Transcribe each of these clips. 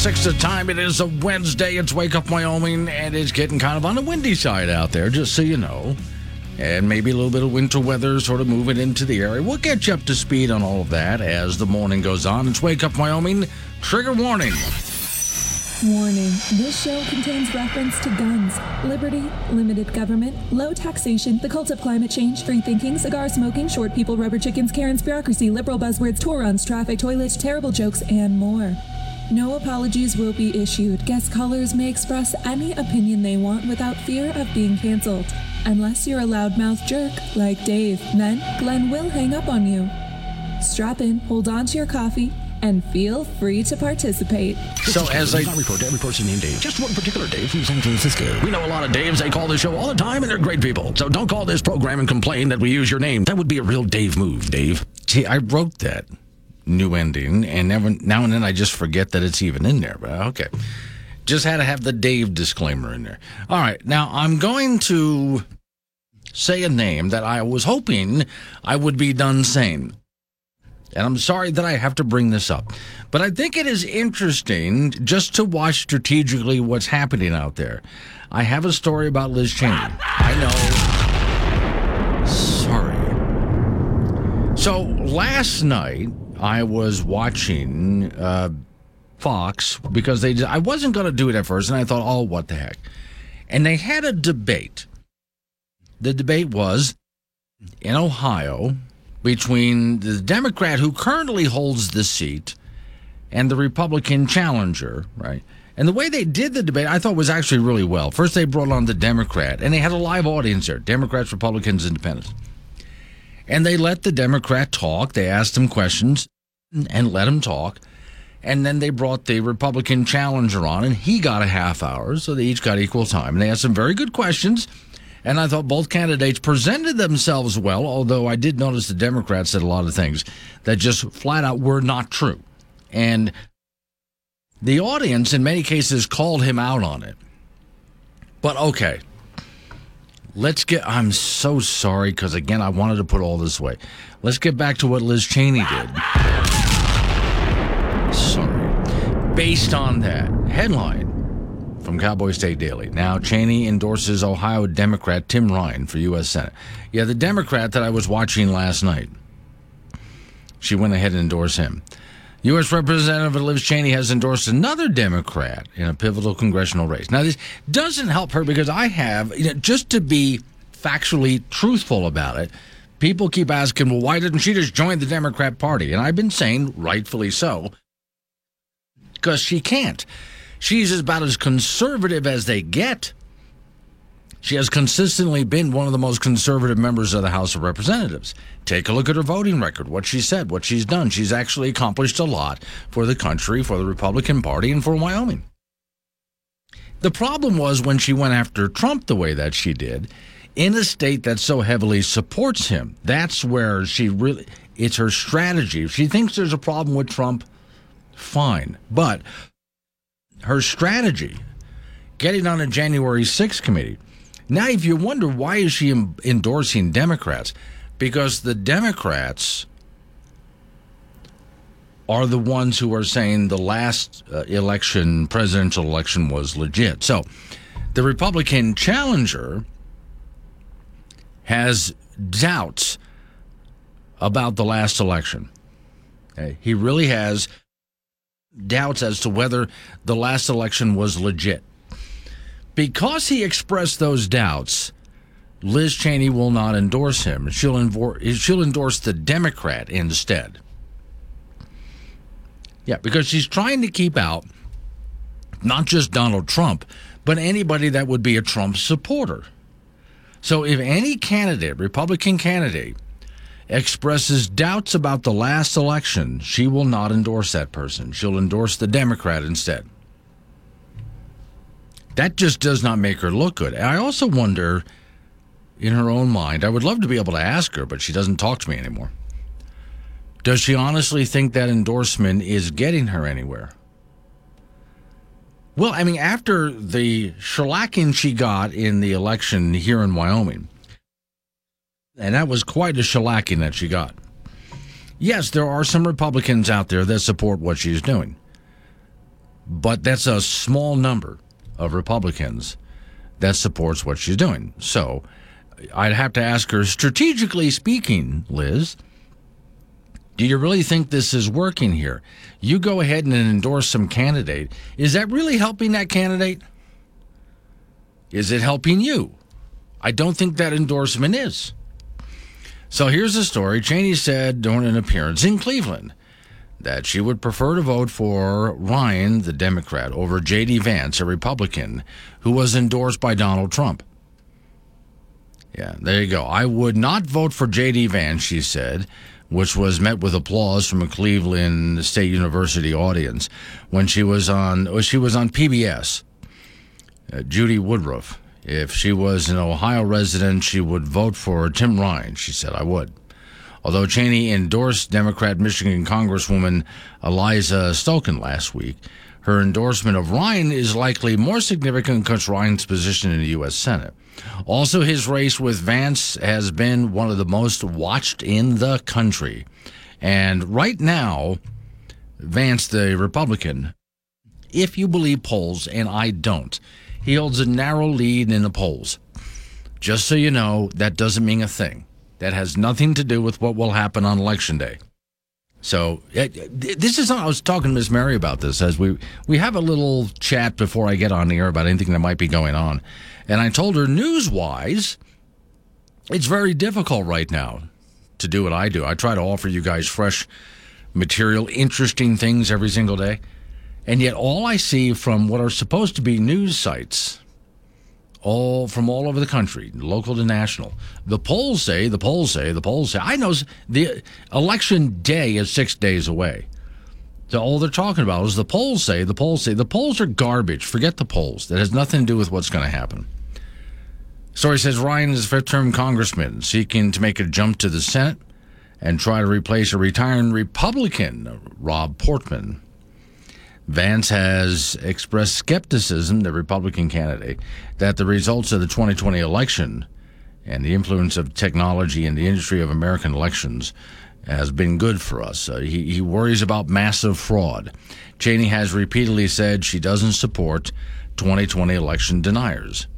Six the time. It is a Wednesday. It's Wake Up Wyoming, and it's getting kind of on the windy side out there, just so you know. And maybe a little bit of winter weather sort of moving into the area. We'll get you up to speed on all of that as the morning goes on. It's Wake Up Wyoming. Trigger warning. Warning this show contains reference to guns, liberty, limited government, low taxation, the cult of climate change, free thinking, cigar smoking, short people, rubber chickens, Karen's bureaucracy, liberal buzzwords, tour runs, traffic, toilets, terrible jokes, and more. No apologies will be issued. Guest callers may express any opinion they want without fear of being canceled. Unless you're a loudmouth jerk like Dave, then Glenn will hang up on you. Strap in, hold on to your coffee, and feel free to participate. So, as I not report to every person named Dave, just one particular Dave from San Francisco. We know a lot of Daves. They call this show all the time, and they're great people. So don't call this program and complain that we use your name. That would be a real Dave move, Dave. Gee, I wrote that new ending, and never, now and then I just forget that it's even in there. But okay. Just had to have the Dave disclaimer in there. All right. Now I'm going to say a name that I was hoping I would be done saying. And I'm sorry that I have to bring this up, but I think it is interesting just to watch strategically what's happening out there. I have a story about Liz Cheney. I So last night I was watching uh, Fox because they. I wasn't going to do it at first, and I thought, oh, what the heck? And they had a debate. The debate was in Ohio between the Democrat who currently holds the seat and the Republican challenger, right? And the way they did the debate, I thought was actually really well. First, they brought on the Democrat, and they had a live audience there Democrats, Republicans, Independents. And they let the Democrat talk. They asked him questions and let him talk. And then they brought the Republican challenger on, and he got a half hour, so they each got equal time. And they asked some very good questions. And I thought both candidates presented themselves well, although I did notice the Democrats said a lot of things that just flat out were not true. And the audience, in many cases, called him out on it. But okay, let's get. I'm so sorry because, again, I wanted to put all this way. Let's get back to what Liz Cheney did. Sorry. Based on that headline from Cowboy State Daily. Now, Cheney endorses Ohio Democrat Tim Ryan for U.S. Senate. Yeah, the Democrat that I was watching last night. She went ahead and endorsed him. U.S. Representative Liz Cheney has endorsed another Democrat in a pivotal congressional race. Now, this doesn't help her because I have, you know, just to be factually truthful about it, people keep asking, well, why didn't she just join the Democrat Party? And I've been saying, rightfully so, because she can't. She's about as conservative as they get. She has consistently been one of the most conservative members of the House of Representatives. Take a look at her voting record, what she said, what she's done. She's actually accomplished a lot for the country, for the Republican Party, and for Wyoming. The problem was when she went after Trump the way that she did, in a state that so heavily supports him. That's where she really, it's her strategy. If she thinks there's a problem with Trump, fine. But her strategy, getting on a January 6th committee. Now, if you wonder why is she endorsing Democrats, because the Democrats are the ones who are saying the last uh, election, presidential election, was legit. So, the Republican challenger has doubts about the last election. He really has doubts as to whether the last election was legit. Because he expressed those doubts, Liz Cheney will not endorse him. She'll, she'll endorse the Democrat instead. Yeah, because she's trying to keep out not just Donald Trump, but anybody that would be a Trump supporter. So if any candidate, Republican candidate, expresses doubts about the last election, she will not endorse that person. She'll endorse the Democrat instead. That just does not make her look good. I also wonder in her own mind, I would love to be able to ask her, but she doesn't talk to me anymore. Does she honestly think that endorsement is getting her anywhere? Well, I mean, after the shellacking she got in the election here in Wyoming, and that was quite a shellacking that she got. Yes, there are some Republicans out there that support what she's doing, but that's a small number of Republicans that supports what she's doing. So I'd have to ask her, strategically speaking, Liz, do you really think this is working here? You go ahead and endorse some candidate. Is that really helping that candidate? Is it helping you? I don't think that endorsement is. So here's the story. Cheney said during an appearance in Cleveland that she would prefer to vote for Ryan, the Democrat, over J.D. Vance, a Republican, who was endorsed by Donald Trump. Yeah, there you go. I would not vote for J.D. Vance, she said, which was met with applause from a Cleveland State University audience when she was on she was on PBS. Uh, Judy Woodruff. If she was an Ohio resident, she would vote for Tim Ryan. She said, "I would." Although Cheney endorsed Democrat Michigan Congresswoman Elissa Slotkin last week, her endorsement of Ryan is likely more significant because Ryan's position in the U.S. Senate. Also, his race with Vance has been one of the most watched in the country. And right now, Vance, the Republican, if you believe polls, and I don't, he holds a narrow lead in the polls. Just so you know, that doesn't mean a thing. That has nothing to do with what will happen on election day. So eh, this is I was talking to Miss Mary about this as we we have a little chat before I get on the air about anything that might be going on, and I told her news wise, it's very difficult right now to do what I do. I try to offer you guys fresh material, interesting things every single day, and yet all I see from what are supposed to be news sites all from all over the country, local to national. The polls say, the polls say, the polls say. I know the election day is six days away. So all they're talking about is the polls say, the polls say. The polls are garbage. Forget the polls. That has nothing to do with what's going to happen. Story says Ryan is a fifth term congressman seeking to make a jump to the Senate and try to replace a retiring Republican, Rob Portman. Vance has expressed skepticism, the Republican candidate, that the results of the 2020 election and the influence of technology in the industry of American elections has been good for us. Uh, he, he worries about massive fraud. Cheney has repeatedly said she doesn't support 2020 election deniers.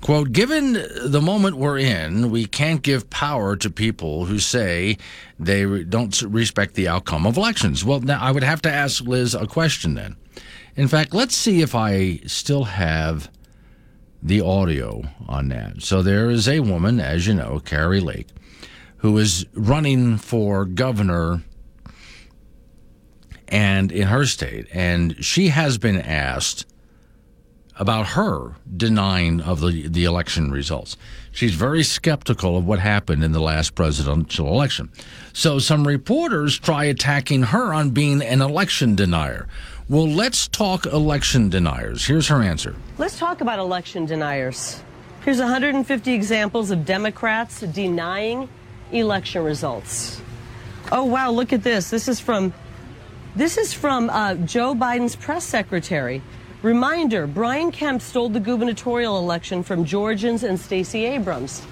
Quote, given the moment we're in, we can't give power to people who say they don't respect the outcome of elections. Well, now I would have to ask Liz a question then. In fact, let's see if I still have the audio on that. So there is a woman, as you know, Kari Lake, who is running for governor and in her state, and she has been asked about her denying of the, the election results. She's very skeptical of what happened in the last presidential election. So some reporters try attacking her on being an election denier. Well, let's talk election deniers. Here's her answer. Let's talk about election deniers. Here's 150 examples of Democrats denying election results. Oh wow, look at this. This is from this is from uh, Joe Biden's press secretary. Reminder Brian Kemp stole the gubernatorial election from Georgians and Stacey Abrams.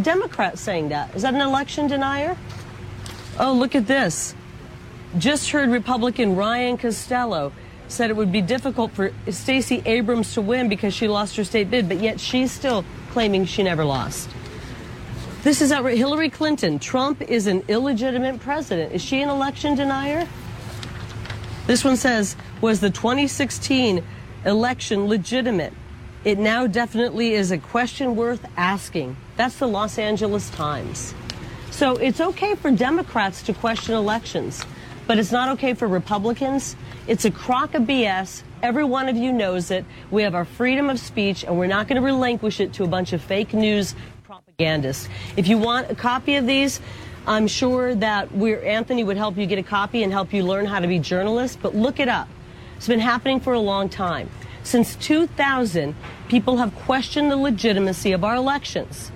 Democrats saying that. Is that an election denier? Oh, look at this. Just heard Republican Ryan Costello said it would be difficult for Stacey Abrams to win because she lost her state bid, but yet she's still claiming she never lost. This is outright. Hillary Clinton. Trump is an illegitimate president. Is she an election denier? This one says, was the 2016 election legitimate? It now definitely is a question worth asking. That's the Los Angeles Times. So it's okay for Democrats to question elections, but it's not okay for Republicans. It's a crock of BS. Every one of you knows it. We have our freedom of speech, and we're not going to relinquish it to a bunch of fake news propagandists. If you want a copy of these, I'm sure that we're, Anthony would help you get a copy and help you learn how to be journalists, but look it up. It's been happening for a long time. Since 2000, people have questioned the legitimacy of our elections.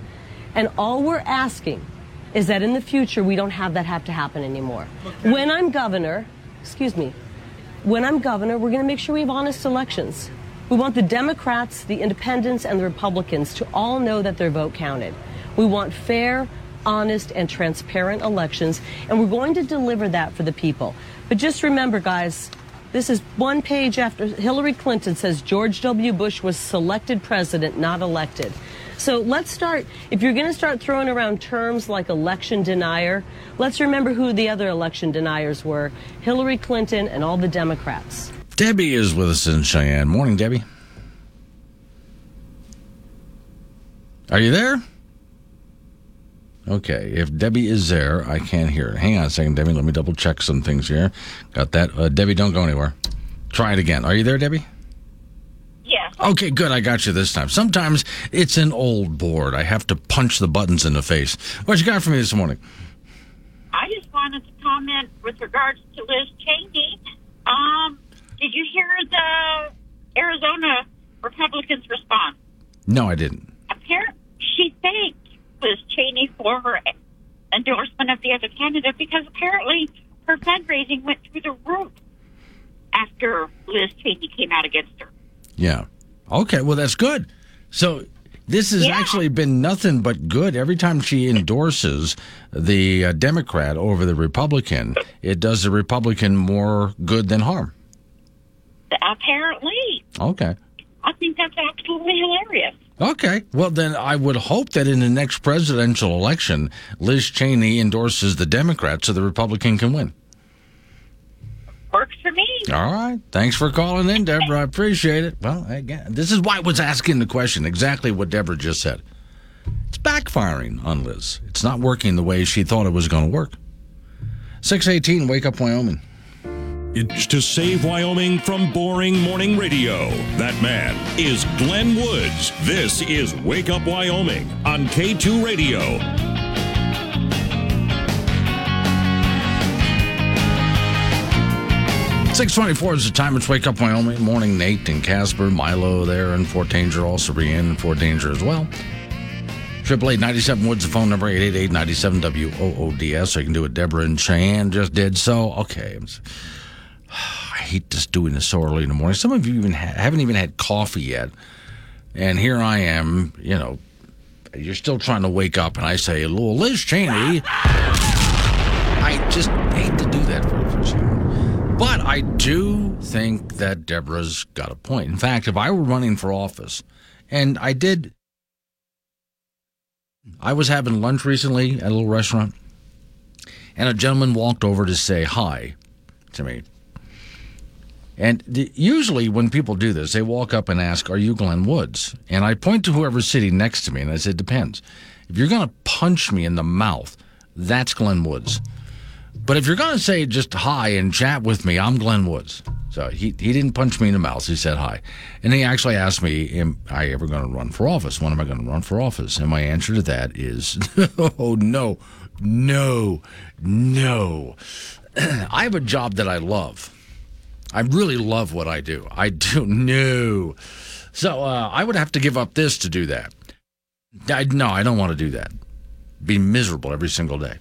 And all we're asking is that in the future we don't have that have to happen anymore. When I'm governor, excuse me, when I'm governor, we're going to make sure we have honest elections. We want the Democrats, the independents, and the Republicans to all know that their vote counted. We want fair, honest, and transparent elections, and we're going to deliver that for the people. But just remember, guys, this is one page after Hillary Clinton says George W. Bush was selected president, not elected. So let's start, if you're going to start throwing around terms like election denier, let's remember who the other election deniers were Hillary Clinton and all the Democrats. Debbie is with us in Cheyenne. Morning, Debbie. Are you there? Okay, if Debbie is there, I can't hear it. Hang on a second, Debbie. Let me double check some things here. Got that. Uh, Debbie, don't go anywhere. Try it again. Are you there, Debbie? Yes. Okay, good. I got you this time. Sometimes it's an old board. I have to punch the buttons in the face. What you got for me this morning? I just wanted to comment with regards to Liz Cheney. Um, did you hear the Arizona Republicans' response? No, I didn't. Apparently, she thanked Liz Cheney for her endorsement of the other candidate because apparently her fundraising went through the roof after Liz Cheney came out against her. Yeah. Okay, well, that's good. So this has Yeah. actually been nothing but good. Every time she endorses the uh, Democrat over the Republican, it does the Republican more good than harm. Apparently, Okay. I think that's absolutely hilarious. Okay. Well, then I would hope that in the next presidential election, Liz Cheney endorses the Democrat so the Republican can win. Works for me. All right. Thanks for calling in, Deborah. I appreciate it. Well, again, this is why I was asking the question exactly what Deborah just said. It's backfiring on Liz. It's not working the way she thought it was going to work. 618, Wake Up Wyoming. To save Wyoming from boring morning radio. That man is Glenn Woods. This is Wake Up Wyoming on K2 Radio. Six twenty-four is the time. It's Wake Up Wyoming. Morning, Nate and Casper, Milo there in Fort Danger, also Brienne in Fort Danger as well. Triple eight ninety seven Woods, the phone number eight eight eight ninety seven W O O D S. So you can do it. Deborah and Cheyenne just did so. Okay, hate just doing this so early in the morning. Some of you even ha- haven't even had coffee yet, and here I am. You know, you're still trying to wake up, and I say, "Well, Liz Cheney." I just hate to do that for, for you. But I do think that Deborah's got a point. In fact, if I were running for office, and I did, I was having lunch recently at a little restaurant, and a gentleman walked over to say hi to me. And the, usually, when people do this, they walk up and ask, Are you Glenn Woods? And I point to whoever's sitting next to me, and I said, Depends. If you're going to punch me in the mouth, that's Glenn Woods. But if you're going to say just hi and chat with me, I'm Glenn Woods. So he, he didn't punch me in the mouth. He said hi. And he actually asked me, Am I ever going to run for office? When am I going to run for office? And my answer to that is, Oh, no, no, no. I have a job that I love. I really love what I do. I do. No. So uh, I would have to give up this to do that. I, no, I don't want to do that. Be miserable every single day.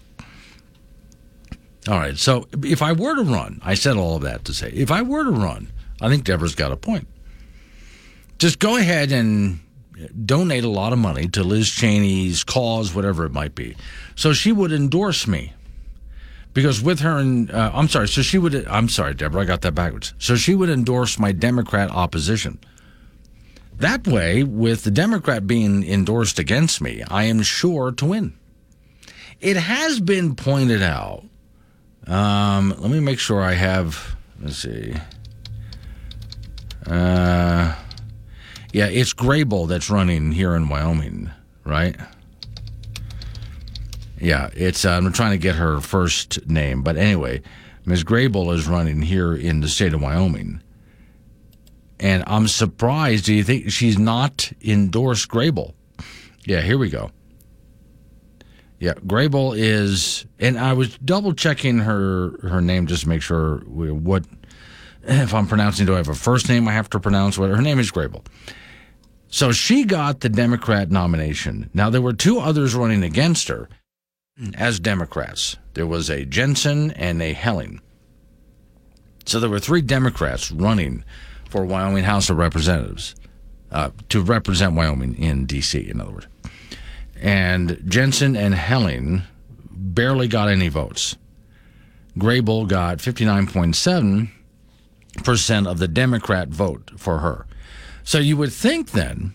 All right. So if I were to run, I said all of that to say, if I were to run, I think Deborah's got a point. Just go ahead and donate a lot of money to Liz Cheney's cause, whatever it might be. So she would endorse me. Because with her and, uh, I'm sorry, so she would, I'm sorry, Deborah, I got that backwards. So she would endorse my Democrat opposition. That way, with the Democrat being endorsed against me, I am sure to win. It has been pointed out um, let me make sure I have. Let's see. Uh, yeah, it's Grey Bull that's running here in Wyoming, right? Yeah, it's. Uh, I'm trying to get her first name, but anyway, Ms. Grey Bull is running here in the state of Wyoming, and I'm surprised. Do you think she's not endorsed Grey Bull? Yeah, here we go. Yeah, Grey Bull is, and I was double checking her her name just to make sure what if I'm pronouncing. Do I have a first name I have to pronounce? What her name is Grey Bull, So she got the Democrat nomination. Now, there were two others running against her as Democrats. There was a Jensen and a Helling. So there were three Democrats running for Wyoming House of Representatives uh, to represent Wyoming in D.C., in other words. And Jensen and Helling barely got any votes. Grey Bull got 59.7% of the Democrat vote for her. So you would think then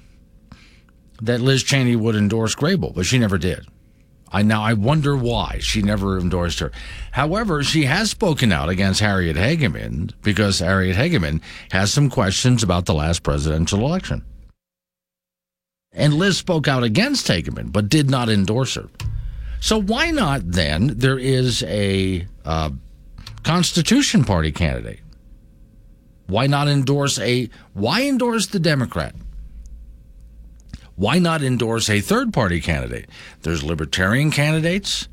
that Liz Cheney would endorse Grey Bull, but she never did. I now I wonder why she never endorsed her. However, she has spoken out against Harriet Hageman because Harriet Hageman has some questions about the last presidential election. And Liz spoke out against Hageman, but did not endorse her. So why not then? There is a uh, Constitution Party candidate. Why not endorse a? Why endorse the Democrat? Why not endorse a third party candidate? There's libertarian candidates.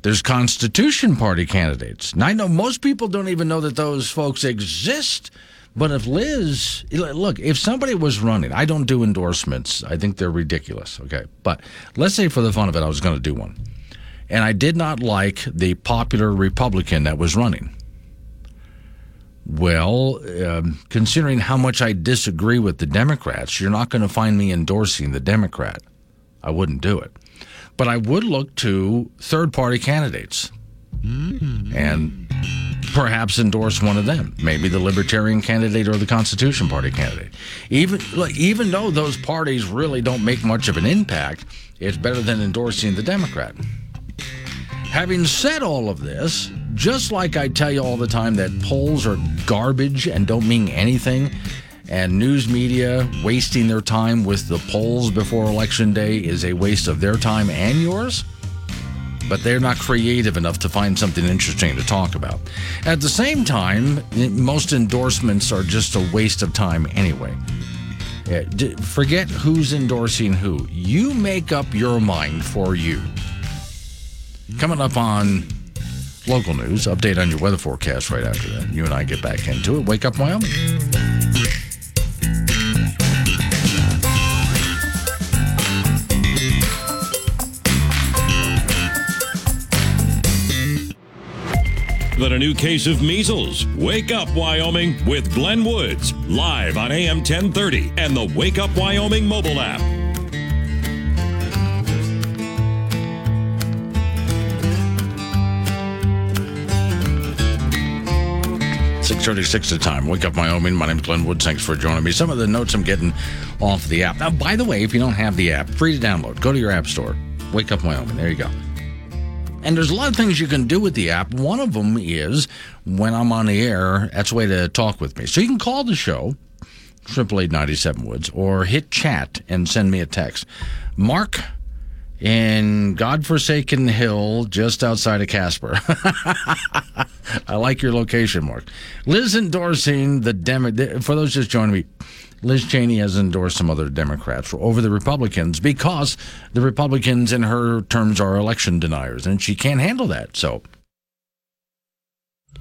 There's Constitution Party candidates. And I know most people don't even know that those folks exist. But if Liz, look, if somebody was running, I don't do endorsements. I think they're ridiculous. Okay. But let's say for the fun of it, I was going to do one. And I did not like the popular Republican that was running. Well, um, considering how much I disagree with the Democrats, you're not going to find me endorsing the Democrat. I wouldn't do it. But I would look to third party candidates mm-hmm. and perhaps endorse one of them, maybe the Libertarian candidate or the Constitution Party candidate. Even, look, even though those parties really don't make much of an impact, it's better than endorsing the Democrat. Having said all of this, just like I tell you all the time that polls are garbage and don't mean anything, and news media wasting their time with the polls before election day is a waste of their time and yours, but they're not creative enough to find something interesting to talk about. At the same time, most endorsements are just a waste of time anyway. Eh, forget who's endorsing who. You make up your mind for you. Coming up on local news, update on your weather forecast right after that. You and I get back into it. Wake up, Wyoming. Than a new case of measles. Wake up, Wyoming, with Glenn Woods, live on AM 1030 and the Wake Up Wyoming mobile app. 636 the time. Wake up, Wyoming. My name is Glenn Woods. Thanks for joining me. Some of the notes I'm getting off the app. Now, by the way, if you don't have the app, free to download. Go to your app store. Wake up, Wyoming. There you go. And there's a lot of things you can do with the app. One of them is when I'm on the air, that's a way to talk with me. So you can call the show, triple eight ninety seven Woods, or hit chat and send me a text. Mark in godforsaken hill just outside of Casper. I like your location, Mark. Liz endorsing the Demo. For those just joining me, Liz Cheney has endorsed some other Democrats over the Republicans because the Republicans, in her terms, are election deniers, and she can't handle that. So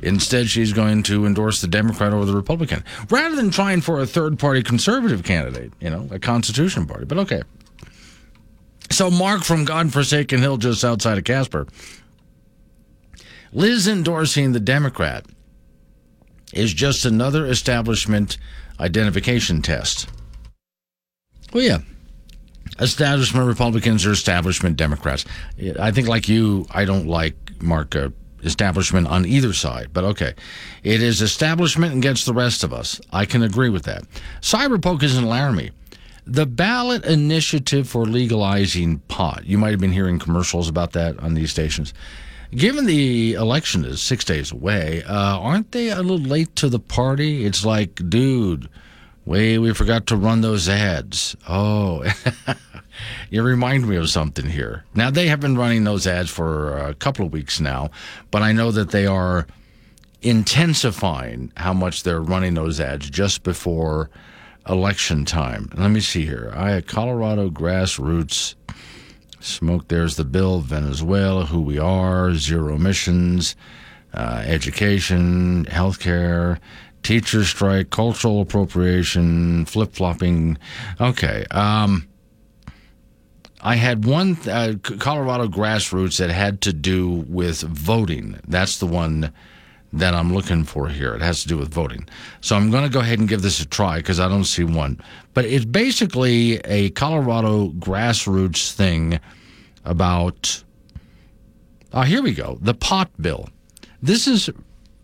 instead, she's going to endorse the Democrat over the Republican rather than trying for a third party conservative candidate, you know, a Constitution Party. But okay. So, Mark from Godforsaken Hill, just outside of Casper. Liz endorsing the Democrat is just another establishment identification test. Well, yeah. Establishment Republicans or establishment Democrats. I think, like you, I don't like Mark uh, establishment on either side, but okay. It is establishment against the rest of us. I can agree with that. Cyberpoke is in Laramie. The ballot initiative for legalizing pot. You might have been hearing commercials about that on these stations. Given the election is six days away, uh, aren't they a little late to the party? It's like, dude, wait, we forgot to run those ads. Oh, you remind me of something here. Now, they have been running those ads for a couple of weeks now, but I know that they are intensifying how much they're running those ads just before election time. Let me see here. I Colorado grassroots smoke. There's the bill. Venezuela, who we are, zero emissions, uh, education, healthcare, teacher strike, cultural appropriation, flip flopping. Okay. Um, I had one uh, Colorado grassroots that had to do with voting. That's the one that I'm looking for here. It has to do with voting. So I'm going to go ahead and give this a try because I don't see one. But it's basically a Colorado grassroots thing about. Oh, here we go. The pot bill. This is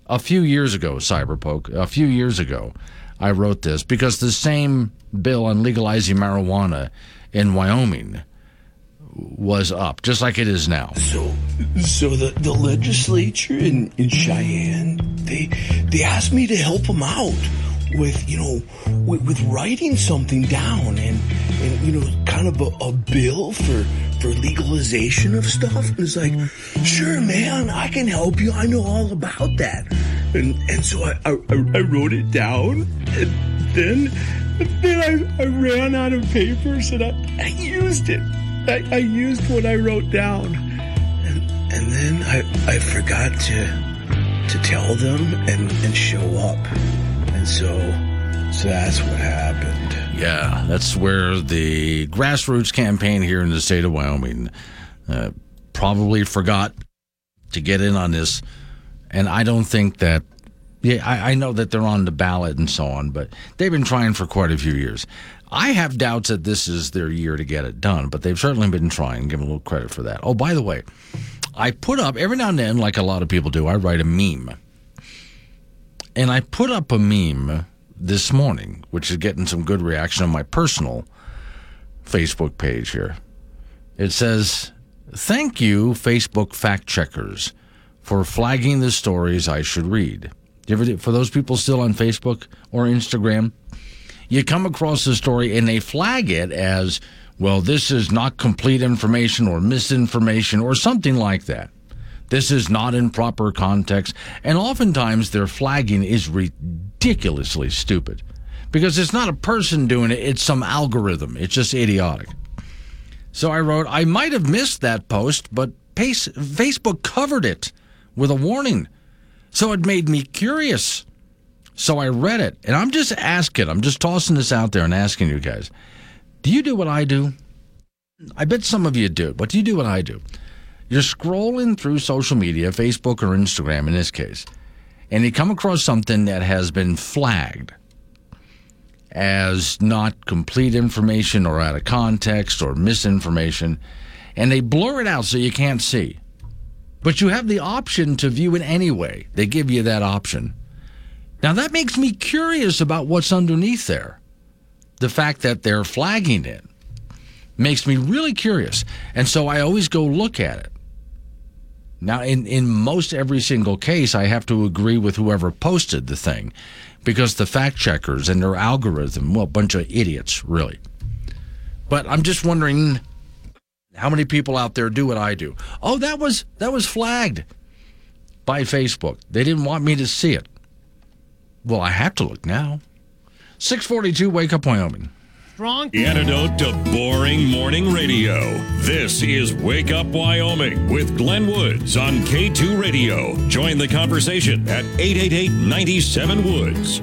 a few years ago, Cyberpoke. A few years ago, I wrote this because the same bill on legalizing marijuana in Wyoming was up, just like it is now. So, so the, the legislature in, in Cheyenne, they they asked me to help them out with you know with, with writing something down and and you know kind of a, a bill for for legalization of stuff. And it's like, sure, man, I can help you. I know all about that. And and so I I, I wrote it down, and then then I, I ran out of papers and I, I used it. I, I used what I wrote down, and then I I forgot to to tell them and and show up, and so so that's what happened. Yeah, that's where the grassroots campaign here in the state of Wyoming uh, probably forgot to get in on this. And I don't think that, yeah, I, I know that they're on the ballot and so on, but they've been trying for quite a few years. I have doubts that this is their year to get it done, but they've certainly been trying. Give them a little credit for that. Oh, by the way, I put up every now and then, like a lot of people do, I write a meme. And I put up a meme this morning, which is getting some good reaction on my personal Facebook page here. It says, Thank you, Facebook fact checkers, for flagging the stories I should read. For those people still on Facebook or Instagram, you come across a story and they flag it as, well, this is not complete information or misinformation or something like that. This is not in proper context. And oftentimes their flagging is ridiculously stupid because it's not a person doing it, it's some algorithm. It's just idiotic. So I wrote, I might have missed that post, but Facebook covered it with a warning. So it made me curious. So I read it, and I'm just asking, I'm just tossing this out there and asking you guys do you do what I do? I bet some of you do, but do you do what I do? You're scrolling through social media, Facebook or Instagram in this case, and you come across something that has been flagged as not complete information or out of context or misinformation, and they blur it out so you can't see. But you have the option to view it anyway. They give you that option. Now, that makes me curious about what's underneath there. The fact that they're flagging it makes me really curious. And so I always go look at it. Now, in, in most every single case, I have to agree with whoever posted the thing because the fact checkers and their algorithm, well, a bunch of idiots, really. But I'm just wondering how many people out there do what I do. Oh, that was that was flagged by Facebook. They didn't want me to see it. Well, I have to look now. 642 Wake Up Wyoming. Strong. The antidote to boring morning radio. This is Wake Up Wyoming with Glenn Woods on K2 Radio. Join the conversation at 888 97 Woods.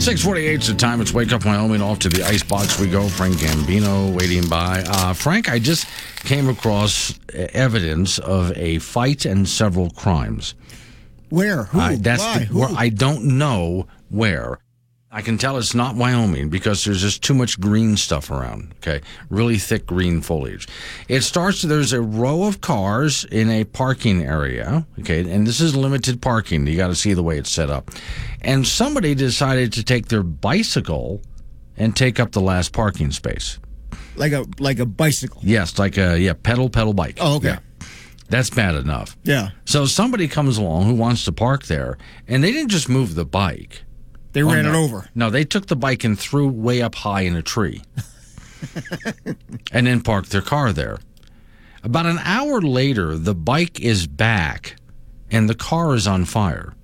648 is the time. It's Wake Up Wyoming. Off to the ice box we go. Frank Gambino waiting by. Uh, Frank, I just came across evidence of a fight and several crimes. Where? Who? I, that's Why? the- Who? where I don't know where. I can tell it's not Wyoming because there's just too much green stuff around. Okay, really thick green foliage. It starts. There's a row of cars in a parking area. Okay, and this is limited parking. You got to see the way it's set up. And somebody decided to take their bicycle and take up the last parking space. like a like a bicycle. Yes, like a yeah pedal pedal bike. Oh, okay. Yeah. That's bad enough. Yeah. So somebody comes along who wants to park there, and they didn't just move the bike. They Oh, ran it over. No, they took the bike and threw way up high in a tree, and then parked their car there. About an hour later, the bike is back, and the car is on fire.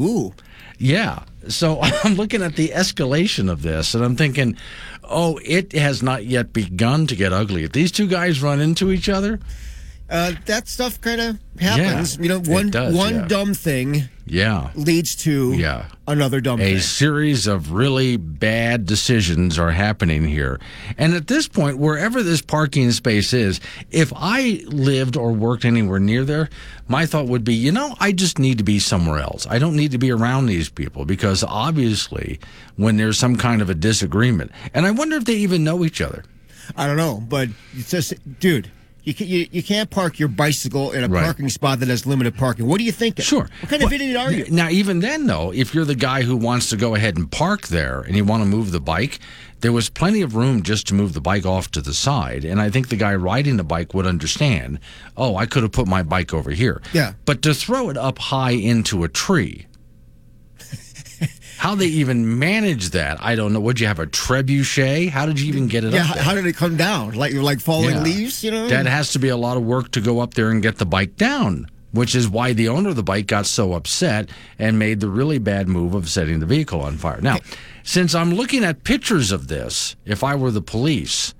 Ooh. Yeah. So I'm looking at the escalation of this, and I'm thinking, oh, it has not yet begun to get ugly. If these two guys run into each other, Uh, that stuff kind of happens. Yeah, you know, one does, one yeah. dumb thing Yeah. leads to Yeah. another dumb thing. A thing. series of really bad decisions are happening here. And at this point, wherever this parking space is, if I lived or worked anywhere near there, my thought would be, you know, I just need to be somewhere else. I don't need to be around these people because obviously, when there's some kind of a disagreement, and I wonder if they even know each other. I don't know, but it's just, dude. You, can, you, you can't park your bicycle in a Right. parking spot that has limited parking. What do you think? Sure. What kind of idiot are you? Now, even then, though, if you're the guy who wants to go ahead and park there and you want to move the bike, there was plenty of room just to move the bike off to the side. And I think the guy riding the bike would understand, oh, I could have put my bike over here. Yeah. But to throw it up high into a tree, how they even manage that, I don't know. Would you have a trebuchet? How did you even get it Yeah, up how, there? how did it come down? Like like falling Yeah. leaves, you know? That has to be a lot of work to go up there and get the bike down, which is why the owner of the bike got so upset and made the really bad move of setting the vehicle on fire. Now, since I'm looking at pictures of this, if I were the police,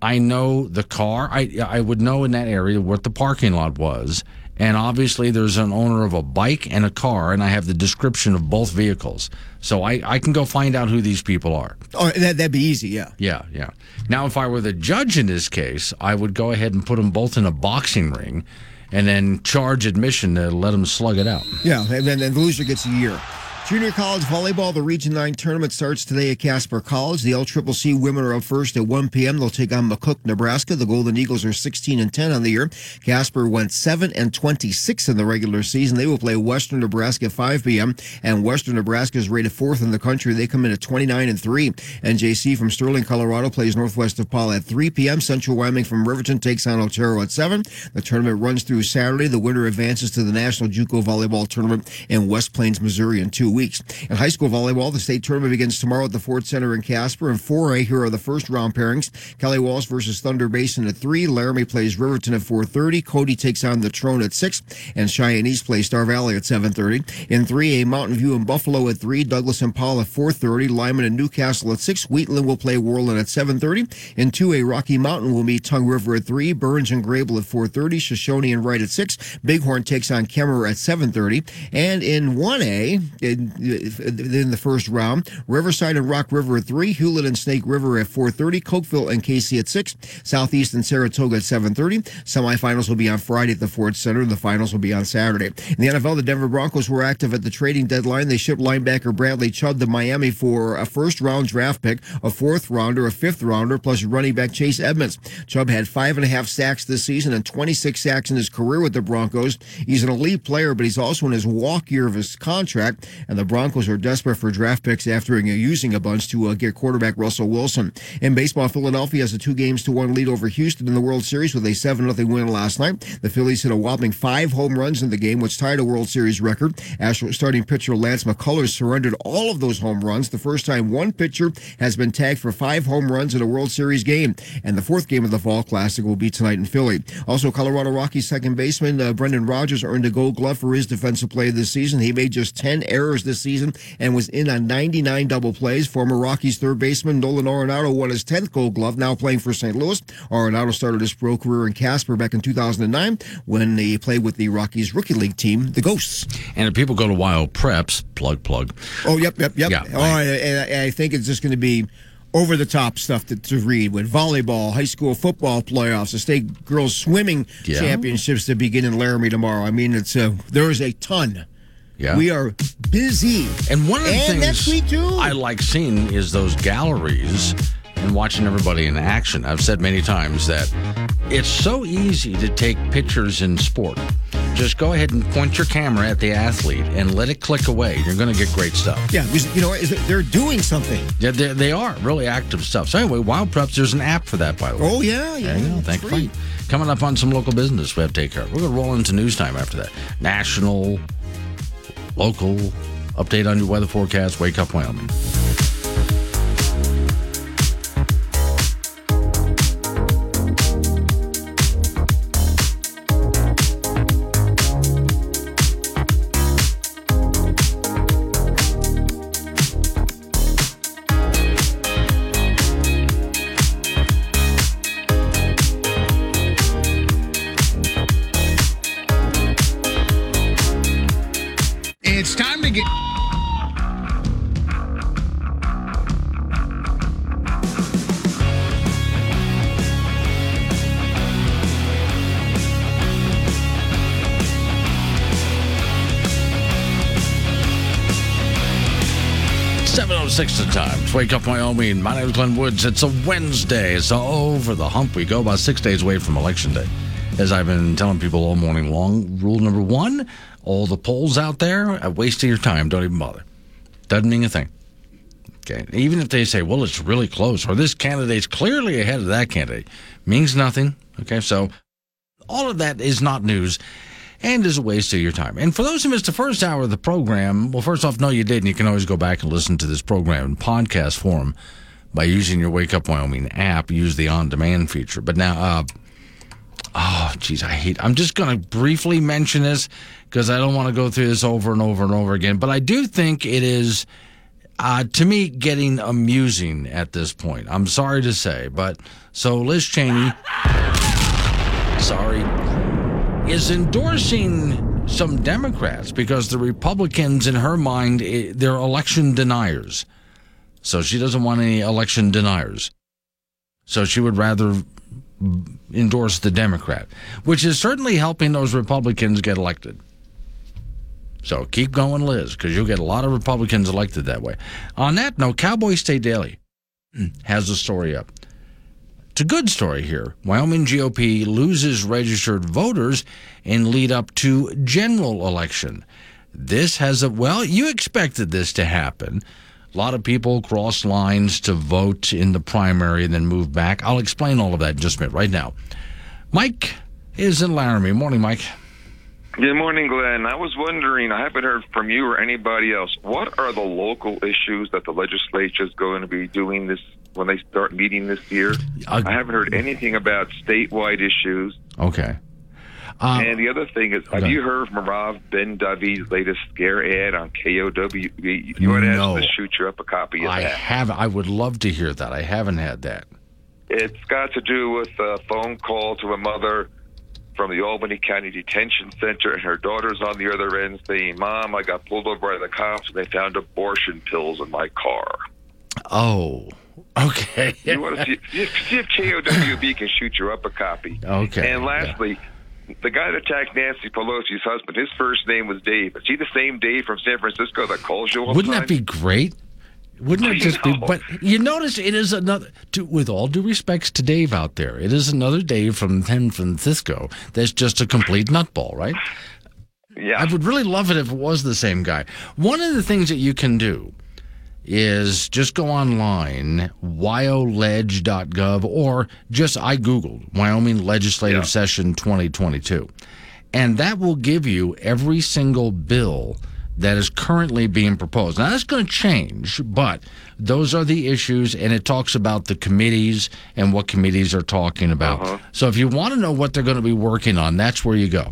I know the car. I I would know in that area what the parking lot was. And obviously, there's an owner of a bike and a car, and I have the description of both vehicles. So I, I can go find out who these people are. oh, that, that'd be easy, yeah. Yeah, yeah. Now, if I were the judge in this case, I would go ahead and put them both in a boxing ring and then charge admission to let them slug it out. Yeah, and then the loser gets a year. Junior college volleyball, the Region 9 tournament starts today at Casper College. The LCCC women are up first at 1 p.m. They'll take on McCook, Nebraska. The Golden Eagles are 16 and 10 on the year. Casper went 7 and 26 in the regular season. They will play Western Nebraska at 5 p.m. And Western Nebraska is rated fourth in the country. They come in at 29 and 3. NJC from Sterling, Colorado plays northwest of Powell at 3 p.m. Central Wyoming from Riverton takes on Otero at 7. The tournament runs through Saturday. The winner advances to the National JUCO Volleyball Tournament in West Plains, Missouri in two weeks. In high school volleyball, the state tournament begins tomorrow at the Ford Center in Casper. In 4A, here are the first round pairings. Kelly Walsh versus Thunder Basin at 3. Laramie plays Riverton at 4.30. Cody takes on Natrona at 6. And Cheyenne East plays Star Valley at 7.30. In 3A, Mountain View and Buffalo at 3. Douglas and Powell at 4.30. Lyman and Newcastle at 6. Wheatland will play Worland at 7.30. In 2A, Rocky Mountain will meet Tongue River at 3. Burns and Greybull at 4.30. Shoshoni and Wright at 6. Bighorn takes on Kemmerer at 7.30. And in 1A, in, the first round, Riverside and Rock River at 3. Hulett and Snake River at 4.30. Cokeville and Kaycee at 6. Southeast and Saratoga at 7.30. Semifinals will be on Friday at the Ford Center. The finals will be on Saturday. In the NFL, the Denver Broncos were active at the trading deadline. They shipped linebacker Bradley Chubb to Miami for a first round draft pick, a fourth rounder, a fifth rounder, plus running back Chase Edmonds. Chubb had five and a half sacks this season and 26 sacks in his career with the Broncos. He's an elite player, but he's also in his walk year of his contract, and the Broncos are desperate for draft picks after using a bunch to uh, get quarterback Russell Wilson. In baseball, Philadelphia has a two games to one lead over Houston in the World Series with a 7 0 win last night. The Phillies hit a whopping five home runs in the game, which tied a World Series record. Astros starting pitcher Lance McCullers surrendered all of those home runs, the first time one pitcher has been tagged for five home runs in a World Series game. And the fourth game of the Fall Classic will be tonight in Philly. Also, Colorado Rockies second baseman uh, Brendan Rodgers earned a gold glove for his defensive play this season. He made just 10 errors this season and was in on 99 double plays. Former Rockies third baseman Nolan Arenado won his 10th gold glove, now playing for St. Louis. Arenado started his pro career in Casper back in 2009 when he played with the Rockies rookie league team, the Ghosts. And if people go to Wyo Preps, plug, plug. Oh, yep, yep, yep. Yeah, oh, right. and I, think it's just going to be over the top stuff to, to read with volleyball, high school football playoffs, the state girls swimming Yeah. championships that begin in Laramie tomorrow. I mean, it's uh, there is a ton. Yeah. We are busy. And one of the And things next week, too. I like seeing is those galleries and watching everybody in action. I've said many times that it's so easy to take pictures in sport. Just go ahead and point your camera at the athlete and let it click away. You're going to get great stuff. Yeah, because, you know, they're doing something. Yeah, they, they are really active stuff. So anyway, Wyo Preps, there's an app for that, by the way. Oh, yeah, yeah. There you go. Thank you. Coming up on some local business we have to take care of. We're going to roll into news time after that. National, local, update on your weather forecast. Wake up, Wyoming. Wake up, Wyoming. My name is Glenn Woods. It's a Wednesday. It's over the hump. We go about six days away from Election Day. As I've been telling people all morning long, rule number one all the polls out there, a waste of your time. Don't even bother. Doesn't mean a thing. Okay. Even if they say, well, it's really close, or this candidate's clearly ahead of that candidate, means nothing. Okay. So all of that is not news and is a waste of your time. And for those who missed the first hour of the program, well, first off, no, you didn't. You can always go back and listen to this program in podcast form by using your Wake Up Wyoming app. Use the on demand feature. But now, uh, oh, geez, I hate. I'm just going to briefly mention this because I don't want to go through this over and over and over again. But I do think it is. Uh, to me, getting amusing at this point. I'm sorry to say, but so Liz Cheney, sorry, is endorsing some Democrats because the Republicans, in her mind, they're election deniers. So she doesn't want any election deniers. So she would rather endorse the Democrat, which is certainly helping those Republicans get elected. So keep going, Liz, because you'll get a lot of Republicans elected that way. On that note, Cowboy State Daily has a story up. It's a good story here. Wyoming GOP loses registered voters in lead up to general election. This has a, well, you expected this to happen. A lot of people cross lines to vote in the primary and then move back. I'll explain all of that in just a minute, right now. Mike is in Laramie. Morning, Mike. Good morning, Glenn. I was wondering, I haven't heard from you or anybody else. What are the local issues that the legislature is going to be doing this when they start meeting this year? Uh, I haven't heard anything about statewide issues. Okay. Uh, and the other thing is, have okay. you heard from Rob Ben David's latest scare ad on KOW? You want to No. ask to shoot you up a copy of I that. have. I would love to hear that. I haven't had that. It's got to do with a phone call to a mother from the Albany County Detention Center, and her daughter's on the other end saying, Mom, I got pulled over by the cops and they found abortion pills in my car. Oh, okay. You want to see, see if- KOWB can shoot you up a copy. Okay, And lastly, the guy that attacked Nancy Pelosi's husband, his first name was Dave. Is he the same Dave from San Francisco that calls you Wouldn't the that be great? Wouldn't it just be? But you notice it is another. To, with all due respects to Dave out there, it is another Dave from San Francisco that's just a complete nutball, right? Yeah. I would really love it if it was the same guy. One of the things that you can do is just go online, wyoledge.gov, or just I Googled Wyoming Legislative Yeah. Session 2022. And that will give you every single bill that is currently being proposed. Now, that's going to change, but those are the issues, and it talks about the committees and what committees are talking about. Uh-huh. So if you want to know what they're going to be working on, that's where you go.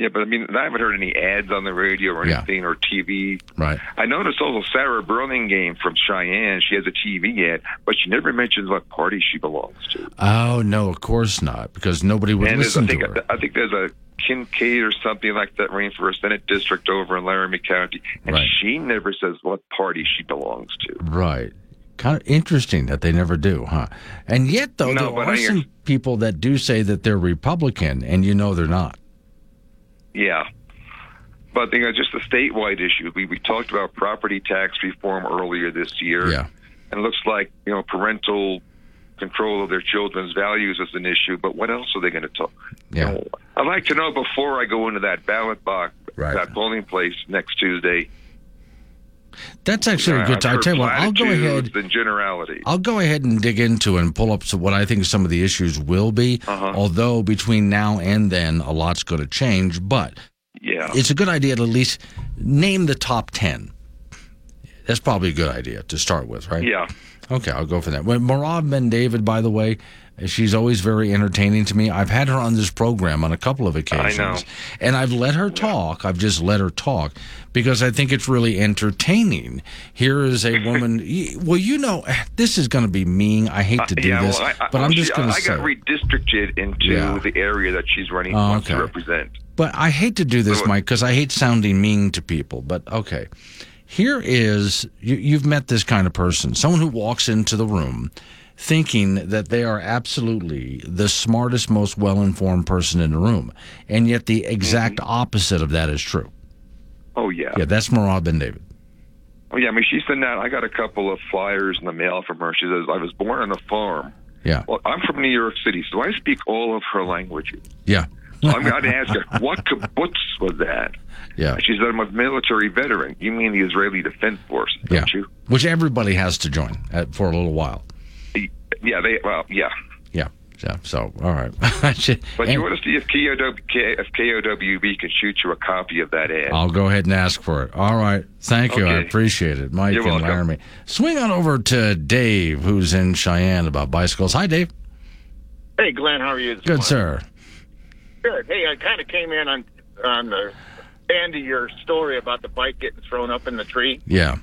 Yeah, but I mean, I haven't heard any ads on the radio or Yeah. anything or TV. Right. I noticed also Sarah Burlingame from Cheyenne. She has a TV ad, but she never mentions what party she belongs to. Oh no, of course not, because nobody would and there's, I listen think to her. I think there's a Kincaid or something like that running for a Senate district over in Laramie County, and Right. she never says what party she belongs to. Right. Kind of interesting that they never do, huh? And yet, though, No, there are some people that do say that they're Republican, and you know they're not. Yeah. But you know, just a statewide issue. We we talked about property tax reform earlier this year. Yeah. And it looks like, you know, parental control of their children's values is an issue, but what else are they going to talk? Yeah. You know, I'd like to know before I go into that ballot box, Right. that polling place next Tuesday. That's actually a uh, good. I for tell you what, I'll go ahead. and generalities. I'll go ahead and dig into and pull up what I think some of the issues will be. Uh-huh. Although between now and then, a lot's going to change. But Yeah. it's a good idea to at least name the top ten. That's probably a good idea to start with, right? Yeah. Okay, I'll go for that. Well, Merav Ben David, by the way, she's always very entertaining to me. I've had her on this program on a couple of occasions. know. And I've let her talk. I've just let her talk because I think it's really entertaining. Here is a woman. well, you know, this is going to be mean. I hate uh, to do yeah, this, well, I, but I'm well, just going to say. I got redistricted into Yeah. the area that she's running Oh, wants to represent. But I hate to do this, Mike, because I hate sounding mean to people. But okay, here is you, you've met this kind of person, someone who walks into the room thinking that they are absolutely the smartest, most well informed person in the room, and yet the exact mm-hmm. opposite of that is true. Oh yeah. Yeah, that's Merav Ben David. Oh yeah, I mean she sent out. I got a couple of flyers in the mail from her. She says I was born on a farm. Yeah. Well, I'm from New York City, so I speak all of her languages. Yeah. So I'm going to ask her, what kibbutz was that? Yeah. She said, I'm a military veteran. You mean the Israeli Defense Force, Yeah. don't you? Which everybody has to join at, for a little while. Yeah, they. Well, yeah. Yeah. Yeah. So, all right. But And you want to see if KOW, K- if KOWB can shoot you a copy of that ad? I'll go ahead and ask for it. All right. Thank you. I appreciate it. Mike You're and welcome. Laramie. Swing on over to Dave, who's in Cheyenne about bicycles. Hi, Dave. Hey, Glenn, how are you? this Good, morning? sir. Good. Hey, I kind of came in on on the end of your story about the bike getting thrown up in the tree. Yeah.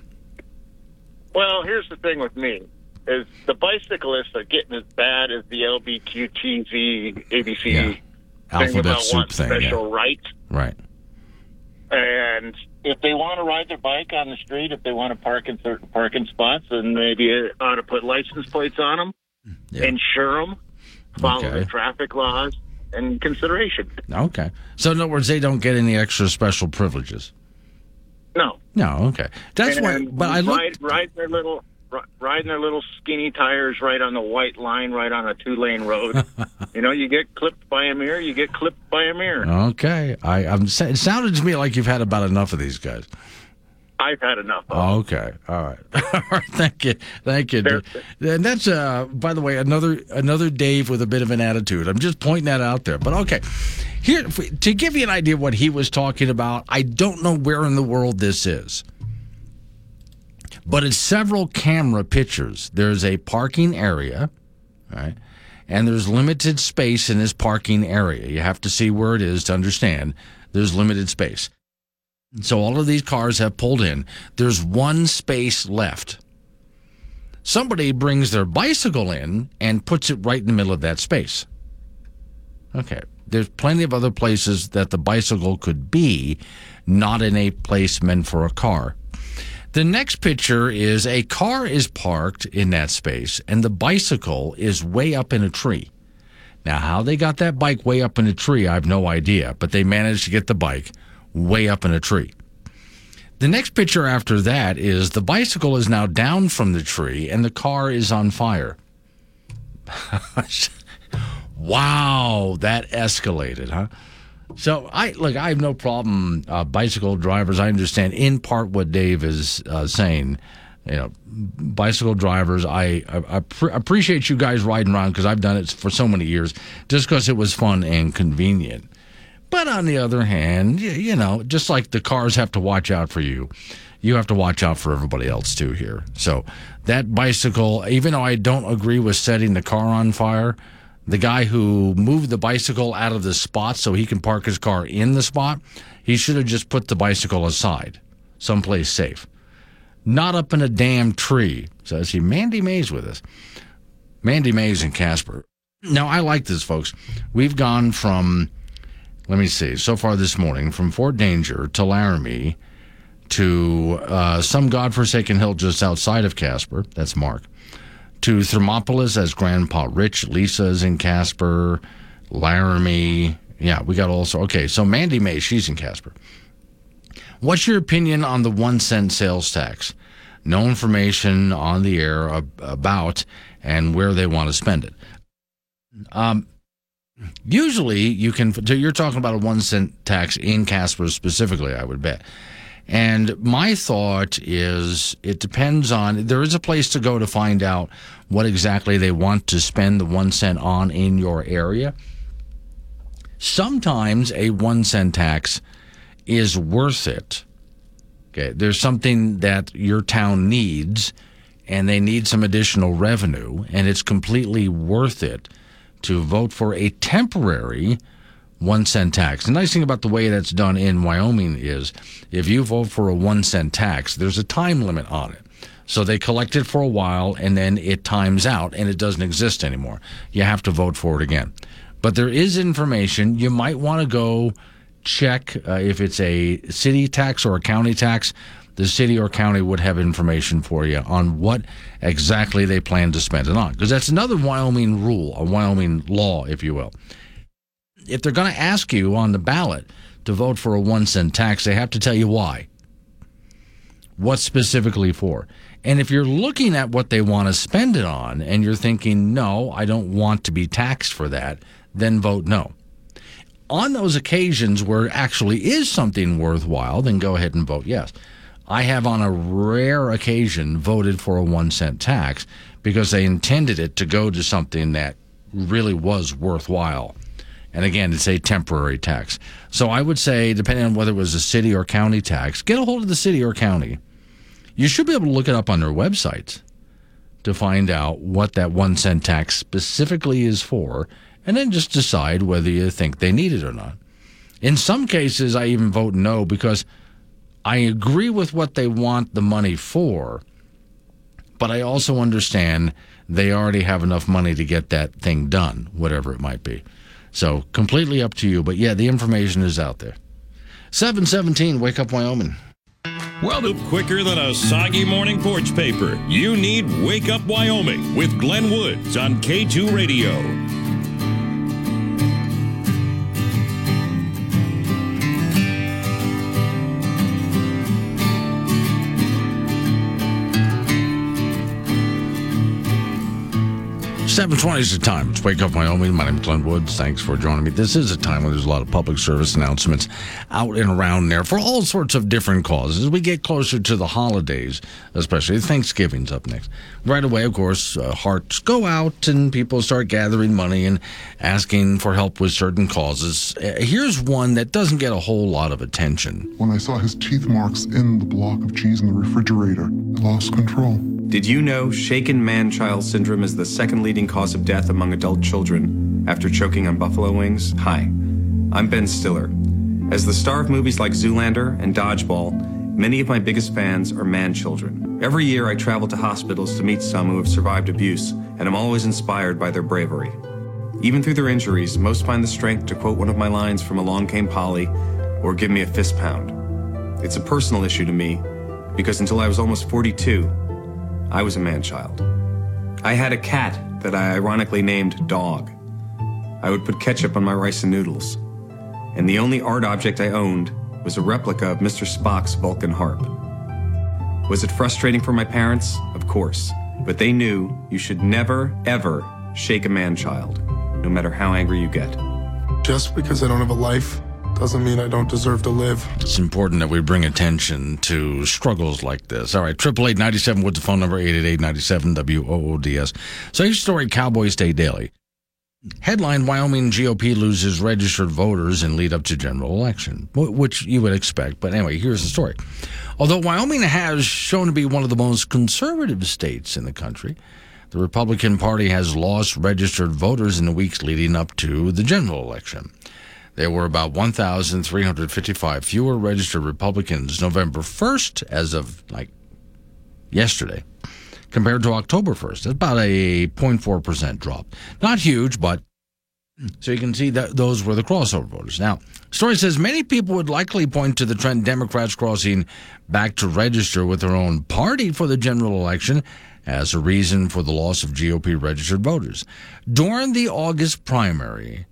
Well, here's the thing with me is the bicyclists are getting as bad as the LBQTZ ABC Yeah. thing Alphabet about soup thing. special Yeah. rights. Right. And if they want to ride their bike on the street, if they want to park in certain parking spots, then maybe it ought to put license plates on them, hmm, insure them, follow Okay. the traffic laws, and consideration. Okay. So, in other words, they don't get any extra special privileges. No. No. Okay. That's why. And But I look. ride, ride their little riding their little skinny tires right on the white line, right on a two lane road. you know, you get clipped by a mirror, you get clipped by a mirror. Okay. I, I'm. It sounded to me like you've had about enough of these guys. I've had enough. Of Oh, okay. All right. All right. Thank you. Thank you. And that's uh by the way another another Dave with a bit of an attitude. I'm just pointing that out there. But okay. Here to give you an idea of what he was talking about, I don't know where in the world this is. But it's several camera pictures. There's a parking area, right? And there's limited space in this parking area. You have to see where it is to understand there's limited space. So all of these cars have pulled in. There's one space left. Somebody brings their bicycle in and puts it right in the middle of that space. Okay. There's plenty of other places that the bicycle could be, not in a place meant for a car. The next picture is a car is parked in that space and the bicycle is way up in a tree. Now, how they got that bike way up in a tree, I have no idea, but they managed to get the bike way up in a tree. The next picture after that is the bicycle is now down from the tree and the car is on fire. wow, that escalated, huh? So I look, I have no problem. Uh, bicycle drivers, I understand in part what Dave is uh, saying. You know, bicycle drivers, I, I, I pr- appreciate you guys riding around because I've done it for so many years, just because it was fun and convenient. But on the other hand, you, you know, just like the cars have to watch out for you, you have to watch out for everybody else too here. So that bicycle, even though I don't agree with setting the car on fire, the guy who moved the bicycle out of the spot so he can park his car in the spot, he should have just put the bicycle aside, someplace safe. Not up in a damn tree. So I see Mandy Mays with us. Mandy Mays in Casper. Now, I like this, folks. We've gone from, let me see, so far this morning, from Fort Danger to Laramie to uh, some godforsaken hill just outside of Casper. That's Mark to Thermopolis as Grandpa Rich. Lisa's in Casper. Laramie. Yeah, we got also. Okay, so Mandy May, she's in Casper. What's your opinion on the one cent sales tax? No information on the air ab- about and where they want to spend it. Um, usually, you can. so You're talking about a one cent tax in Casper specifically, I would bet. And my thought is it depends on, there is a place to go to find out what exactly they want to spend the one cent on in your area. Sometimes a one cent tax is worth it. Okay, there's something that your town needs and they need some additional revenue, and it's completely worth it to vote for a temporary one cent tax. The nice thing about the way that's done in Wyoming is if you vote for a one cent tax, there's a time limit on it. So they collect it for a while and then it times out and it doesn't exist anymore. You have to vote for it again. But there is information. You might want to go check uh, if it's a city tax or a county tax. The city or county would have information for you on what exactly they plan to spend it on. Because that's another Wyoming rule, a Wyoming law, if you will if they're going to ask you on the ballot to vote for a one cent tax, they have to tell you why. what specifically for. And if you're looking at what they want to spend it on and you're thinking, no, I don't want to be taxed for that, then vote no. On those occasions where actually is something worthwhile, then go ahead and vote yes. I have on a rare occasion voted for a one cent tax because they intended it to go to something that really was worthwhile. And again, it's a temporary tax. So I would say, depending on whether it was a city or county tax, get a hold of the city or county. You should be able to look it up on their websites to find out what that one cent tax specifically is for, and then just decide whether you think they need it or not. In some cases, I even vote no because I agree with what they want the money for, but I also understand they already have enough money to get that thing done, whatever it might be. So completely up to you. But yeah, the information is out there. 717, Wake Up Wyoming. Well, quicker than a soggy morning porch paper, you need Wake Up Wyoming with Glenn Woods on K2 Radio. 720 is the time. It's Wake Up Wyoming. My name is Glenn Woods. Thanks for joining me. This is a time when there's a lot of public service announcements out and around there for all sorts of different causes. We get closer to the holidays, especially Thanksgiving's up next. Right away, of course, uh, hearts go out and people start gathering money and asking for help with certain causes. Uh, here's one that doesn't get a whole lot of attention. When I saw his teeth marks in the block of cheese in the refrigerator, I lost control. Did you know shaken man child syndrome is the second leading cause of death among adult children after choking on buffalo wings? Hi, I'm Ben Stiller. As the star of movies like Zoolander and Dodgeball, many of my biggest fans are man children. Every year I travel to hospitals to meet some who have survived abuse, and I'm always inspired by their bravery. Even through their injuries, most find the strength to quote one of my lines from Along Came Polly or give me a fist pound. It's a personal issue to me because until I was almost 42, I was a man child. I had a cat that I ironically named Dog. I would put ketchup on my rice and noodles. And the only art object I owned was a replica of Mr. Spock's Vulcan harp. Was it frustrating for my parents? Of course. But they knew you should never, ever shake a man child, no matter how angry you get. Just because I don't have a life doesn't mean I don't deserve to live. It's important that we bring attention to struggles like this. All right, 888 with the phone number, 888 WOODS. So here's story Cowboy State Daily. Headline Wyoming GOP loses registered voters in lead up to general election, which you would expect. But anyway, here's the story. Although Wyoming has shown to be one of the most conservative states in the country, the Republican Party has lost registered voters in the weeks leading up to the general election. There were about 1,355 fewer registered Republicans November 1st, as of like yesterday, compared to October 1st. That's about a 0.4% drop. Not huge, but so you can see that those were the crossover voters. Now, story says many people would likely point to the trend Democrats crossing back to register with their own party for the general election as a reason for the loss of GOP registered voters. During the August primary,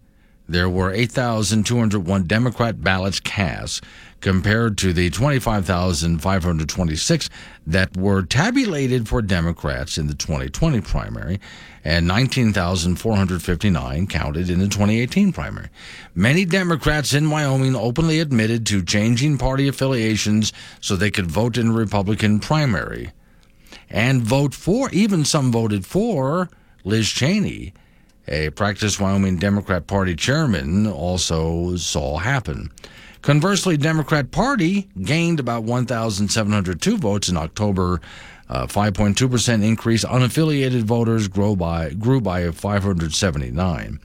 there were 8,201 Democrat ballots cast compared to the 25,526 that were tabulated for Democrats in the 2020 primary and 19,459 counted in the 2018 primary. Many Democrats in Wyoming openly admitted to changing party affiliations so they could vote in a Republican primary and vote for, even some voted for Liz Cheney a practice Wyoming Democrat Party chairman also saw happen. Conversely, Democrat Party gained about 1,702 votes in October. 5.2% increase. Unaffiliated voters grew by grew by 579.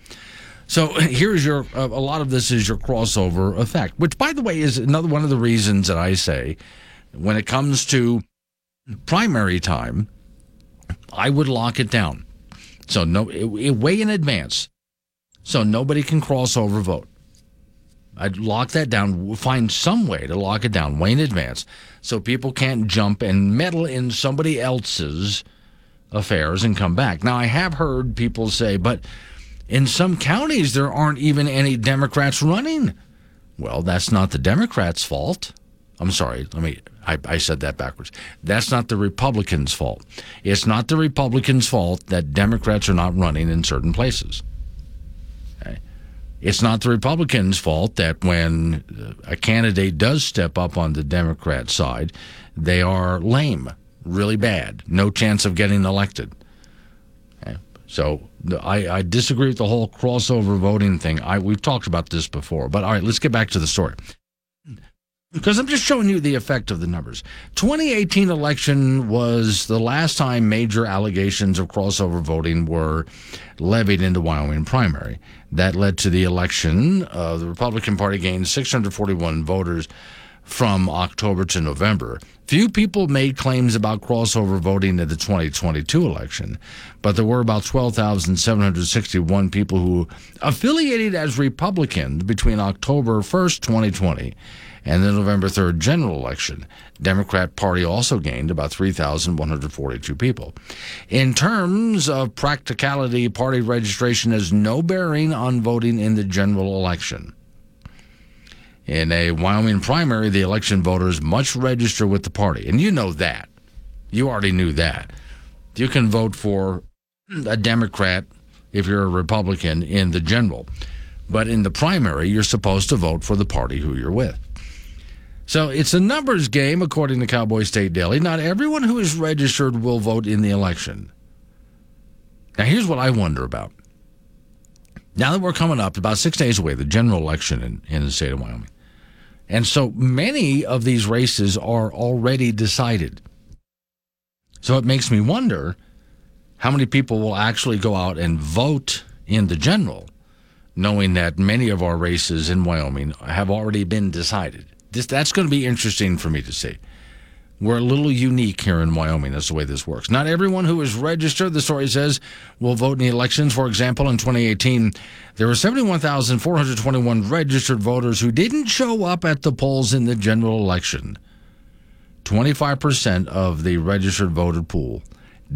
So here's your uh, a lot of this is your crossover effect, which by the way is another one of the reasons that I say when it comes to primary time, I would lock it down. So no, way in advance, so nobody can cross over vote. I'd lock that down. Find some way to lock it down way in advance, so people can't jump and meddle in somebody else's affairs and come back. Now I have heard people say, but in some counties there aren't even any Democrats running. Well, that's not the Democrats' fault. I'm sorry, let me, I, I said that backwards. That's not the Republicans' fault. It's not the Republicans' fault that Democrats are not running in certain places. Okay? It's not the Republicans' fault that when uh, a candidate does step up on the Democrat side, they are lame, really bad, no chance of getting elected. Okay? So I, I disagree with the whole crossover voting thing. I, we've talked about this before, but all right, let's get back to the story because I'm just showing you the effect of the numbers. 2018 election was the last time major allegations of crossover voting were levied into Wyoming primary. That led to the election. Uh, the Republican Party gained 641 voters from October to November. Few people made claims about crossover voting in the 2022 election, but there were about 12,761 people who affiliated as Republicans between October 1st, 2020 and the November 3rd general election. Democrat Party also gained about 3,142 people. In terms of practicality, party registration has no bearing on voting in the general election. In a Wyoming primary, the election voters must register with the party. And you know that. You already knew that. You can vote for a Democrat if you're a Republican in the general. But in the primary, you're supposed to vote for the party who you're with. So it's a numbers game, according to Cowboy State Daily. Not everyone who is registered will vote in the election. Now, here's what I wonder about. Now that we're coming up about six days away, the general election in, in the state of Wyoming. And so many of these races are already decided. So it makes me wonder how many people will actually go out and vote in the general, knowing that many of our races in Wyoming have already been decided. This, that's going to be interesting for me to see. We're a little unique here in Wyoming. That's the way this works. Not everyone who is registered, the story says, will vote in the elections. For example, in 2018, there were 71,421 registered voters who didn't show up at the polls in the general election. 25% of the registered voter pool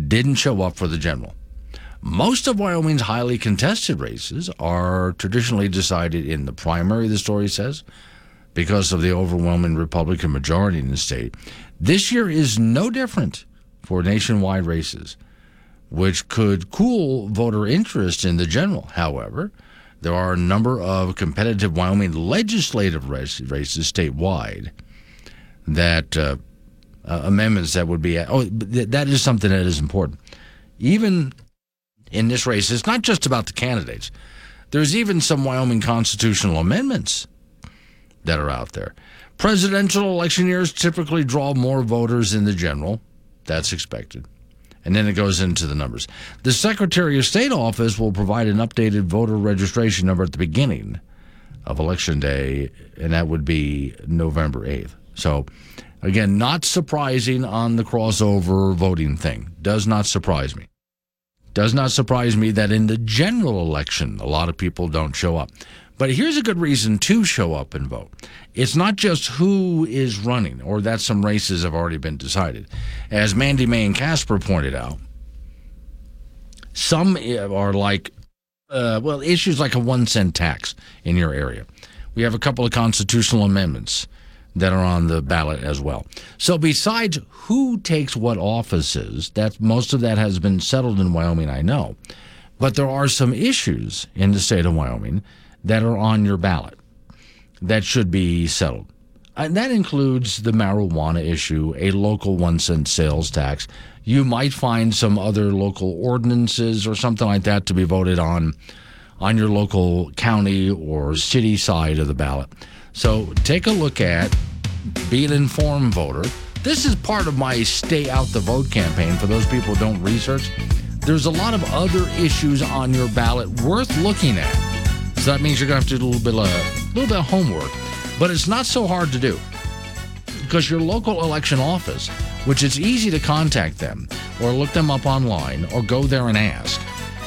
didn't show up for the general. Most of Wyoming's highly contested races are traditionally decided in the primary, the story says because of the overwhelming Republican majority in the state. This year is no different for nationwide races, which could cool voter interest in the general. However, there are a number of competitive Wyoming legislative races statewide that uh, uh, amendments that would be oh that is something that is important. Even in this race, it's not just about the candidates. There's even some Wyoming constitutional amendments that are out there. Presidential election years typically draw more voters in the general. That's expected. And then it goes into the numbers. The Secretary of State office will provide an updated voter registration number at the beginning of Election Day, and that would be November 8th. So, again, not surprising on the crossover voting thing. Does not surprise me. Does not surprise me that in the general election, a lot of people don't show up. But here's a good reason to show up and vote. It's not just who is running, or that some races have already been decided. As Mandy May and Casper pointed out, some are like, uh, well, issues like a one cent tax in your area. We have a couple of constitutional amendments that are on the ballot as well. So besides who takes what offices, that most of that has been settled in Wyoming, I know. But there are some issues in the state of Wyoming that are on your ballot that should be settled. And that includes the marijuana issue, a local one cent sales tax. You might find some other local ordinances or something like that to be voted on on your local county or city side of the ballot. So take a look at be an informed voter. This is part of my stay out the vote campaign for those people who don't research. There's a lot of other issues on your ballot worth looking at. So that means you're going to have to do a little bit of, a little bit of homework. But it's not so hard to do because your local election office, which it's easy to contact them or look them up online or go there and ask,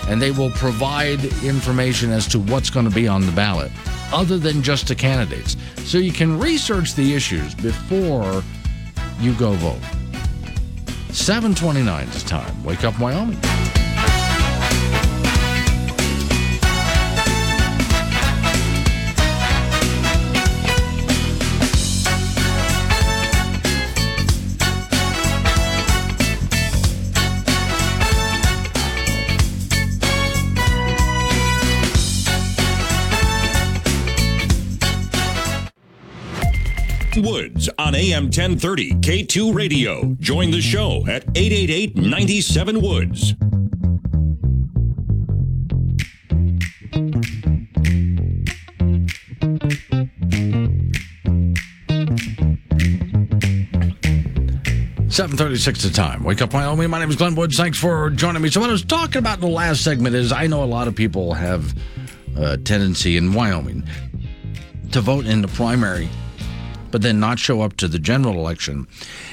and they will provide information as to what's going to be on the ballot other than just the candidates. So you can research the issues before you go vote. 729 is time. Wake up, Wyoming. Woods on AM 1030 K2 Radio. Join the show at 888 97 Woods. Seven thirty-six the time. Wake up, Wyoming. My name is Glenn Woods. Thanks for joining me. So, what I was talking about in the last segment is I know a lot of people have a tendency in Wyoming to vote in the primary, but then not show up to the general election.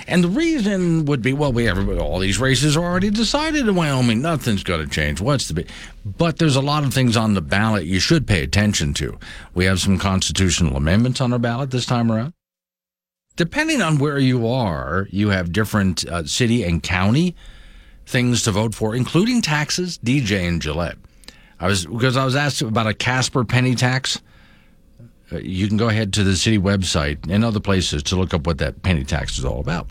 And the reason would be, well, we have all these races are already decided in Wyoming. Nothing's going to change. What's the big? But there's a lot of things on the ballot you should pay attention to. We have some constitutional amendments on our ballot this time around depending on where you are, you have different uh, city and county things to vote for, including taxes. DJ and Gillette. I was because I was asked about a Casper penny tax. Uh, you can go ahead to the city website and other places to look up what that penny tax is all about.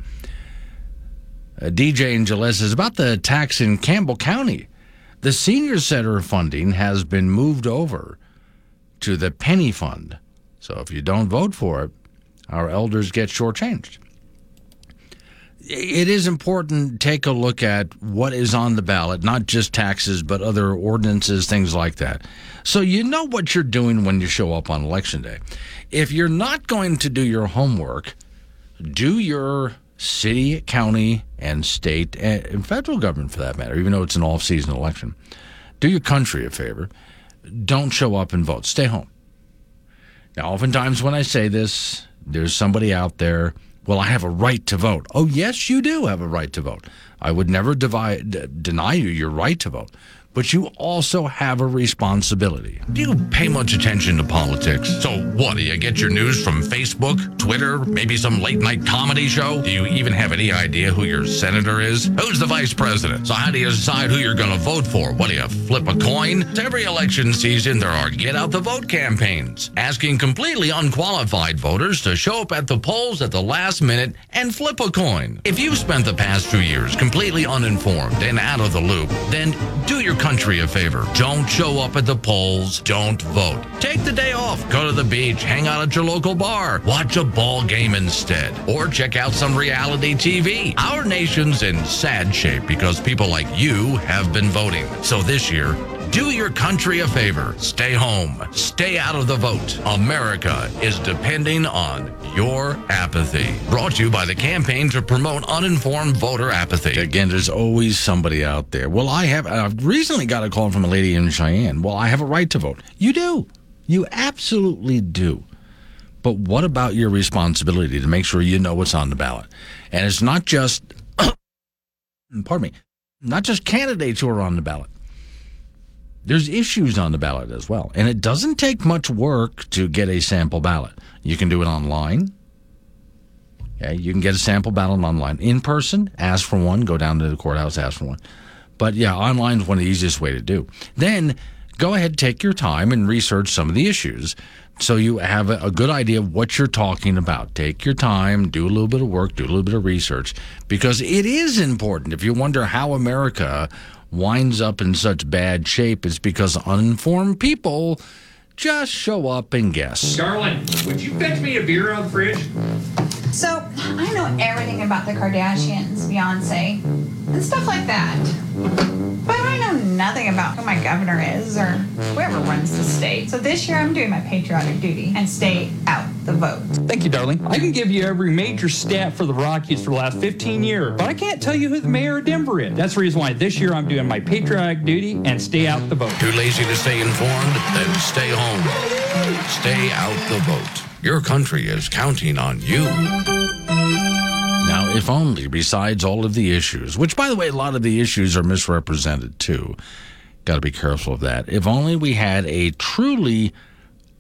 Uh, DJ Gillette says about the tax in Campbell County. The senior center funding has been moved over to the penny fund. So if you don't vote for it, our elders get shortchanged. It is important to take a look at what is on the ballot, not just taxes, but other ordinances, things like that. So you know what you're doing when you show up on election day. If you're not going to do your homework, do your city, county, and state, eh, and federal government for that matter, even though it's an off season election. Do your country a favor. Don't show up and vote. Stay home. Now, oftentimes when I say this, there's somebody out there, well, I have a right to vote. Oh, yes, you do have a right to vote. I would never d- deny you your right to vote. But you also have a responsibility. Do you pay much attention to politics? So, what? Do you get your news from Facebook, Twitter, maybe some late night comedy show? Do you even have any idea who your senator is? Who's the vice president? So, how do you decide who you're going to vote for? What do you flip a coin? Every election season, there are get out the vote campaigns, asking completely unqualified voters to show up at the polls at the last minute and flip a coin. If you've spent the past two years completely uninformed and out of the loop, then do your country a favor. Don't show up at the polls. Don't vote. Take the day off. Go to the beach. Hang out at your local bar. Watch a ball game instead. Or check out some reality TV. Our nation's in sad shape because people like you have been voting. So this year, do your country a favor. Stay home. Stay out of the vote. America is depending on your apathy. Brought to you by the campaign to promote uninformed voter apathy. Again, there's always somebody out there. Well, I have. I've recently got a call from a lady in Cheyenne. Well, I have a right to vote. You do. You absolutely do. But what about your responsibility to make sure you know what's on the ballot? And it's not just, pardon me, not just candidates who are on the ballot. There's issues on the ballot as well. And it doesn't take much work to get a sample ballot. You can do it online. Okay, you can get a sample ballot online. In person, ask for one, go down to the courthouse, ask for one. But yeah, online is one of the easiest way to do. Then go ahead, take your time and research some of the issues so you have a, good idea of what you're talking about. Take your time, do a little bit of work, do a little bit of research because it is important. If you wonder how America winds up in such bad shape, is because uninformed people just show up and guess. Darling, would you fetch me a beer out of the fridge? So, I know everything about the Kardashians, Beyonce, and stuff like that. But I know nothing about who my governor is or whoever runs the state. So this year I'm doing my patriotic duty and stay out the vote. Thank you, darling. I can give you every major stat for the Rockies for the last 15 years, but I can't tell you who the mayor of Denver is. That's the reason why this year I'm doing my patriotic duty and stay out the vote. Too lazy to stay informed? Then stay home. Stay out the vote. Your country is counting on you. Now, if only, besides all of the issues, which, by the way, a lot of the issues are misrepresented too. Got to be careful of that. If only we had a truly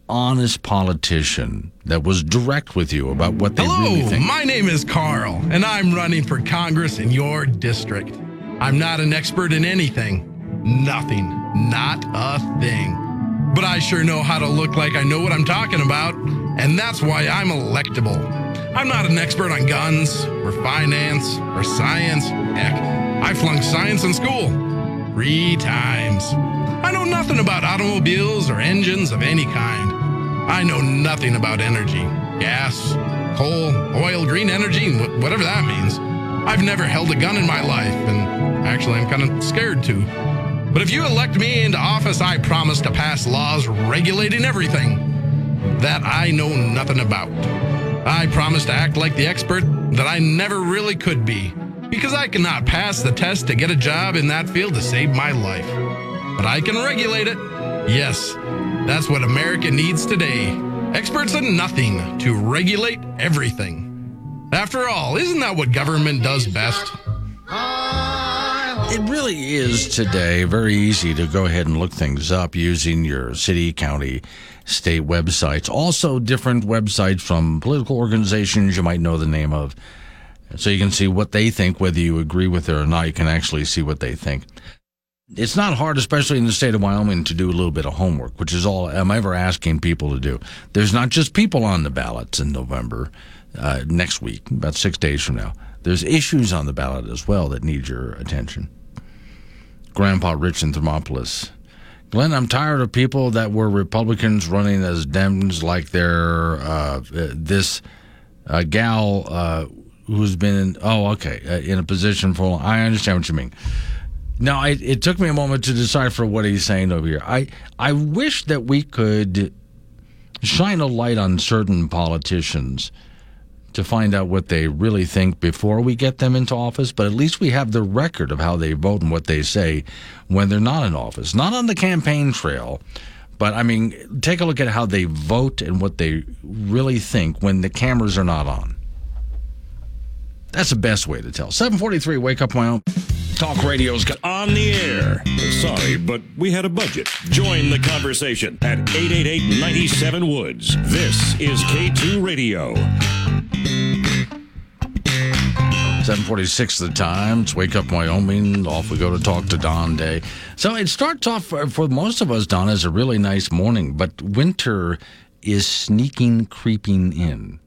honest politician that was direct with you about what they Hello, really think. my name is Carl, and I'm running for Congress in your district. I'm not an expert in anything. Nothing. Not a thing. But I sure know how to look like I know what I'm talking about, and that's why I'm electable. I'm not an expert on guns, or finance, or science. Heck, I flunked science in school. Three times. I know nothing about automobiles or engines of any kind. I know nothing about energy, gas, coal, oil, green energy, whatever that means. I've never held a gun in my life, and actually, I'm kind of scared to. But if you elect me into office, I promise to pass laws regulating everything that I know nothing about. I promise to act like the expert that I never really could be, because I cannot pass the test to get a job in that field to save my life. But I can regulate it. Yes, that's what America needs today. Experts in nothing to regulate everything. After all, isn't that what government does best? Ah. It really is today very easy to go ahead and look things up using your city, county, state websites. Also, different websites from political organizations you might know the name of. So you can see what they think, whether you agree with it or not. You can actually see what they think. It's not hard, especially in the state of Wyoming, to do a little bit of homework, which is all I'm ever asking people to do. There's not just people on the ballots in November, uh, next week, about six days from now. There's issues on the ballot as well that need your attention. Grandpa Rich in Thermopolis. Glenn, I'm tired of people that were Republicans running as Dems like they're uh, this uh, gal uh, who's been, in, oh, okay, uh, in a position for, I understand what you mean. Now, I, it took me a moment to decipher what he's saying over here. I, I wish that we could shine a light on certain politicians to find out what they really think before we get them into office, but at least we have the record of how they vote and what they say when they're not in office. Not on the campaign trail, but I mean, take a look at how they vote and what they really think when the cameras are not on. That's the best way to tell. 743, wake up, Wyoming. Talk radio's got on the air. Sorry, but we had a budget. Join the conversation at 888 97 Woods. This is K2 Radio. 746 the time. It's Wake Up Wyoming. Off we go to talk to Don Day. So it starts off for, for most of us, Don, as a really nice morning, but winter is sneaking, creeping in.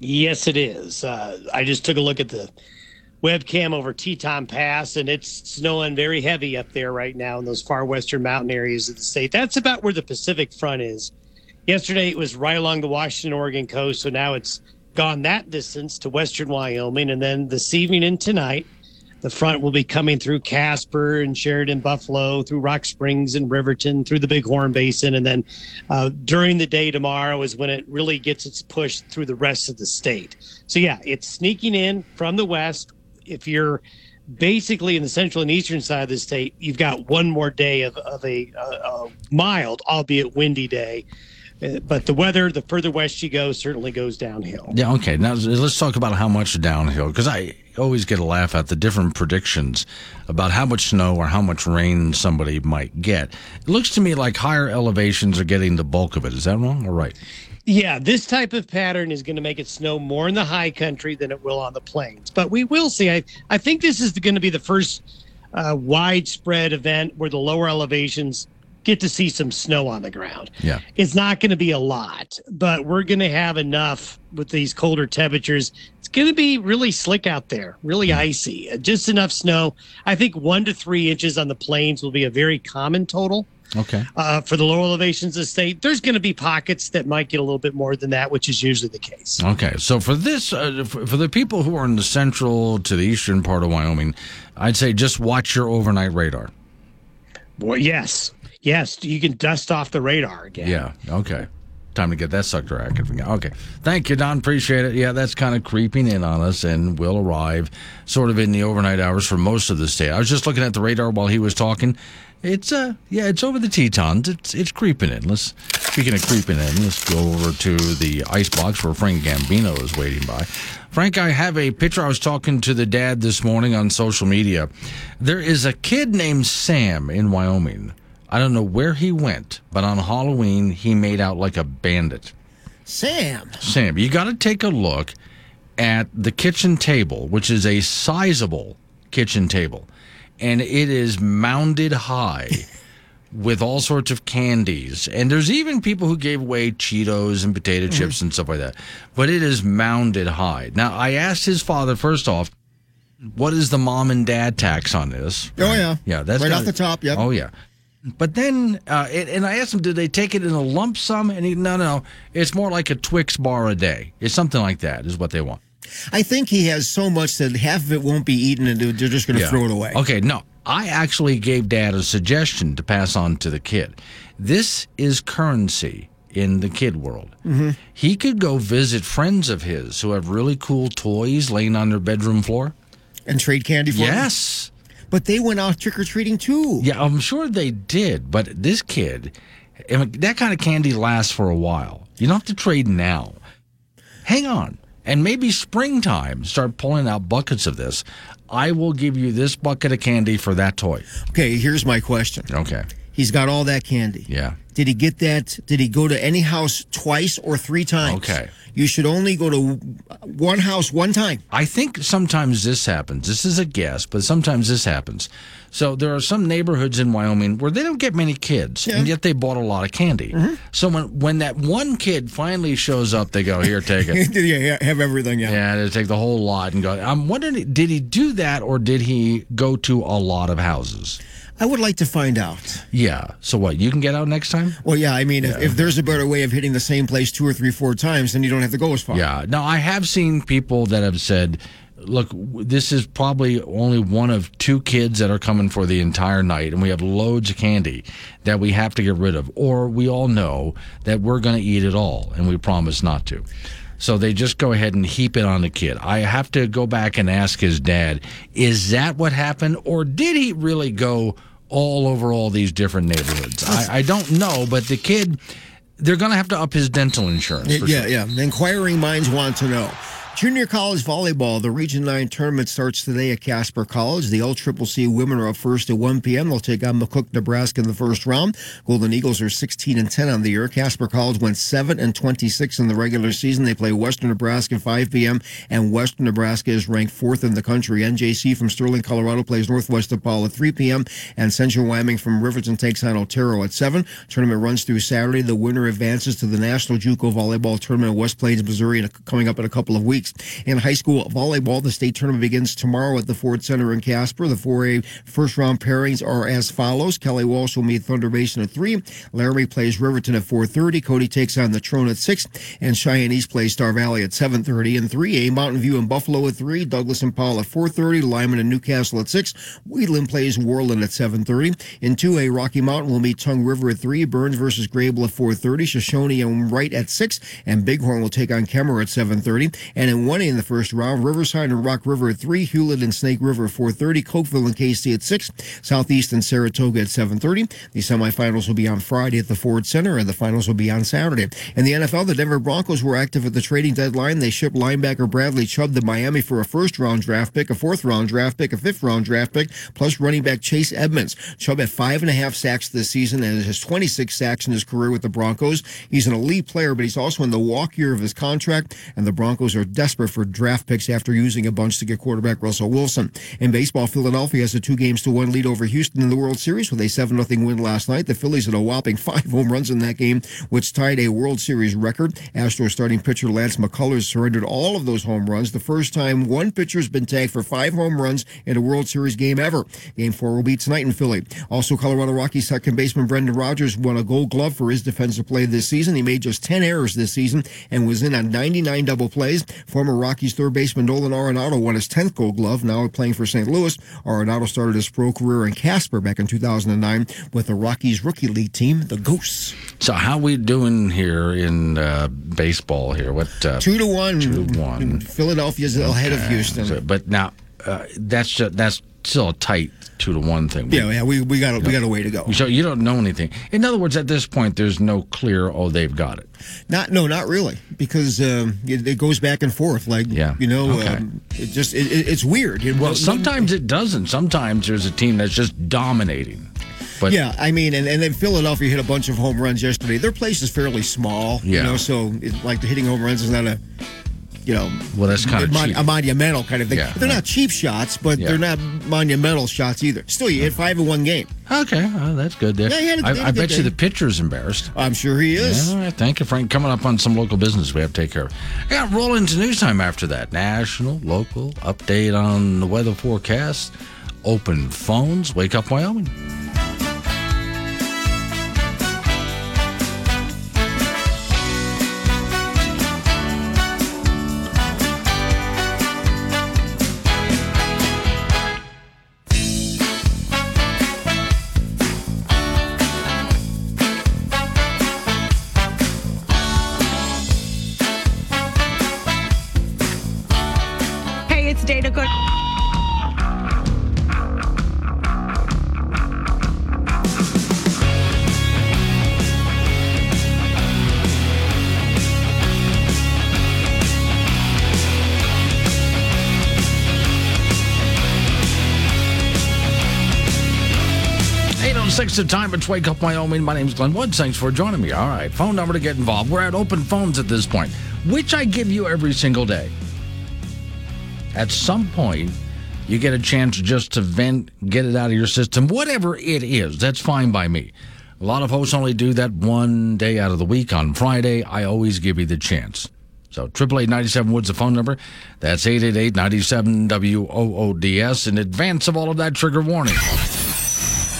Yes, it is. Uh, I just took a look at the webcam over Teton Pass, and it's snowing very heavy up there right now in those far western mountain areas of the state. That's about where the Pacific front is. Yesterday, it was right along the Washington Oregon coast, so now it's gone that distance to western Wyoming. And then this evening and tonight, the front will be coming through Casper and Sheridan, Buffalo, through Rock Springs and Riverton, through the Bighorn Basin. And then uh, during the day tomorrow is when it really gets its push through the rest of the state. So, yeah, it's sneaking in from the west. If you're basically in the central and eastern side of the state, you've got one more day of, of a, a, a mild, albeit windy day. Uh, But the weather, the further west you go, certainly goes downhill. Yeah, okay. Now let's talk about how much downhill, because I always get a laugh at the different predictions about how much snow or how much rain somebody might get. It looks to me like higher elevations are getting the bulk of it. Is that wrong or right? Yeah, this type of pattern is going to make it snow more in the high country than it will on the plains. But we will see. I, I think this is going to be the first uh, widespread event where the lower elevations get to see some snow on the ground. Yeah. It's not going to be a lot, but we're going to have enough with these colder temperatures. It's going to be really slick out there, really icy. Uh, Just enough snow. I think one to three inches on the plains will be a very common total. Okay. Uh, for the lower elevations of the state, there's going to be pockets that might get a little bit more than that, which is usually the case. Okay, so for this, uh, for, for the people who are in the central to the eastern part of Wyoming, I'd say just watch your overnight radar. Well, yes, yes, you can dust off the radar again. Yeah. Okay. Time to get that sucker again. Okay. Thank you, Don. Appreciate it. Yeah, that's kind of creeping in on us and will arrive sort of in the overnight hours for most of the state. I was just looking at the radar while he was talking. It's uh yeah, it's over the Tetons. It's it's creeping in. Let's speaking of creeping in, let's go over to the ice box where Frank Gambino is waiting by. Frank, I have a picture. I was talking to the dad this morning on social media. There is a kid named Sam in Wyoming. I don't know where he went, but on Halloween he made out like a bandit. Sam. Sam, you got to take a look at the kitchen table, which is a sizable kitchen table, and it is mounded high with all sorts of candies. And there's even people who gave away Cheetos and potato mm-hmm. chips and stuff like that. But it is mounded high. Now, I asked his father first off, what is the mom and dad tax on this? Oh, yeah. Yeah, that's Right gotta- off the top, yep. Oh yeah. But then, uh, and, and I asked him, did they take it in a lump sum? And he, no, no, it's more like a Twix bar a day. It's something like that, is what they want. I think he has so much that half of it won't be eaten and they're just going to Yeah. throw it away. Okay, no. I actually gave dad a suggestion to pass on to the kid. This is currency in the kid world. Mhm. He could go visit friends of his who have really cool toys laying on their bedroom floor. And trade candy for them? But they went out trick or treating too. Yeah, I'm sure they did. But this kid, that kind of candy lasts for a while. You don't have to trade now. Hang on. And maybe springtime, start pulling out buckets of this. I will give you this bucket of candy for that toy. Okay, here's my question. Okay. He's got all that candy. Yeah. Did he get that? Did he go to any house twice or three times? Okay. You should only go to one house one time. I think sometimes this happens. This is a guess, but sometimes this happens. So there are some neighborhoods in Wyoming where they don't get many kids, and yet they bought a lot of candy. Mm-hmm. So when when that one kid finally shows up, they go, "Here, take it." yeah, yeah, have everything. Yeah. Yeah, they take the whole lot and go. I'm wondering, did he do that or did he go to a lot of houses? I would like to find out. Yeah. So what? You can get out next time. Well, yeah, I mean, if, if there's a better way of hitting the same place two or three, four times, then you don't have to go as far. Yeah. Now I have seen people that have said, "Look, this is probably only one of two kids that are coming for the entire night, and we have loads of candy that we have to get rid of, or we all know that we're going to eat it all, and we promise not to." So they just go ahead and heap it on the kid. I have to go back and ask his dad, is that what happened? Or did he really go all over all these different neighborhoods? I, I don't know, but the kid, they're going to have to up his dental insurance. For yeah, sure. yeah. Inquiring minds want to know. Junior college volleyball, the Region 9 tournament starts today at Casper College. The LCCC women are up first at 1 p.m. They'll take on McCook, Nebraska in the first round. Golden Eagles are 16 and 10 on the year. Casper College went 7 and 26 in the regular season. They play Western Nebraska at 5 p.m. and Western Nebraska is ranked fourth in the country. NJC from Sterling, Colorado plays Northwest DePaul at 3 p.m. and Central Wyoming from Riverton takes on Otero at 7. Tournament runs through Saturday. The winner advances to the National JUCO Volleyball Tournament in West Plains, Missouri, coming up in a couple of weeks. In high school volleyball, the state tournament begins tomorrow at the Ford Center in Casper. The 4A first round pairings are as follows. Kelly Walsh will meet Thunder Basin at 3. Laramie plays Riverton at 4.30. Cody takes on Natrona at 6. And Cheyenne East plays Star Valley at 7.30. In 3A, Mountain View and Buffalo at 3. Douglas and Powell at 4.30. Lyman and Newcastle at 6. Wheatland plays Worland at 7.30. In 2A, Rocky Mountain will meet Tongue River at 3. Burns versus Greybull at 4.30. Shoshoni and Wright at 6. And Bighorn will take on Kemmerer at 7.30. And in 1A in the first round, Riverside and Rock River at 3. Hulett and Snake River at 4.30. Cokeville and Kaycee at 6. Southeast and Saratoga at 7.30. The semifinals will be on Friday at the Ford Center, and the finals will be on Saturday. In the NFL, the Denver Broncos were active at the trading deadline. They shipped linebacker Bradley Chubb to Miami for a first round draft pick, a fourth round draft pick, a fifth round draft pick, plus running back Chase Edmonds. Chubb had five and a half sacks this season and has 26 sacks in his career with the Broncos. He's an elite player, but he's also in the walk year of his contract, and the Broncos are desperate for draft picks after using a bunch to get quarterback Russell Wilson. In baseball, Philadelphia has a two games to one lead over Houston in the World Series with a 7 0 win last night. The Phillies had a whopping five home runs in that game, which tied a World Series record. Astros starting pitcher Lance McCullers surrendered all of those home runs, the first time one pitcher has been tagged for five home runs in a World Series game ever. Game four will be tonight in Philly. Also, Colorado Rockies second baseman Brendan Rodgers won a gold glove for his defensive play this season. He made just 10 errors this season and was in on 99 double plays. Former Rockies third baseman Nolan Arenado won his 10th gold glove, now playing for St. Louis. Arenado started his pro career in Casper back in 2009 with the Rockies rookie league team, the Ghosts. So how we doing here in uh, baseball here? What uh, Two to one. Two to one. Philadelphia's ahead of Houston. So- but now uh, that's ju- that's still a tight two to one thing. Yeah, yeah, we, we got a, we got a way to go. So you don't know anything. In other words, at this point, there's no clear. Oh, they've got it. Not no, not really, because um, it, it goes back and forth. Like Yeah. you know, Okay. um, it just it, it- it's weird. You Well, sometimes it doesn't. Sometimes there's a team that's just dominating. But yeah, I mean, and, and then Philadelphia hit a bunch of home runs yesterday. Their place is fairly small, you Yeah. know, so it's like the hitting home runs is not a, you know, well, that's kind of mon- a monumental kind of thing. Yeah. They're not cheap shots, but Yeah. they're not monumental shots either. Still, you hit five in one game. Okay, well, that's good. There. Yeah, he had a- he had a I, I bet you day. the pitcher's embarrassed. I'm sure he is. Right, thank you, Frank. Coming up on some local business we have to take care of. Yeah, roll into news time after that. National, local, update on the weather forecast, open phones, wake up Wyoming. state on good. six to time it's Wake Up Wyoming. My name's Glenn Woods. Thanks for joining me. All right, phone number to get involved. We're at open phones at this point, which I give you every single day. At some point, you get a chance just to vent, get it out of your system, whatever it is. That's fine by me. A lot of hosts only do that one day out of the week on Friday. I always give you the chance. So, 888 Woods, the phone number. That's 888 97 WOODS in advance of all of that trigger warning.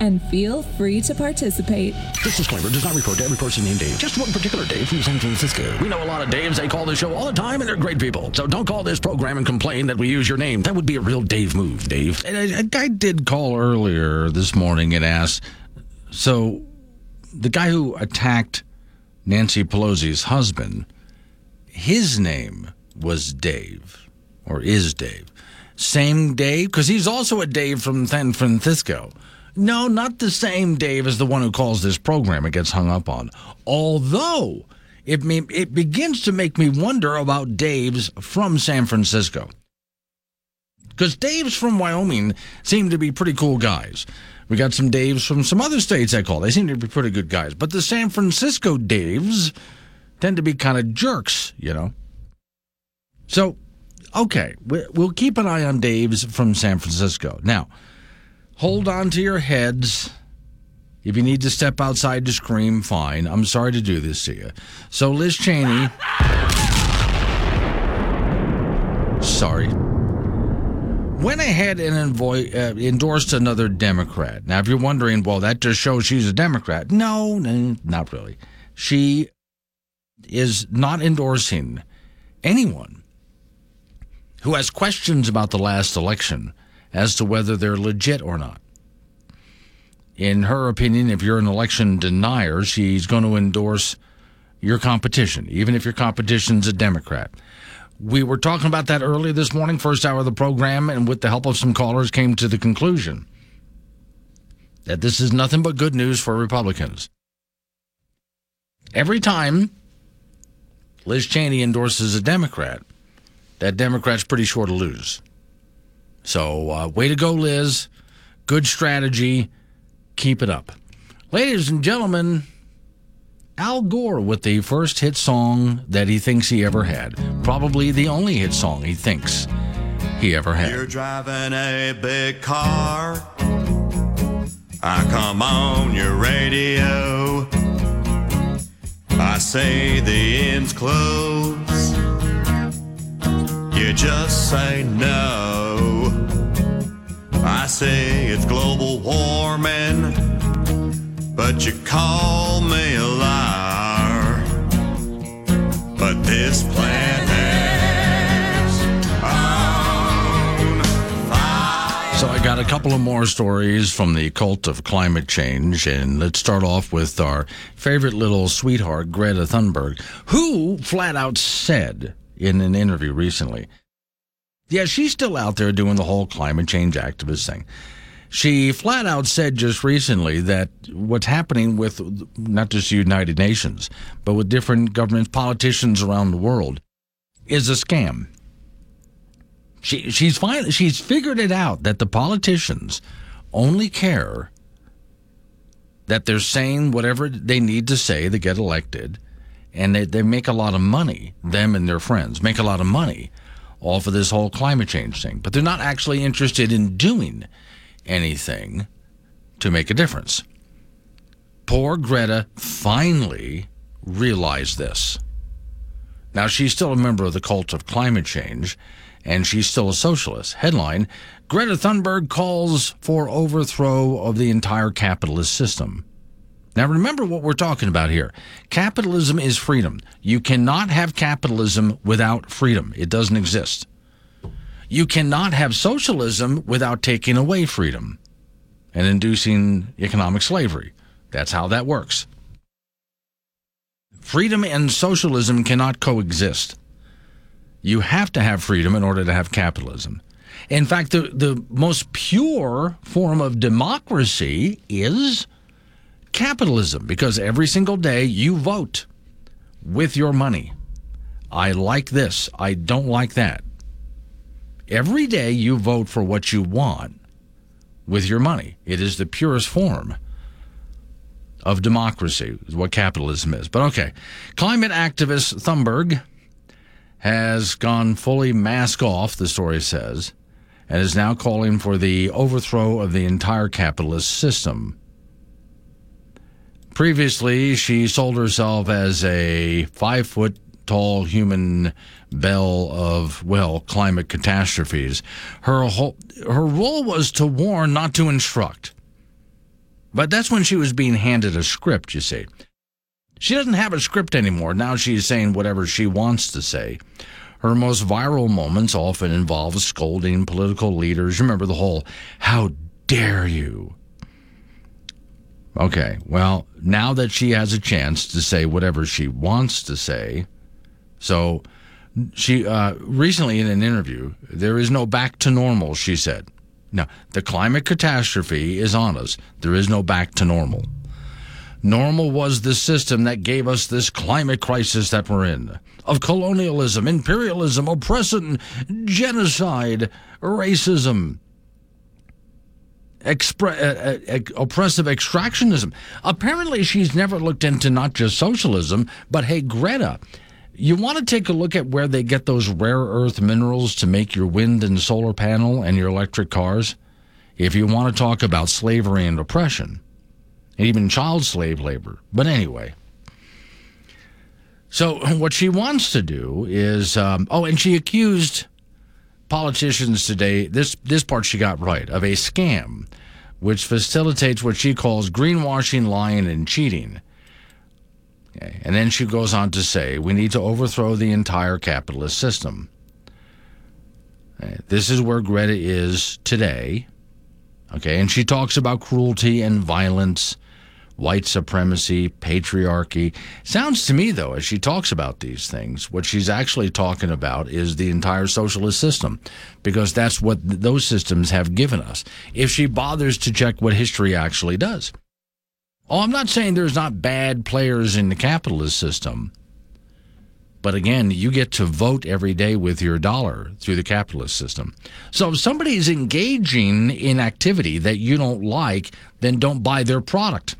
and feel free to participate. This disclaimer does not refer to every person named Dave, just one particular Dave from San Francisco. We know a lot of Daves. They call this show all the time, and they're great people. So don't call this program and complain that we use your name. That would be a real Dave move, Dave. And a, a guy did call earlier this morning and asked, so the guy who attacked Nancy Pelosi's husband, his name was Dave, or is Dave. Same Dave? Because he's also a Dave from San Francisco. No, not the same Dave as the one who calls this program and gets hung up on. Although it, may, it begins to make me wonder about Dave's from San Francisco. Because Dave's from Wyoming seem to be pretty cool guys. We got some Daves from some other states I call. They seem to be pretty good guys. But the San Francisco Daves tend to be kind of jerks, you know? So, okay, we'll keep an eye on Daves from San Francisco. Now, hold on to your heads. If you need to step outside to scream, fine. I'm sorry to do this to you. So, Liz Cheney. sorry. Went ahead and envo- uh, endorsed another Democrat. Now, if you're wondering, well, that just shows she's a Democrat. No, no, not really. She is not endorsing anyone who has questions about the last election as to whether they're legit or not. In her opinion, if you're an election denier, she's going to endorse your competition, even if your competition's a Democrat. We were talking about that earlier this morning, first hour of the program, and with the help of some callers, came to the conclusion that this is nothing but good news for Republicans. Every time Liz Cheney endorses a Democrat, that Democrat's pretty sure to lose. So, uh, way to go, Liz. Good strategy. Keep it up. Ladies and gentlemen, Al Gore with the first hit song that he thinks he ever had. Probably the only hit song he thinks he ever had. You're driving a big car. I come on your radio. I say the end's. You just say no. I say it's global warming, but you call me a liar. But this planet's on fire. So I got a couple of more stories from the cult of climate change, and let's start off with our favorite little sweetheart, Greta Thunberg, who flat out said in an interview recently, yeah, she's still out there doing the whole climate change activist thing. She flat out said just recently that what's happening with not just the United Nations, but with different governments, politicians around the world, is a scam. She, she's finally she's figured it out that the politicians only care that they're saying whatever they need to say to get elected, and they, they make a lot of money. Them and their friends make a lot of money off of this whole climate change thing, but they're not actually interested in doing anything to make a difference. Poor Greta finally realized this. Now, she's still a member of the cult of climate change, and she's still a socialist. Headline Greta Thunberg calls for overthrow of the entire capitalist system. Now, remember what we're talking about here. Capitalism is freedom. You cannot have capitalism without freedom, it doesn't exist. You cannot have socialism without taking away freedom and inducing economic slavery. That's how that works. Freedom and socialism cannot coexist. You have to have freedom in order to have capitalism. In fact, the, the most pure form of democracy is capitalism because every single day you vote with your money. I like this. I don't like that. Every day you vote for what you want with your money. It is the purest form of democracy, is what capitalism is. But okay, climate activist Thunberg has gone fully mask off, the story says, and is now calling for the overthrow of the entire capitalist system. Previously, she sold herself as a five foot tall human belle of, well, climate catastrophes. Her, whole, her role was to warn, not to instruct. But that's when she was being handed a script, you see. She doesn't have a script anymore. Now she's saying whatever she wants to say. Her most viral moments often involve scolding political leaders. Remember the whole, how dare you? Okay, well, now that she has a chance to say whatever she wants to say, so she uh, recently in an interview, there is no back to normal, she said. Now, the climate catastrophe is on us. There is no back to normal. Normal was the system that gave us this climate crisis that we're in of colonialism, imperialism, oppression, genocide, racism, expre- uh, uh, oppressive extractionism. Apparently, she's never looked into not just socialism, but hey, Greta, you want to take a look at where they get those rare earth minerals to make your wind and solar panel and your electric cars? If you want to talk about slavery and oppression, even child slave labor. But anyway. So, what she wants to do is, um, oh, and she accused politicians today, this, this part she got right, of a scam which facilitates what she calls greenwashing, lying, and cheating. Okay. And then she goes on to say, we need to overthrow the entire capitalist system. This is where Greta is today. Okay. And she talks about cruelty and violence, white supremacy, patriarchy. Sounds to me, though, as she talks about these things, what she's actually talking about is the entire socialist system, because that's what those systems have given us. If she bothers to check what history actually does. Oh, I'm not saying there's not bad players in the capitalist system. But again, you get to vote every day with your dollar through the capitalist system. So if somebody is engaging in activity that you don't like, then don't buy their product.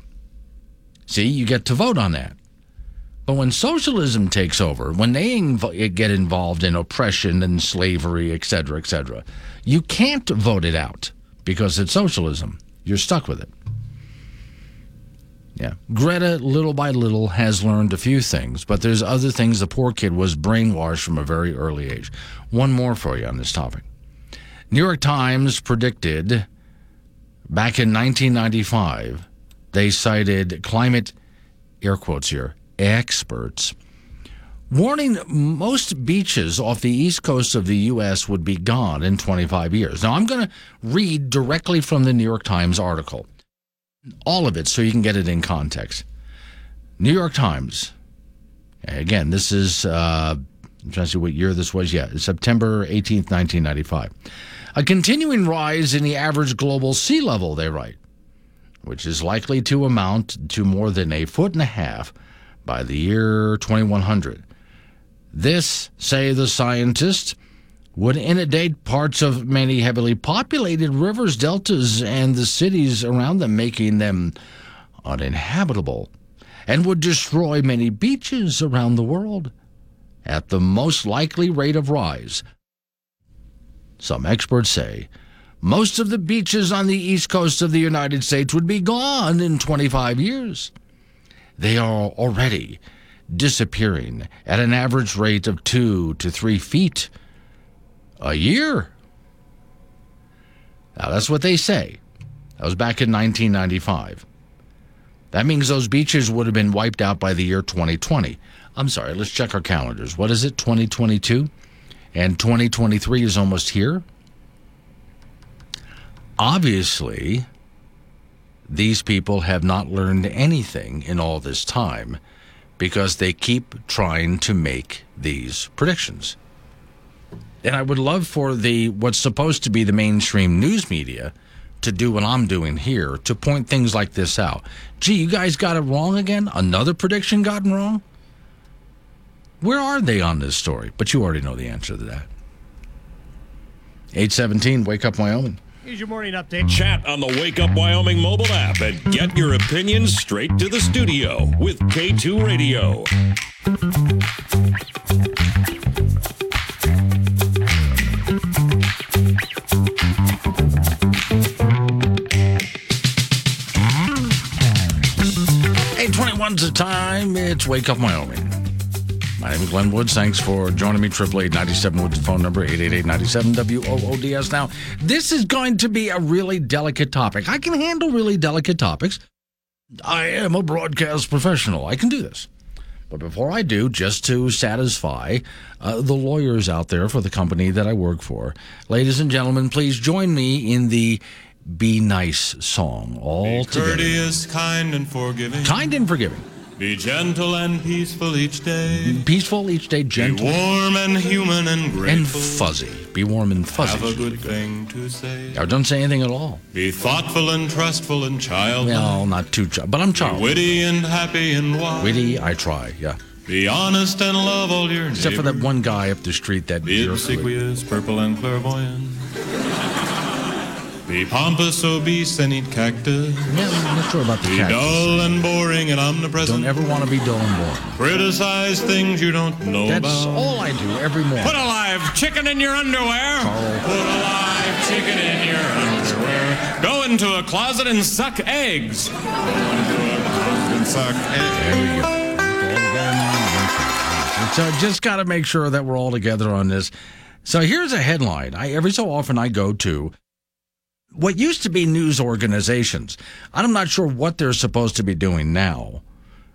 See, you get to vote on that. But when socialism takes over, when they inv- get involved in oppression and slavery, et cetera, et cetera, you can't vote it out because it's socialism. You're stuck with it. Yeah. Greta, little by little, has learned a few things, but there's other things the poor kid was brainwashed from a very early age. One more for you on this topic. New York Times predicted back in 1995, they cited climate, air quotes here, experts, warning most beaches off the east coast of the U.S. would be gone in 25 years. Now, I'm going to read directly from the New York Times article all of it so you can get it in context. New York Times. Again, this is, uh, I'm trying to see what year this was. Yeah, September 18th, 1995. A continuing rise in the average global sea level, they write, which is likely to amount to more than a foot and a half by the year 2100. This, say the scientists, would inundate parts of many heavily populated rivers, deltas, and the cities around them, making them uninhabitable, and would destroy many beaches around the world at the most likely rate of rise. Some experts say most of the beaches on the east coast of the United States would be gone in 25 years. They are already disappearing at an average rate of two to three feet a year. Now, that's what they say. That was back in 1995. That means those beaches would have been wiped out by the year 2020. I'm sorry, let's check our calendars. What is it, 2022? And 2023 is almost here? Obviously, these people have not learned anything in all this time because they keep trying to make these predictions. And I would love for the what's supposed to be the mainstream news media to do what I'm doing here to point things like this out. Gee, you guys got it wrong again? Another prediction gotten wrong? Where are they on this story? But you already know the answer to that. 817, Wake Up Wyoming. Here's your morning update. Chat on the Wake Up Wyoming mobile app and get your opinions straight to the studio with K2 Radio. Eight twenty-one's the time. It's Wake Up Wyoming. My name is Glenn Woods. Thanks for joining me. Triple eight ninety seven Woods phone number eight eight eight ninety seven W O O D S. Now, this is going to be a really delicate topic. I can handle really delicate topics. I am a broadcast professional. I can do this. But before I do, just to satisfy uh, the lawyers out there for the company that I work for, ladies and gentlemen, please join me in the Be Nice song all together. Courteous, kind, and forgiving. Kind and forgiving. Be gentle and peaceful each day. Peaceful each day, gentle. Be warm and human and grateful. and fuzzy. Be warm and fuzzy. Have a good thing to say. I don't say anything at all. Be thoughtful and trustful and childlike. Well, not too, ch- but I'm Be witty and happy and wise. Witty, I try, yeah. Be honest and love all your Except for that one guy up the street that Be obsequious, purple and clairvoyant. Be pompous, obese, and eat cactus. Yeah, I'm not sure about the Be cactus. dull and boring and omnipresent. Don't ever want to be dull and boring. Criticize things you don't know That's about. That's all I do every morning. Put a live chicken in your underwear. Carl. Put a live chicken in your underwear. Go into a closet and suck eggs. Go into a closet and suck eggs. There we go. So just got to make sure that we're all together on this. So here's a headline. I every so often I go to what used to be news organizations. I'm not sure what they're supposed to be doing now,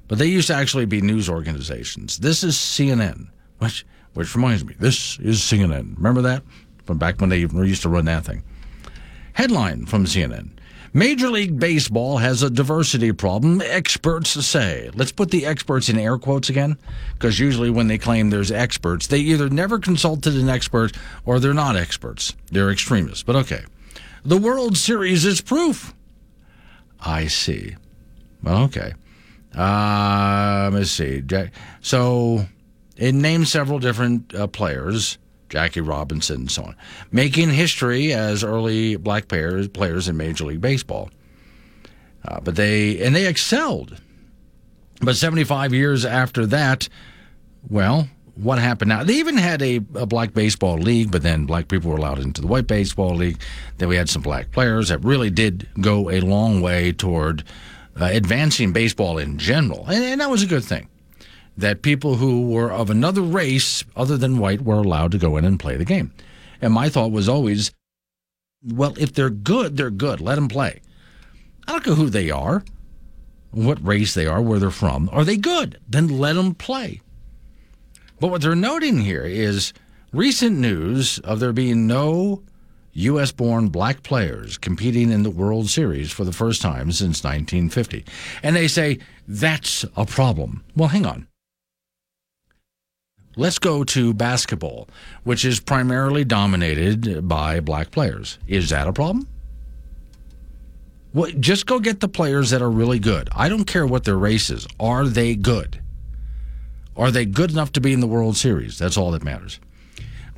but they used to actually be news organizations. This is CNN, which which reminds me, this is CNN. Remember that from back when they used to run that thing. Headline from CNN. Major League Baseball has a diversity problem, experts say. Let's put the experts in air quotes again, because usually when they claim there's experts, they either never consulted an expert or they're not experts. They're extremists. But okay. The World Series is proof. I see. Well, okay. Uh, let's see. So it names several different uh, players, Jackie Robinson and so on, making history as early black players, players in Major League Baseball. Uh, but they and they excelled. But 75 years after that, well, what happened now? They even had a, a black baseball league, but then black people were allowed into the white baseball league. Then we had some black players that really did go a long way toward uh, advancing baseball in general, and, and that was a good thing. That people who were of another race other than white were allowed to go in and play the game. And my thought was always, well, if they're good, they're good. Let them play. I don't care who they are, what race they are, where they're from. Are they good? Then let them play. But what they're noting here is recent news of there being no U.S. born black players competing in the World Series for the first time since 1950. And they say that's a problem. Well, hang on. Let's go to basketball, which is primarily dominated by black players. Is that a problem? Well, just go get the players that are really good. I don't care what their race is. Are they good? Are they good enough to be in the World Series? That's all that matters.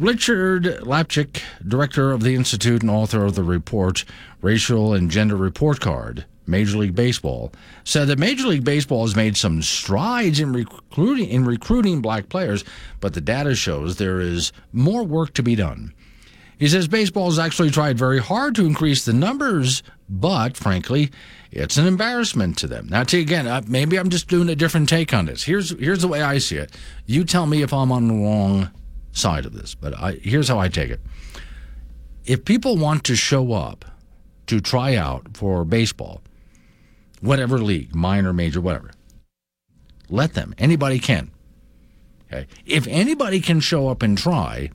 Richard Lapchick, director of the Institute and author of the report Racial and Gender Report Card, Major League Baseball, said that Major League Baseball has made some strides in recruiting in recruiting black players, but the data shows there is more work to be done. He says baseball has actually tried very hard to increase the numbers, but frankly, it's an embarrassment to them. Now, to, again, uh, maybe I'm just doing a different take on this. Here's here's the way I see it. You tell me if I'm on the wrong side of this, but I, here's how I take it. If people want to show up to try out for baseball, whatever league, minor, major, whatever, let them. Anybody can. Okay. If anybody can show up and try,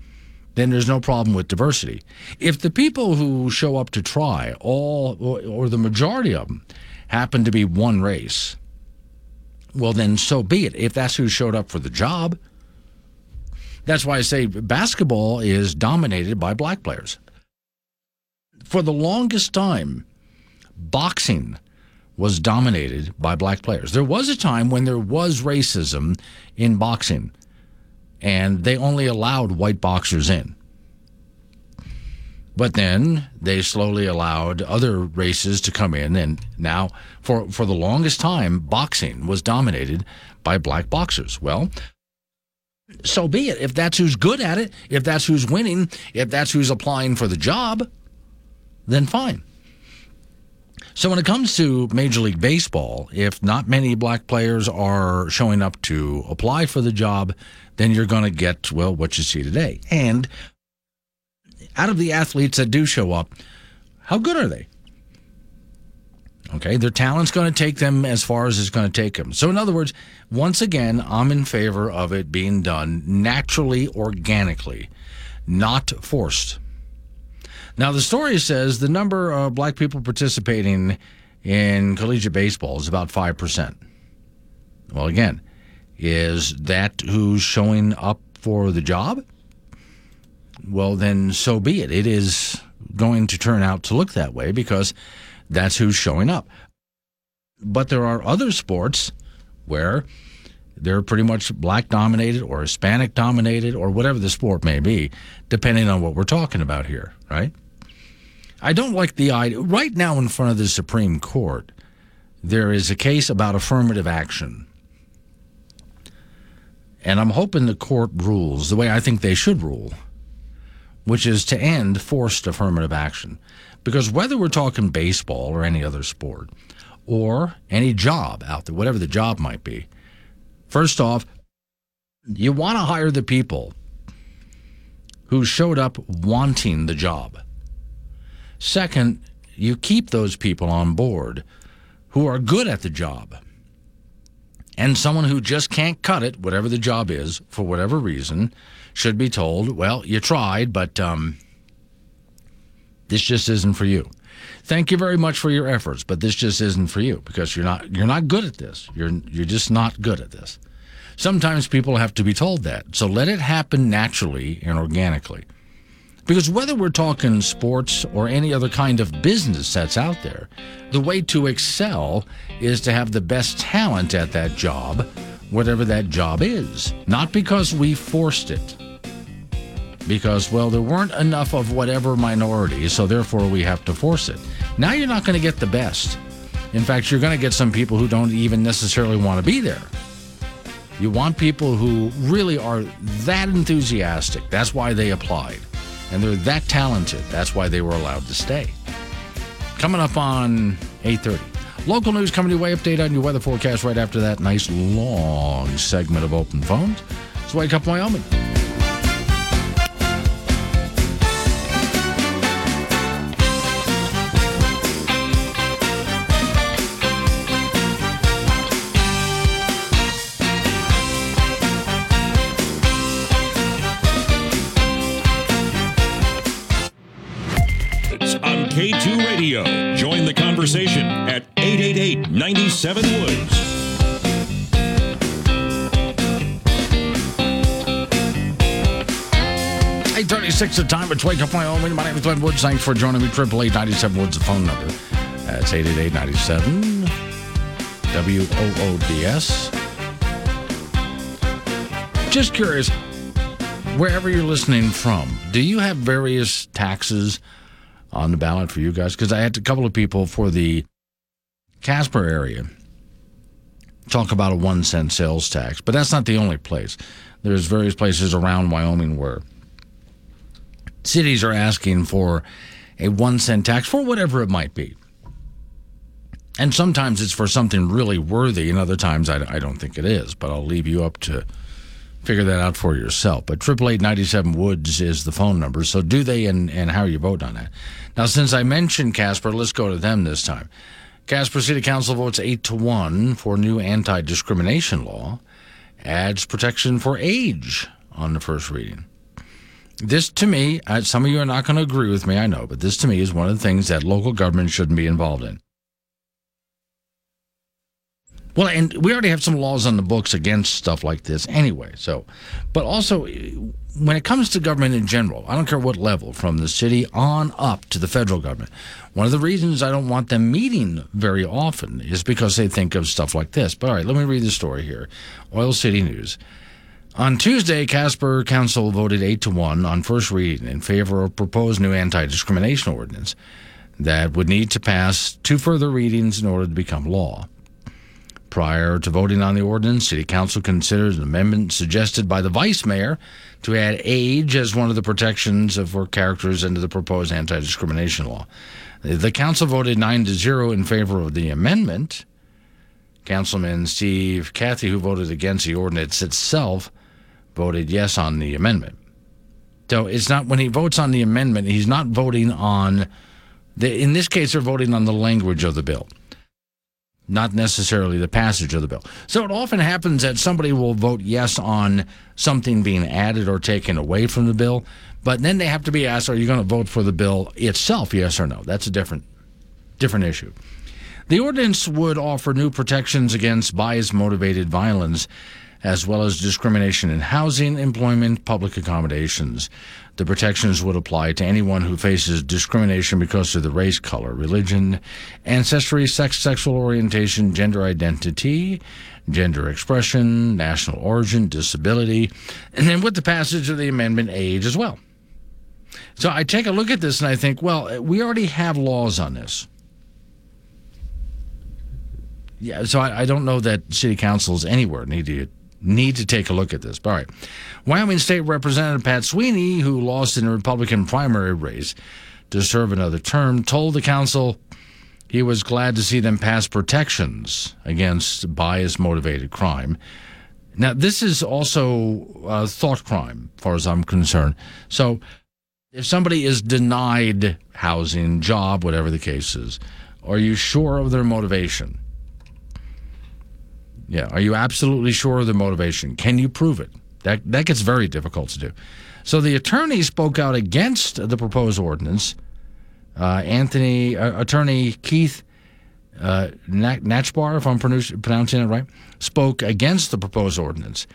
then there's no problem with diversity. If the people who show up to try, all or, or the majority of them, happen to be one race, well, then so be it. If that's who showed up for the job, that's why I say basketball is dominated by black players. For the longest time, boxing was dominated by black players. There was a time when there was racism in boxing, and they only allowed white boxers in. But then they slowly allowed other races to come in, and now, for, for the longest time, boxing was dominated by black boxers. Well, so be it. If that's who's good at it, if that's who's winning, if that's who's applying for the job, then fine. So when it comes to Major League Baseball, if not many black players are showing up to apply for the job, then you're going to get, well, what you see today. And out of the athletes that do show up, how good are they? Okay, their talent's going to take them as far as it's going to take them. So, in other words, once again, I'm in favor of it being done naturally, organically, not forced. Now, the story says the number of black people participating in collegiate baseball is about 5%. Well, again, is that who's showing up for the job? Well, then so be it. It is going to turn out to look that way because that's who's showing up. But there are other sports where they're pretty much black dominated or Hispanic dominated or whatever the sport may be, depending on what we're talking about here, right? I don't like the idea. Right now, in front of the Supreme Court, there is a case about affirmative action. And I'm hoping the court rules the way I think they should rule, which is to end forced affirmative action. Because whether we're talking baseball or any other sport, or any job out there, whatever the job might be, first off, you want to hire the people who showed up wanting the job. Second, you keep those people on board who are good at the job. And someone who just can't cut it, whatever the job is, for whatever reason, should be told, well, you tried, but um, this just isn't for you. Thank you very much for your efforts, but this just isn't for you because you're not you're not good at this. You're you're just not good at this. Sometimes people have to be told that. So let it happen naturally and organically. Because whether we're talking sports or any other kind of business that's out there, the way to excel is to have the best talent at that job, whatever that job is. Not because we forced it. Because, well, there weren't enough of whatever minority, so therefore we have to force it. Now you're not going to get the best. In fact, you're going to get some people who don't even necessarily want to be there. You want people who really are that enthusiastic. That's why they applied and they're that talented. That's why they were allowed to stay. Coming up on 8:30. Local news coming to your way. Update on your weather forecast right after that nice long segment of open phones. It's Wake Up Wyoming. Conversation at 888 97 Woods. 836 the time. It's Wake Up Wyoming. My name is Glenn Woods. Thanks for joining me. Triple eight ninety seven Woods, the phone number. That's 888 97 W O O D S. Just curious, wherever you're listening from, do you have various taxes on the ballot for you guys? Because I had a couple of people for the Casper area talk about a one cent sales tax, but that's not the only place. There's various places around Wyoming where cities are asking for a one cent tax for whatever it might be. And sometimes it's for something really worthy, and other times I, I don't think it is, but I'll leave you up to figure that out for yourself. But 888 Woods is the phone number. So do they and, and how are you voting on that? Now, since I mentioned Casper, let's go to them this time. Casper City Council votes 8 to 1 for new anti discrimination law, adds protection for age on the first reading. This, to me, some of you are not going to agree with me, I know, but this to me is one of the things that local government shouldn't be involved in. Well, and we already have some laws on the books against stuff like this anyway. So, but also when it comes to government in general, I don't care what level, from the city on up to the federal government. One of the reasons I don't want them meeting very often is because they think of stuff like this. But all right, let me read the story here. Oil City News. On Tuesday, Casper Council voted 8 to 1 on first reading in favor of proposed new anti discrimination ordinance that would need to pass two further readings in order to become law. Prior to voting on the ordinance, City Council considered an amendment suggested by the Vice Mayor to add age as one of the protections for characters into the proposed anti discrimination law. The Council voted 9 to 0 in favor of the amendment. Councilman Steve Cathey, who voted against the ordinance itself, voted yes on the amendment. So it's not when he votes on the amendment, he's not voting on, the, in this case, they're voting on the language of the bill not necessarily the passage of the bill. So it often happens that somebody will vote yes on something being added or taken away from the bill, but then they have to be asked, are you going to vote for the bill itself, yes or no? That's a different, different issue. The ordinance would offer new protections against bias motivated violence, as well as discrimination in housing, employment, public accommodations. The protections would apply to anyone who faces discrimination because of the race, color, religion, ancestry, sex, sexual orientation, gender identity, gender expression, national origin, disability, and then with the passage of the amendment, age as well. So I take a look at this and I think, well, we already have laws on this. Yeah, so I, I don't know that city councils anywhere need to need to take a look at this. All right. Wyoming State Representative Pat Sweeney, who lost in a Republican primary race to serve another term, told the council he was glad to see them pass protections against bias motivated crime. Now, this is also a thought crime, as far as I'm concerned. So, if somebody is denied housing, job, whatever the case is, are you sure of their motivation? Yeah. Are you absolutely sure of the motivation? Can you prove it? That, that gets very difficult to do. So the attorney spoke out against the proposed ordinance. Uh, Anthony, uh, attorney Keith uh, Nachbar, if I'm pronouncing it right, spoke against the proposed ordinance.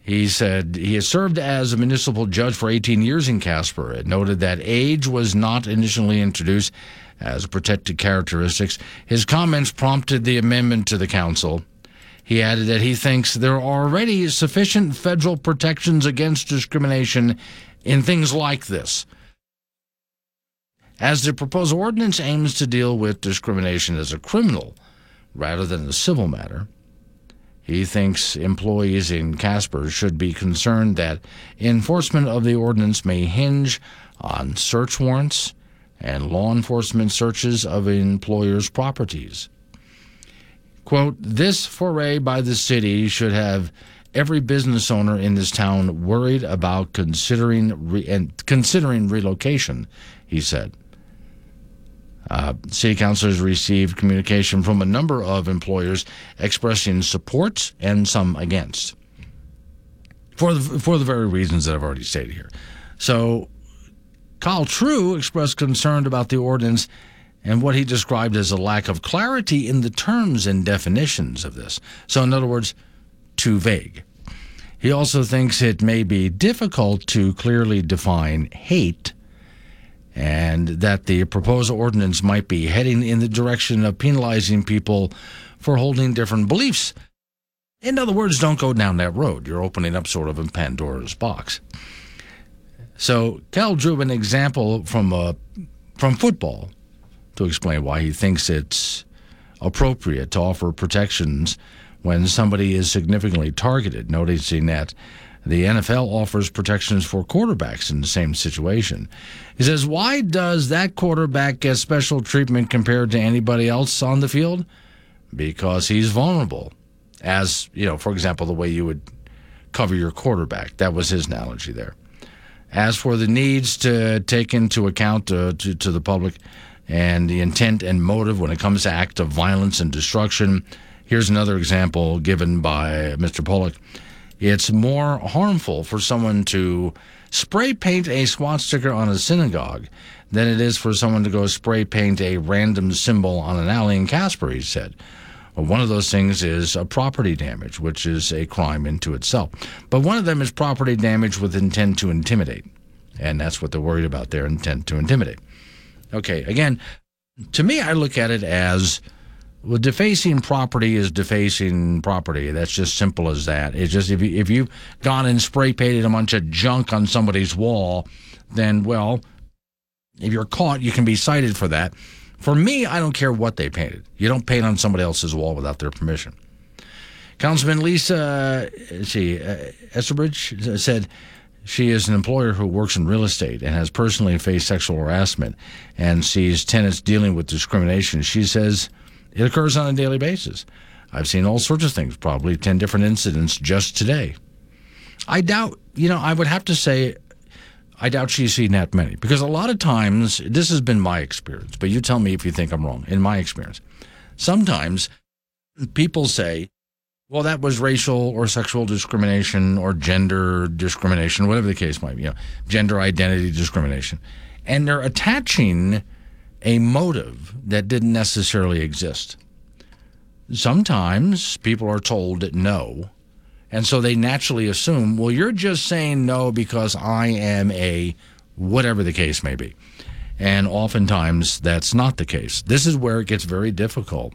He said he has served as a municipal judge for 18 years in Casper. It noted that age was not initially introduced as protected characteristics. His comments prompted the amendment to the council. He added that he thinks there are already sufficient federal protections against discrimination in things like this. As the proposed ordinance aims to deal with discrimination as a criminal rather than a civil matter, he thinks employees in Casper should be concerned that enforcement of the ordinance may hinge on search warrants and law enforcement searches of employers' properties. Quote, this foray by the city should have every business owner in this town worried about considering re- and considering relocation, he said. Uh, city councilors received communication from a number of employers expressing support and some against, for the, for the very reasons that I've already stated here. So, Kyle True expressed concern about the ordinance and what he described as a lack of clarity in the terms and definitions of this. So, in other words, too vague. He also thinks it may be difficult to clearly define hate and that the proposed ordinance might be heading in the direction of penalizing people for holding different beliefs. In other words, don't go down that road. You're opening up sort of a Pandora's box. So, Cal drew an example from, uh, from football to explain why he thinks it's appropriate to offer protections when somebody is significantly targeted, noticing that the NFL offers protections for quarterbacks in the same situation. He says, Why does that quarterback get special treatment compared to anybody else on the field? Because he's vulnerable. As, you know, for example, the way you would cover your quarterback. That was his analogy there. As for the needs to take into account uh, to, to the public, and the intent and motive when it comes to acts of violence and destruction. Here's another example given by Mr. Pollock. It's more harmful for someone to spray paint a swastika on a synagogue than it is for someone to go spray paint a random symbol on an alley in Casper, he said. One of those things is a property damage, which is a crime into itself. But one of them is property damage with intent to intimidate. And that's what they're worried about their intent to intimidate. Okay, again, to me, I look at it as well, defacing property is defacing property. That's just simple as that. It's just if, you, if you've gone and spray painted a bunch of junk on somebody's wall, then, well, if you're caught, you can be cited for that. For me, I don't care what they painted. You don't paint on somebody else's wall without their permission. Councilman Lisa, see, uh, said she is an employer who works in real estate and has personally faced sexual harassment and sees tenants dealing with discrimination. She says it occurs on a daily basis. I've seen all sorts of things, probably 10 different incidents just today. I doubt, you know, I would have to say I doubt she's seen that many because a lot of times, this has been my experience, but you tell me if you think I'm wrong. In my experience, sometimes people say, well, that was racial or sexual discrimination or gender discrimination, whatever the case might be, you know, gender identity discrimination. And they're attaching a motive that didn't necessarily exist. Sometimes people are told no and so they naturally assume, well, you're just saying no because I am a whatever the case may be. And oftentimes that's not the case. This is where it gets very difficult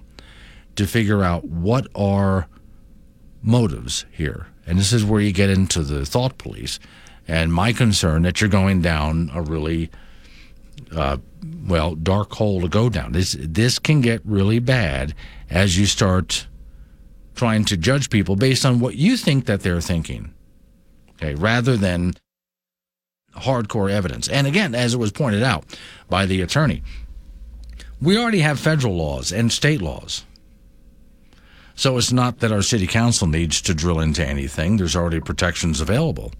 to figure out what are motives here. And this is where you get into the thought police. And my concern that you're going down a really, uh, well, dark hole to go down. This, this can get really bad as you start trying to judge people based on what you think that they're thinking, okay, rather than hardcore evidence. And again, as it was pointed out by the attorney, we already have federal laws and state laws. So it's not that our city council needs to drill into anything. There's already protections available,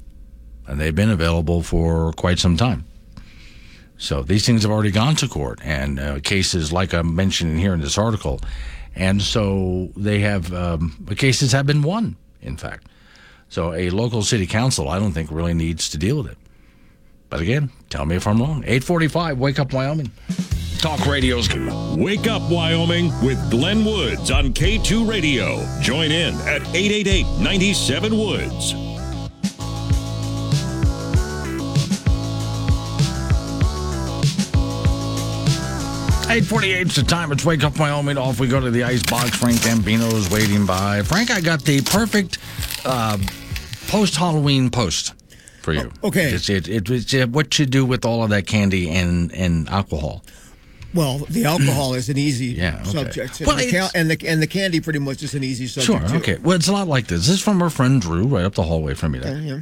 and they've been available for quite some time. So these things have already gone to court, and uh, cases like I'm mentioning here in this article and so they have, um, cases have been won, in fact. So a local city council, I don't think, really needs to deal with it. But again, tell me if I'm wrong. 845, Wake Up Wyoming. Talk Radio's Wake Up Wyoming with Glenn Woods on K2 Radio. Join in at 888 97 Woods. 848 is the time. It's Wake Up Wyoming. Off we go to the ice box. Frank Gambino's waiting by. Frank, I got the perfect uh, post Halloween post for you. Oh, okay. It's, it, it, it's what you do with all of that candy and, and alcohol. Well, the alcohol is an easy Yeah, okay. subject, and, Well, the ca- it's- and the and the candy pretty much is an easy Sure. subject. too. Okay. Well, it's a lot like this. This is from our friend Drew, right up the hallway from you there. Yeah, yeah.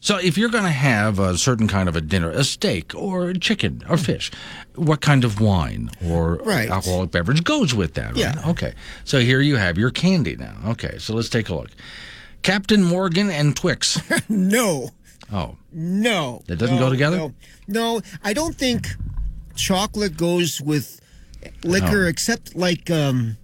So, if you're going to have a certain kind of a dinner, a steak or chicken or mm-hmm. fish, what kind of wine or Right. alcoholic beverage goes with that? Right? Yeah. Okay. So here you have your candy now. Okay. So let's take a look. Captain Morgan and Twix. no, Oh, no, That doesn't no, go together? No, no, I don't think chocolate goes with liquor, Oh. except like um,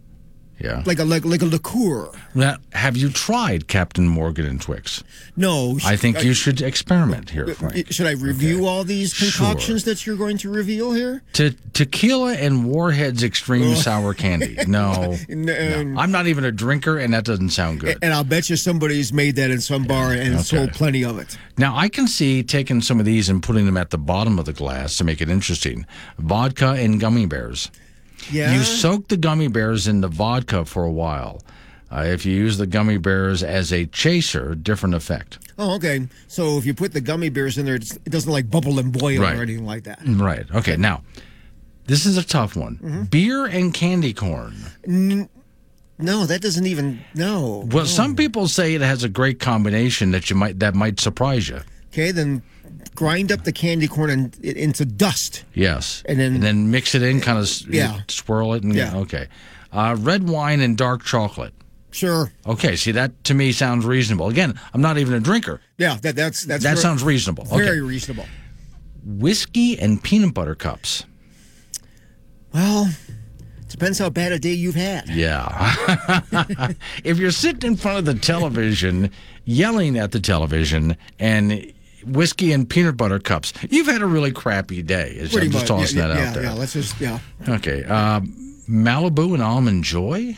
yeah. like a like, like a liqueur. Now, have you tried Captain Morgan and Twix? No, I think I- you should experiment here, Frank. Uh, should I review all these concoctions that you're going to reveal here? Te- tequila and Warhead's Extreme oh. Sour Candy. No, No. no. I'm not even a drinker, and that doesn't sound good. And I'll bet you somebody's made that in some bar and Okay. sold plenty of it. Now, I can see taking some of these and putting them at the bottom of the glass to make it interesting. Vodka and gummy bears. Yeah. You soak the gummy bears in the vodka for a while. Uh, if you use the gummy bears as a chaser, different effect. Oh, okay. So if you put the gummy bears in there, it doesn't like bubble and boil Right. or anything like that. Right. Okay. Now, this is a tough one. Mm-hmm. Beer and candy corn. N- no, that doesn't even. No. Well, no. some people say it has a great combination that you might that might surprise you. Okay, then grind up the candy corn and it into dust. Yes. And then- mix it in, kind of Yeah. swirl it. And, Yeah. Okay. Uh, red wine and dark chocolate. Sure. Okay. See, that to me sounds reasonable. Again, I'm not even a drinker. Yeah, that that's that's that ver- sounds reasonable. Okay. Very reasonable. Whiskey and peanut butter cups. Well, depends how bad a day you've had. Yeah. if you're sitting in front of the television, yelling at the television, and whiskey and peanut butter cups, you've had a really crappy day. I'm just much. tossing yeah, that yeah, out there. Yeah, let's just yeah. Okay. Um, Malibu and Almond Joy.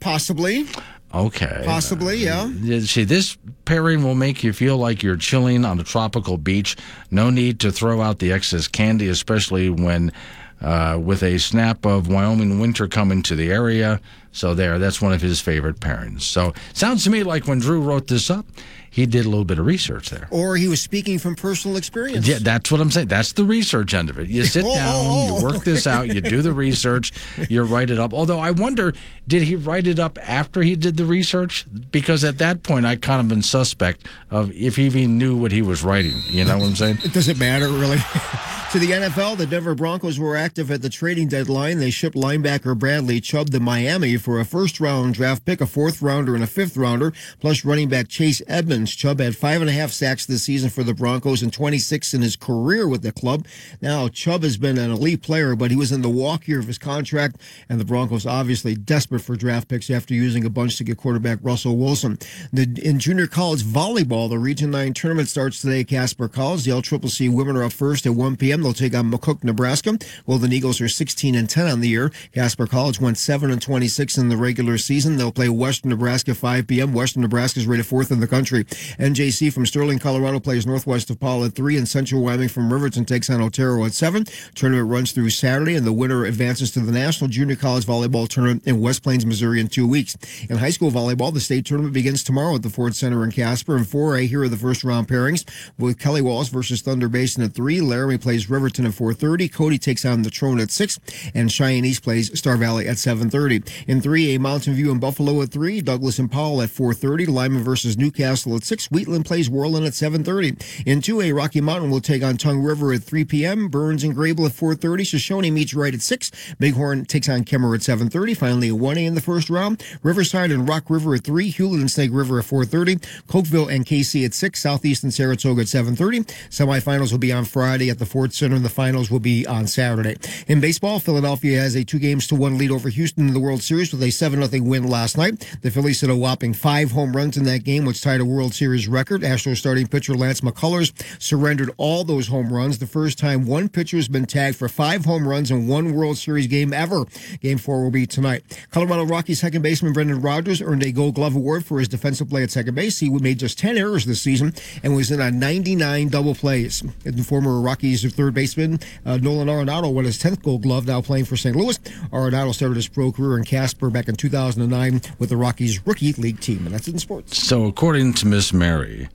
Possibly. Okay. Possibly, yeah. See, this pairing will make you feel like you're chilling on a tropical beach. No need to throw out the excess candy, especially when uh, with a snap of Wyoming winter coming to the area. So, there, that's one of his favorite pairings. So, sounds to me like when Drew wrote this up, he did a little bit of research there. Or he was speaking from personal experience. Yeah, that's what I'm saying. That's the research end of it. You sit Oh, down, oh, you oh. work this out, you do the research, you write it up. Although I wonder, did he write it up after he did the research? Because at that point, I kind of been suspect of if he even knew what he was writing. You know what I'm saying? It doesn't matter, really. to the NFL, the Denver Broncos were active at the trading deadline. They shipped linebacker Bradley Chubb to Miami for a first round draft pick, a fourth rounder, and a fifth rounder, plus running back Chase Edmonds. Chubb had five and a half sacks this season for the Broncos and 26 in his career with the club. Now, Chubb has been an elite player, but he was in the walk year of his contract, and the Broncos obviously desperate for draft picks after using a bunch to get quarterback Russell Wilson. The, in junior college volleyball, the Region 9 tournament starts today Casper College. The LCCC women are up first at 1 p.m. They'll take on McCook, Nebraska. Well, Golden Eagles are 16 and 10 on the year. Casper College went 7 and 26 in the regular season. They'll play Western Nebraska 5 p.m. Western Nebraska is rated fourth in the country. NJC from Sterling, Colorado plays northwest of Powell at 3, and Central Wyoming from Riverton takes on Otero at 7. Tournament runs through Saturday, and the winner advances to the National Junior College Volleyball Tournament in West Plains, Missouri in two weeks. In high school volleyball, the state tournament begins tomorrow at the Ford Center in Casper. In 4A, here are the first round pairings with Kelly Walsh versus Thunder Basin at 3. Laramie plays Riverton at 4.30. Cody takes on Natrona at 6. And Cheyenne East plays Star Valley at 7.30. In 3A, Mountain View and Buffalo at 3. Douglas and Powell at 4.30. Lyman versus Newcastle at 6. Wheatland plays Worland at 7.30. In 2A, Rocky Mountain will take on Tongue River at 3 p.m. Burns and Greybull at 4.30. Shoshoni meets Wright at 6. Bighorn takes on Kemmerer at 7.30. Finally, a 1A in the first round. Riverside and Rock River at 3. Hulett and Snake River at 4.30. Cokeville and Kaycee at 6. Southeast and Saratoga at 7.30. Semifinals will be on Friday at the Ford Center, and the finals will be on Saturday. In baseball, Philadelphia has a two games to one lead over Houston in the World Series with a 7 0 win last night. The Phillies hit a whopping five home runs in that game, which tied a World Series record. Astros starting pitcher Lance McCullers surrendered all those home runs. The first time one pitcher has been tagged for five home runs in one World Series game ever. Game four will be tonight. Colorado Rockies second baseman Brendan Rodgers earned a Gold Glove Award for his defensive play at second base. He made just 10 errors this season and was in on 99 double plays. And former Rockies third baseman uh, Nolan Arenado won his 10th Gold Glove, now playing for St. Louis. Arenado started his pro career in Casper back in 2009 with the Rockies rookie league team, and that's in sports. So, according to Miss Mary,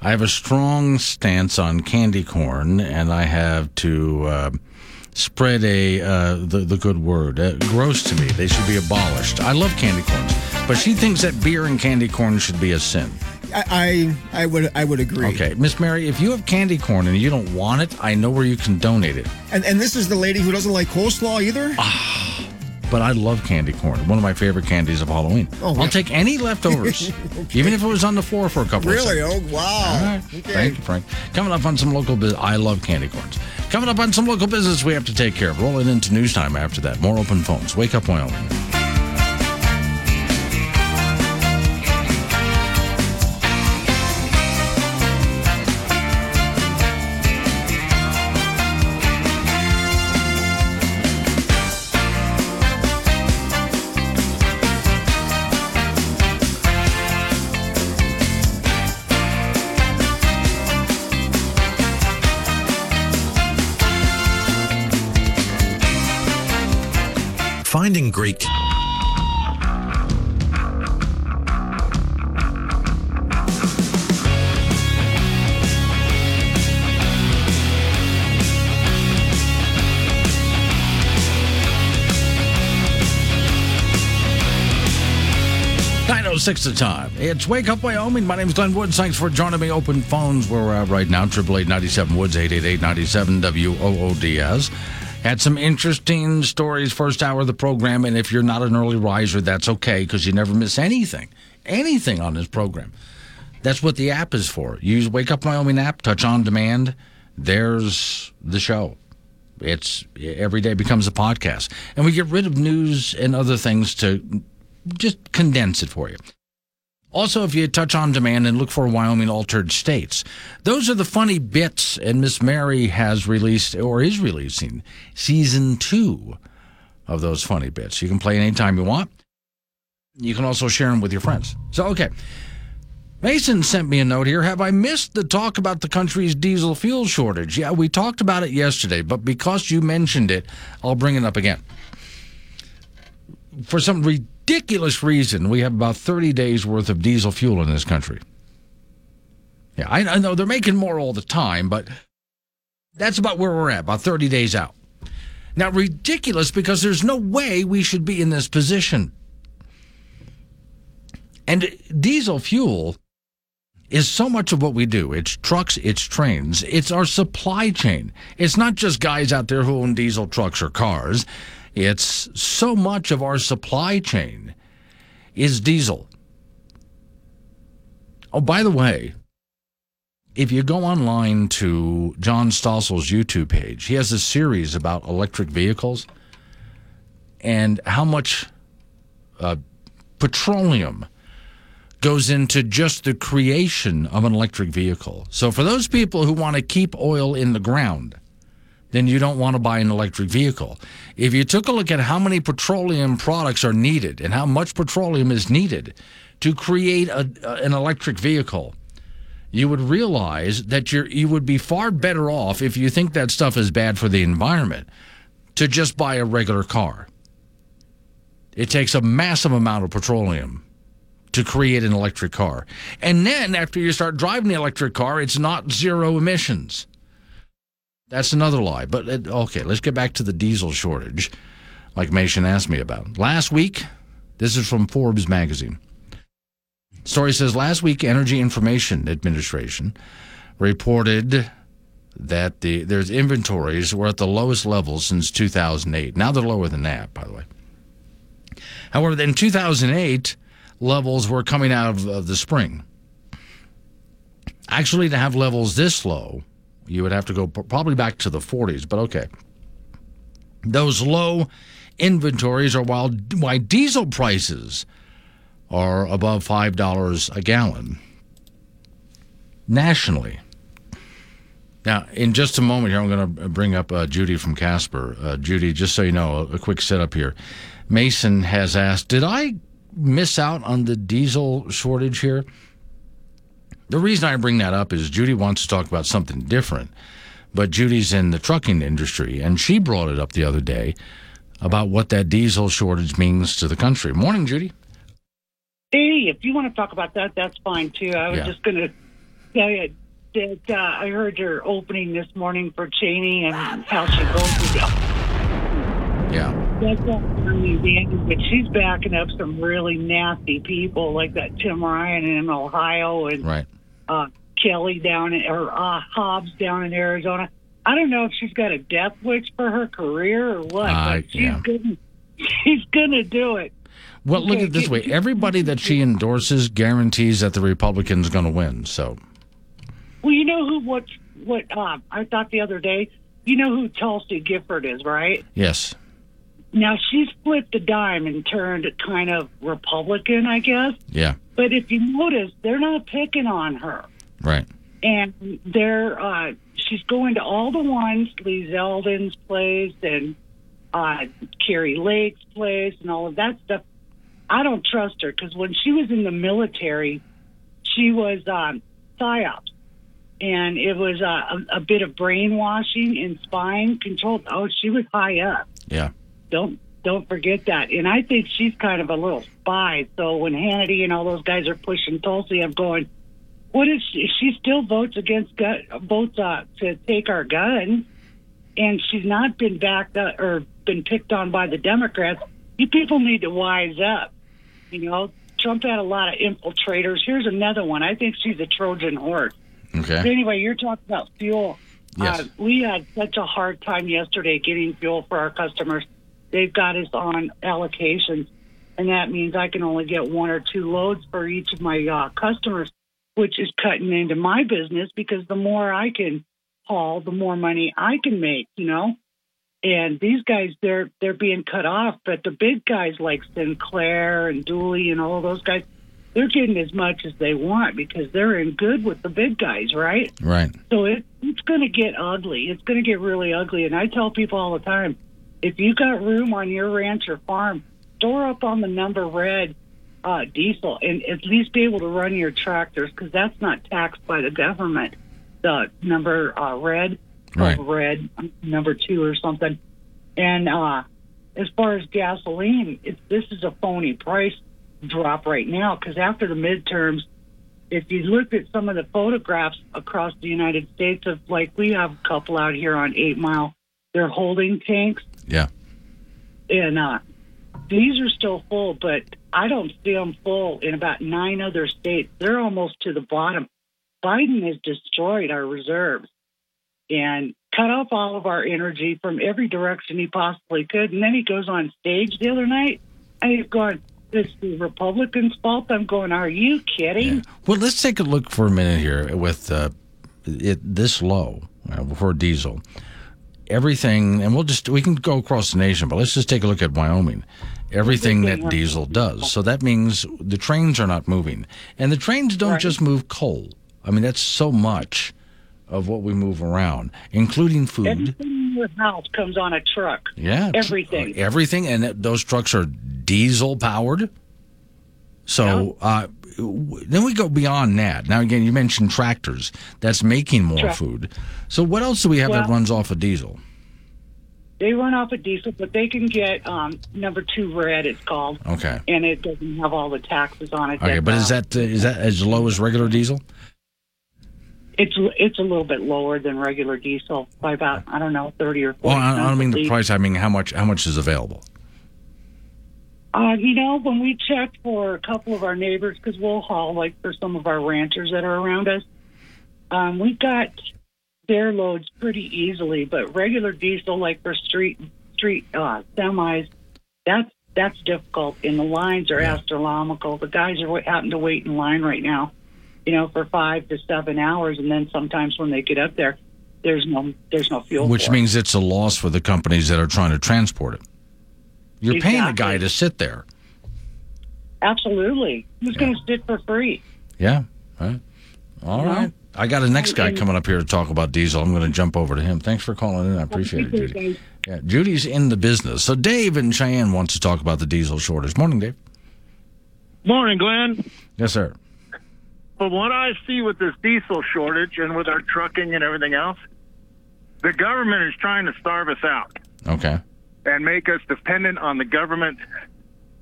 I have a strong stance on candy corn, and I have to uh, spread a uh, the the good word. Uh, gross to me. They should be abolished. I love candy corns, but she thinks that beer and candy corn should be a sin. I I, I would I would agree. Okay, Miss Mary, if you have candy corn and you don't want it, I know where you can donate it. And and this is the lady who doesn't like coleslaw either. But I love candy corn. One of my favorite candies of Halloween. Oh, I'll take any leftovers, even if it was on the floor for a couple Really? of Oh wow! All right. Okay. Thank you, Frank. Coming up on some local business. I love candy corns. Coming up on some local business we have to take care of. Rolling into news time after that. More open phones. Wake up, Wyoming. Finding great. Nine oh six the time. It's Wake Up Wyoming. My name is Glenn Woods. Thanks for joining me. Open phones where we're at right now. Triple eight ninety seven Woods eight eight eight ninety seven W O O D S. Had some interesting stories first hour of the program, and if you're not an early riser, that's okay because you never miss anything, anything on this program. That's what the app is for. Use Wake Up Wyoming app, touch on demand. There's the show. It's every day becomes a podcast, and we get rid of news and other things to just condense it for you. Also, if you touch on demand and look for Wyoming altered states, those are the funny bits. And Miss Mary has released or is releasing season two of those funny bits. You can play anytime you want. You can also share them with your friends. So, okay. Mason sent me a note here. Have I missed the talk about the country's diesel fuel shortage? Yeah, we talked about it yesterday, but because you mentioned it, I'll bring it up again. For some ridiculous reason, we have about 30 days worth of diesel fuel in this country. Yeah, I, I know they're making more all the time, but that's about where we're at, about 30 days out. Now, ridiculous because there's no way we should be in this position. And diesel fuel is so much of what we do. It's trucks, it's trains, it's our supply chain. It's not just guys out there who own diesel trucks or cars. It's so much of our supply chain is diesel. Oh, by the way, if you go online to John Stossel's YouTube page, he has a series about electric vehicles and how much uh, petroleum goes into just the creation of an electric vehicle. So, for those people who want to keep oil in the ground, then you don't want to buy an electric vehicle. If you took a look at how many petroleum products are needed and how much petroleum is needed to create a, an electric vehicle, you would realize that you're, you would be far better off if you think that stuff is bad for the environment to just buy a regular car. It takes a massive amount of petroleum to create an electric car. And then after you start driving the electric car, it's not zero emissions. That's another lie. But uh, okay, let's get back to the diesel shortage, like Mason asked me about. Last week, this is from Forbes magazine. Story says last week, Energy Information Administration reported that the there's inventories were at the lowest level since 2008. Now they're lower than that, by the way. However, in 2008, levels were coming out of, of the spring. Actually, to have levels this low, you would have to go probably back to the 40s, but okay. Those low inventories are while why diesel prices are above $5 a gallon nationally. Now, in just a moment here, I'm going to bring up uh, Judy from Casper. Uh, Judy, just so you know, a, a quick setup here. Mason has asked, Did I miss out on the diesel shortage here? The reason I bring that up is Judy wants to talk about something different, but Judy's in the trucking industry, and she brought it up the other day about what that diesel shortage means to the country. Morning, Judy. Hey, if you want to talk about that, that's fine too. I was Yeah. just going to tell you that uh, I heard your opening this morning for Cheney and how she voted. Yeah. That's not funny, Danny, but she's backing up some really nasty people like that Tim Ryan in Ohio and Right. Uh, Kelly down in, or uh, Hobbs down in Arizona. I don't know if she's got a death wish for her career or what, Uh, but she's yeah. gonna she's gonna do it. Well, look at it this way everybody that she endorses guarantees that the Republican's going to win. So, Well, you know who what what uh, I thought the other day. You know who Tulsi Gabbard is, right? yes. Now she's flipped the dime and turned kind of Republican, I guess. Yeah. But if you notice, they're not picking on her, Right. and they're uh, she's going to all the ones Lee Zeldin's place and uh, Kari Lake's place and all of that stuff. I don't trust her because when she was in the military, she was um, psyops, and it was uh, a, a bit of brainwashing and spying control. Oh, she was high up. Yeah. Don't don't forget that. And I think she's kind of a little spy. So when Hannity and all those guys are pushing Tulsi, I'm going, what is she? She still votes against gun, votes uh, to take our guns, and she's not been backed up or been picked on by the Democrats. You people need to wise up. You know, Trump had a lot of infiltrators. Here's another one. I think she's a Trojan horse. But Okay. anyway, you're talking about fuel. Yes. Uh, we had such a hard time yesterday getting fuel for our customers. They've got us on allocations, and that means I can only get one or two loads for each of my uh, customers, which is cutting into my business because the more I can haul, the more money I can make. You know, and these guys they're they're being cut off, but the big guys like Sinclair and Dooley and all those guys, they're getting as much as they want because they're in good with the big guys, right? Right. So it, it's going to get ugly. It's going to get really ugly. And I tell people all the time, if you got room on your ranch or farm, store up on the number red uh, diesel and at least be able to run your tractors because that's not taxed by the government. The number uh, red, Right. red number two or something. And uh, as far as gasoline, it, this is a phony price drop right now because after the midterms, if you look at some of the photographs across the United States of like we have a couple out here on Eight Mile, they're holding tanks Yeah. and uh, these are still full, but I don't see them full in about nine other states. They're almost to the bottom. Biden has destroyed our reserves and cut off all of our energy from every direction he possibly could. And then he goes on stage the other night and he's going, "It's the Republicans' fault." I'm going, "Are you kidding?" Well, let's take a look for a minute here with uh, it this low uh, for diesel. Everything, and we'll just we can go across the nation, but let's just take a look at Wyoming. Everything that diesel does. So that means the trains are not moving, and the trains don't just move coal. I mean, that's so much of what we move around, including food. Everything in your house comes on a truck. Yeah, everything. everything, and those trucks are diesel powered. So uh, w- then we go beyond that. Now again, you mentioned tractors. That's making more Trac- food. So what else do we have that runs off of diesel? They run off of diesel, but they can get um, number two red. It's called. Okay. and it doesn't have all the taxes on it. Okay, but is that uh, is that as low as regular diesel? it's it's a little bit lower than regular diesel by about I don't know thirty or Well, forty. I, I don't mean the price. I mean how much how much is available. Uh, you know, when we checked for a couple of our neighbors, because we'll haul like for some of our ranchers that are around us, um, we got their loads pretty easily. But regular diesel, like for street street uh, semis, that's that's difficult, and the lines are astronomical. The guys are having to wait in line right now, you know, for five to seven hours, and then sometimes when they get up there, there's no there's no fuel. Which for it. means it's a loss for the companies that are trying to transport it. You're paying the guy to sit there. absolutely, who's going to sit for free? Yeah. Right. All No. right. I got a next guy coming up here to talk about diesel. I'm going to jump over to him. Thanks for calling in. I appreciate it, Judy. Yeah, Judy's in the business. So Dave and Cheyenne wants to talk about the diesel shortage. Morning, Dave. Morning, Glenn. Yes, sir. From what I see with this diesel shortage and with our trucking and everything else, the government is trying to starve us out Okay. And make us dependent on the government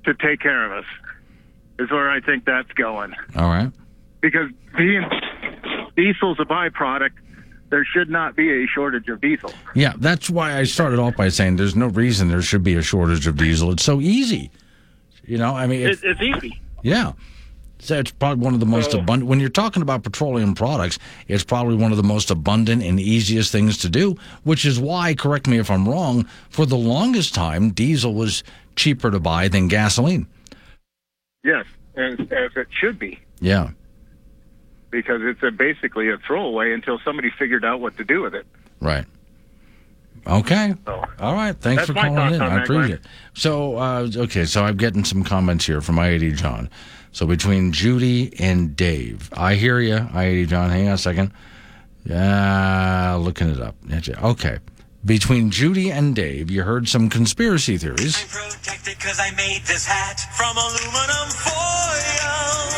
to take care of us. Is where I think that's going. All right. Because being diesel's a byproduct, there should not be a shortage of diesel. Yeah, that's why I started off by saying there's no reason there should be a shortage of diesel. It's so easy. You know, I mean, It, it's, it's easy. yeah. So it's probably one of the most So- abundant. When you're talking about petroleum products, it's probably one of the most abundant and easiest things to do, which is why, correct me if I'm wrong, for the longest time, diesel was cheaper to buy than gasoline. Yes, as, as it should be. Yeah. Because it's a, basically a throwaway until somebody figured out what to do with it. Right. Okay. All right. Thanks for calling in. I appreciate it. So, uh, okay. So I'm getting some comments here from I-80 John. So between Judy and Dave, I hear you, I-80 John. Hang on a second. Yeah, looking it up. Okay. Between Judy and Dave, you heard some conspiracy theories. protected because I made this hat from aluminum foil.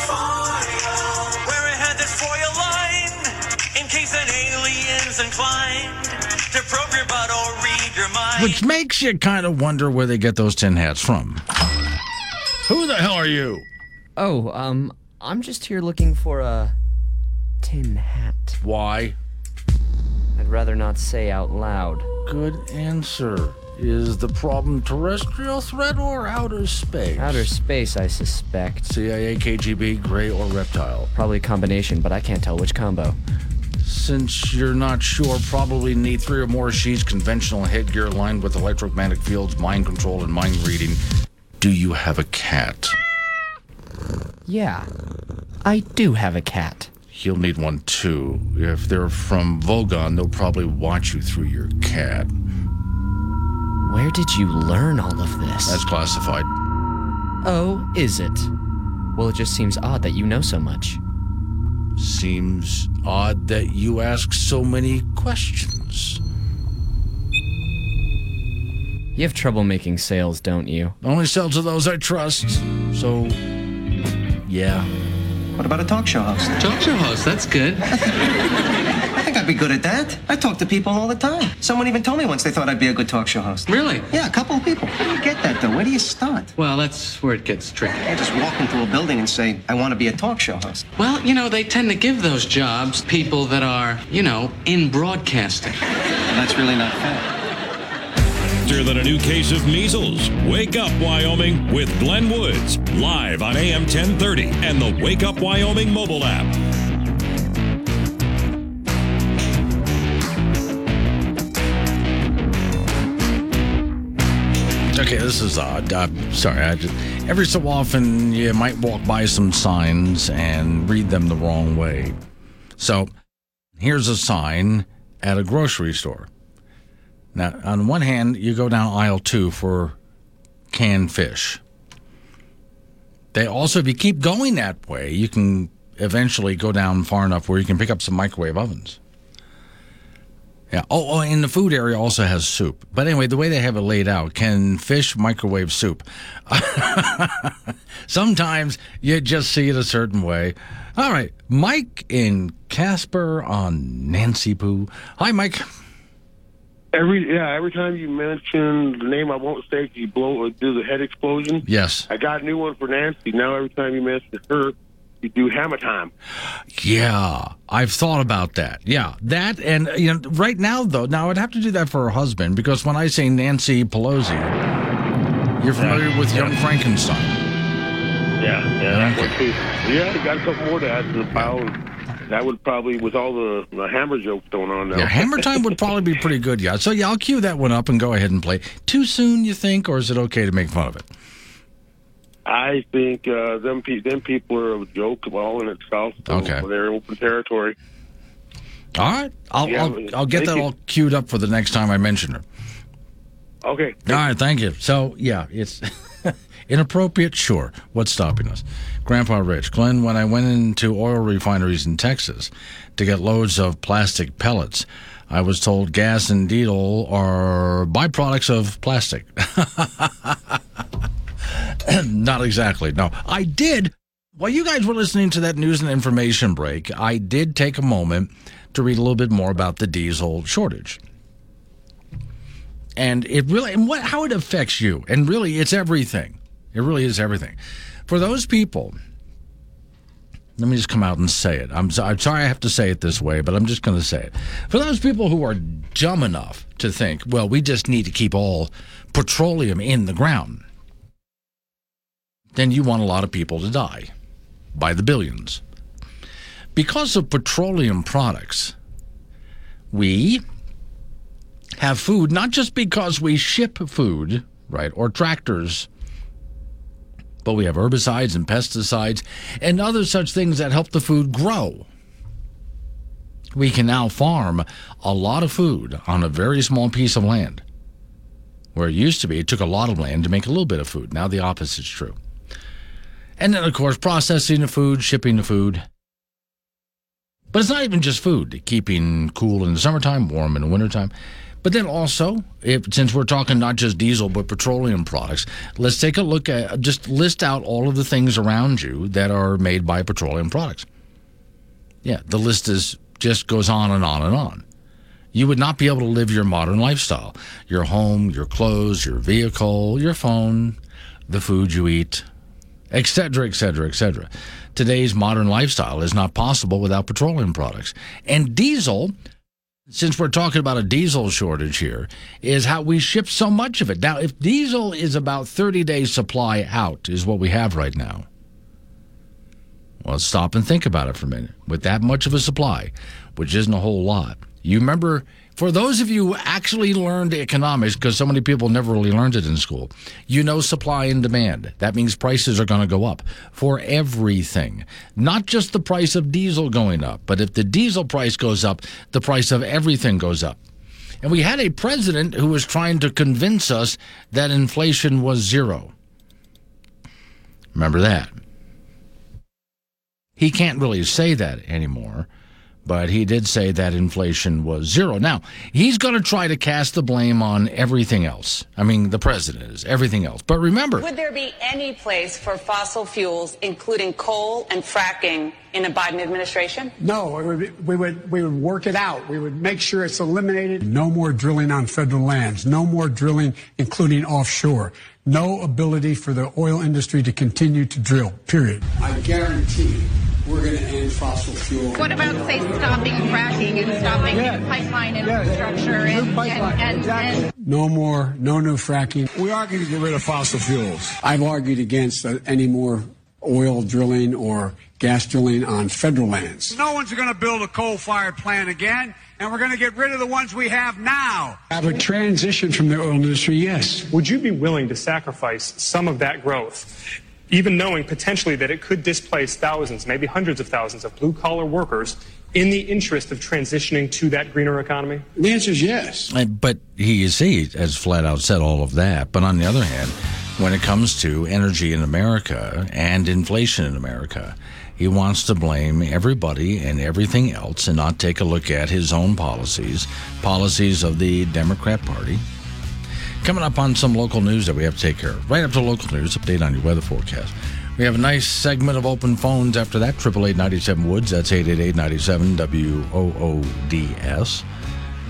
Foil. Where it had this foil line in case an alien's inclined to probe your butt or read your mind. Which makes you kind of wonder where they get those tin hats from. Who the hell are you? Oh, um, I'm just here looking for a tin hat. Why? I'd rather not say out loud. Good answer. Is the problem terrestrial threat or outer space? Outer space, I suspect. CIA, KGB, gray, or reptile? Probably a combination, but I can't tell which combo. Since you're not sure, probably need three or more sheets, conventional headgear lined with electromagnetic fields, mind control, and mind reading. Do you have a cat? Yeah, I do have a cat. He'll need one too. If they're from Vogon, they'll probably watch you through your cat. Where did you learn all of this? That's classified. Oh, is it? Well, it just seems odd that you know so much. Seems odd that you ask so many questions. You have trouble making sales, don't you? Only sell to those I trust. So, Yeah. What about a talk show host? Talk show host, that's good. I think I'd be good at that. I talk to people all the time. Someone even told me once they thought I'd be a good talk show host. Really? Yeah, a couple of people. How do you get that, though? Where do you start? Well, that's where it gets tricky. You just walk into a building and say, I want to be a talk show host. Well, you know, they tend to give those jobs people that are, you know, in broadcasting. Well, that's really not fair. Faster than a new case of measles. Wake up, Wyoming, with Glenn Woods, live on AM 1030 and the Wake Up Wyoming mobile app. Okay, this is odd. Uh, sorry, I just, every so often you might walk by some signs and read them the wrong way. So here's a sign at a grocery store. Now, on one hand, you go down aisle two for canned fish. They also, if you keep going that way, you can eventually go down far enough where you can pick up some microwave ovens. Yeah. Oh, oh, and the food area also has soup. But anyway, the way they have it laid out, can fish microwave soup? Sometimes you just see it a certain way. All right, Mike in Casper on Nancy Poo. Hi, Mike. Every yeah, every time you mention the name I won't say, you blow or do the head explosion. Yes. I got a new one for Nancy. Now every time you mention her, you do hammer time. Yeah, I've thought about that. Yeah, that and you know, right now though, now I'd have to do that for her husband because when I say Nancy Pelosi, you're familiar Yeah. with Young Frankenstein. Yeah, yeah, too. Yeah, you got a couple more to add to the pile. That would probably, with all the, the hammer jokes going on now. Yeah, Hammer Time would probably be pretty good. Yeah, so yeah, I'll cue that one up and go ahead and play. Too soon, you think, or is it okay to make fun of it? I think uh, them pe- them people are a joke all in itself. So Okay. they're open territory. All right, I'll Yeah, I'll, I'll get that you. all queued up for the next time I mention her. Okay. All right, thank you. So, yeah, it's inappropriate, sure. What's stopping us? Grandpa Rich, Glenn, when I went into oil refineries in Texas to get loads of plastic pellets, I was told gas and diesel are byproducts of plastic. Not exactly. No, I did. While you guys were listening to that news and information break, I did take a moment to read a little bit more about the diesel shortage and it really and what how it affects you and really it's everything it really is everything. For those people let me just come out and say it. I'm, I'm sorry i have to say it this way but i'm just going to say it. For those people who are dumb enough to think well we just need to keep all petroleum in the ground then you want a lot of people to die by the billions. Because of petroleum products we have food, not just because we ship food, right, or tractors, but we have herbicides and pesticides and other such things that help the food grow. We can now farm a lot of food on a very small piece of land. Where it used to be, it took a lot of land to make a little bit of food. Now the opposite is true. And then, of course, processing the food, shipping the food. But it's not even just food, keeping cool in the summertime, warm in the wintertime. But then also, if, since we're talking not just diesel but petroleum products, let's take a look at just list out all of the things around you that are made by petroleum products. Yeah, the list is just goes on and on and on. You would not be able to live your modern lifestyle. Your home, your clothes, your vehicle, your phone, the food you eat, etc., etc., etc. Today's modern lifestyle is not possible without petroleum products. And diesel, since we're talking about a diesel shortage here, is how we ship so much of it. Now, if diesel is about 30 days supply out, is what we have right now. Well, stop and think about it for a minute. With that much of a supply, which isn't a whole lot, you remember, for those of you who actually learned economics, because so many people never really learned it in school, you know supply and demand. That means prices are going to go up for everything, not just the price of diesel going up, but if the diesel price goes up, the price of everything goes up. And we had a president who was trying to convince us that inflation was zero. Remember that? He can't really say that anymore, But he did say that inflation was zero. Now, he's going to try to cast the blame on everything else. I mean, the president is everything else. But remember, Would there be any place for fossil fuels, including coal and fracking, in a Biden administration? No, it would be- we would we would work it out. We would make sure it's eliminated. No more drilling on federal lands. No more drilling, including offshore. No ability for the oil industry to continue to drill. Period. I guarantee we're going to end fossil fuel. What about, say, stopping fracking and stopping new pipeline infrastructure and, and, and, and No more, no new fracking. We are going to get rid of fossil fuels. I've argued against uh, any more oil drilling or gas drilling on federal lands. No one's going to build a coal fired plant again, and we're going to get rid of the ones we have now. Have a transition from the oil industry, yes. Would you be willing to sacrifice some of that growth, even knowing potentially that it could displace thousands, maybe hundreds of thousands of blue collar workers in the interest of transitioning to that greener economy? The answer is yes. But he, you see, has flat out said all of that. But on the other hand, when it comes to energy in America and inflation in America, he wants to blame everybody and everything else and not take a look at his own policies, policies of the Democrat Party. Coming up on some local news that we have to take care of. Right up to local news, update on your weather forecast. We have a nice segment of open phones after that. 888 Woods, that's 888 97 WOODS.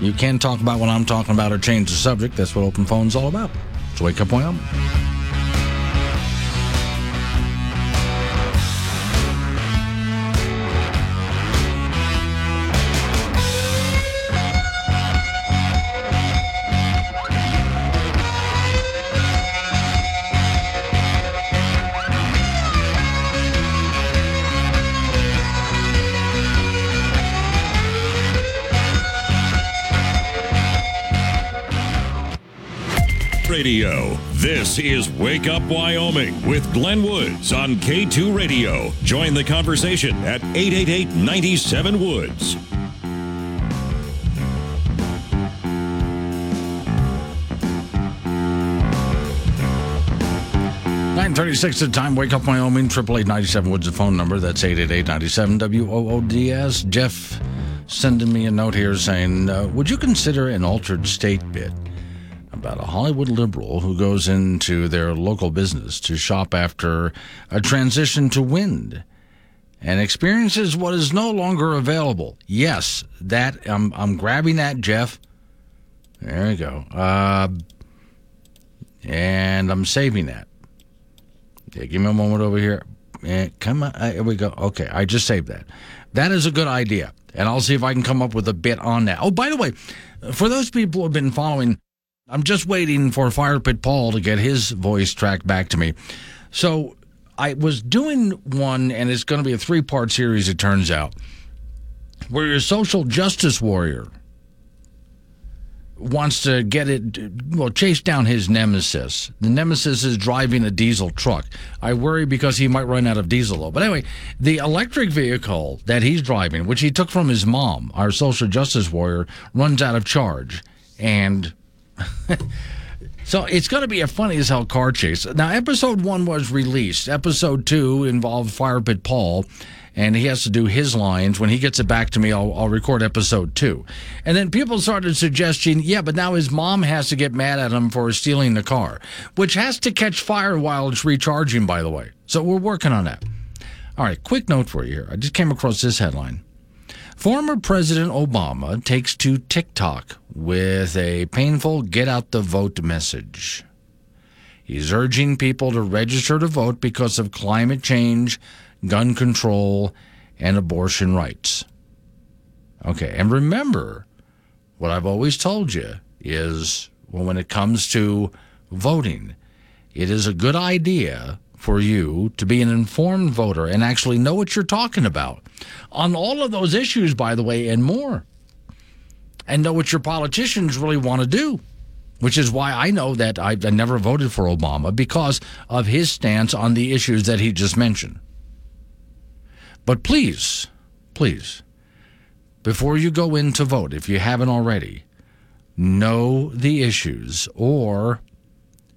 You can talk about what I'm talking about or change the subject. That's what open phone's all about. It's Wake Up Wyoming. Radio. This is Wake Up Wyoming with Glenn Woods on K2 Radio. Join the conversation at 888 97 Woods. Nine thirty-six at the time. Wake up, Wyoming. Triple eight ninety-seven Woods. The phone number. That's eight eight eight ninety-seven W O O D S. Jeff sending me a note here saying, uh, "Would you consider an altered state bit about a Hollywood liberal who goes into their local business to shop after a transition to wind?" And experiences what is no longer available. Yes, that I'm. I'm grabbing that, Jeff. There you go. Uh, and I'm saving that. Yeah, give me a moment over here. Eh, come on. Uh, here we go. Okay, I just saved that. That is a good idea. And I'll see if I can come up with a bit on that. Oh, by the way, for those people who have been following, I'm just waiting for Fire Pit Paul to get his voice tracked back to me. So I was doing one, and it's going to be a three part series, it turns out, where your social justice warrior wants to get it, well, chase down his nemesis. The nemesis is driving a diesel truck. I worry because he might run out of diesel, though. But anyway, the electric vehicle that he's driving, which he took from his mom, our social justice warrior, runs out of charge. And. So it's going to be a funny as hell car chase. Now, episode one was released. Episode two involved Fire Pit Paul, and he has to do his lines. When he gets it back to me, I'll, I'll record episode two. And then people started suggesting, yeah, but now his mom has to get mad at him for stealing the car, which has to catch fire while it's recharging, by the way. So we're working on that. All right, quick note for you here. I just came across this headline. Former President Obama takes to TikTok with a painful get out the vote message. He's urging people to register to vote because of climate change, gun control, and abortion rights. Okay, and remember what I've always told you is well, when it comes to voting, it is a good idea for you to be an informed voter and actually know what you're talking about on all of those issues, by the way, and more. And know what your politicians really want to do, which is why I know that I, never voted for Obama because of his stance on the issues that he just mentioned. But please, please, before you go in to vote, if you haven't already, know the issues or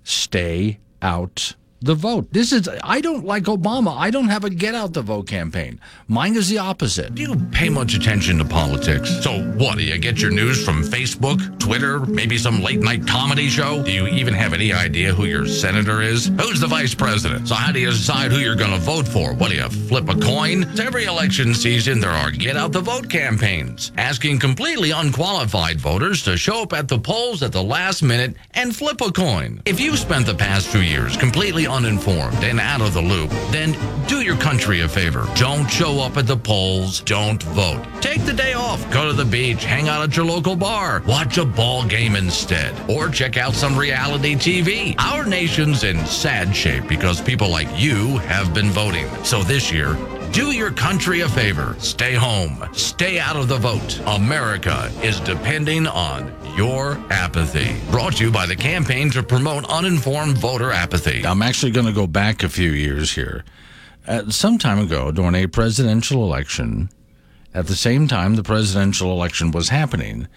stay out the vote. This is, I don't like Obama. I don't have a get out the vote campaign. Mine is the opposite. Do you pay much attention to politics? So, what? Do you get your news from Facebook, Twitter, maybe some late night comedy show? Do you even have any idea who your senator is? Who's the vice president? So, how do you decide who you're going to vote for? What do you flip a coin? Every election season, there are get out the vote campaigns asking completely unqualified voters to show up at the polls at the last minute and flip a coin. If you've spent the past two years completely uninformed and out of the loop, then do your country a favor. Don't show up at the polls. Don't vote. Take the day off. Go to the beach. Hang out at your local bar. Watch a ball game instead. Or check out some reality TV. Our nation's in sad shape because people like you have been voting. So this year, do your country a favor. Stay home. Stay out of the vote. America is depending on your apathy. Brought to you by the campaign to promote uninformed voter apathy. I'm actually going to go back a few years here. Uh, some time ago, during a presidential election, at the same time the presidential election was happening,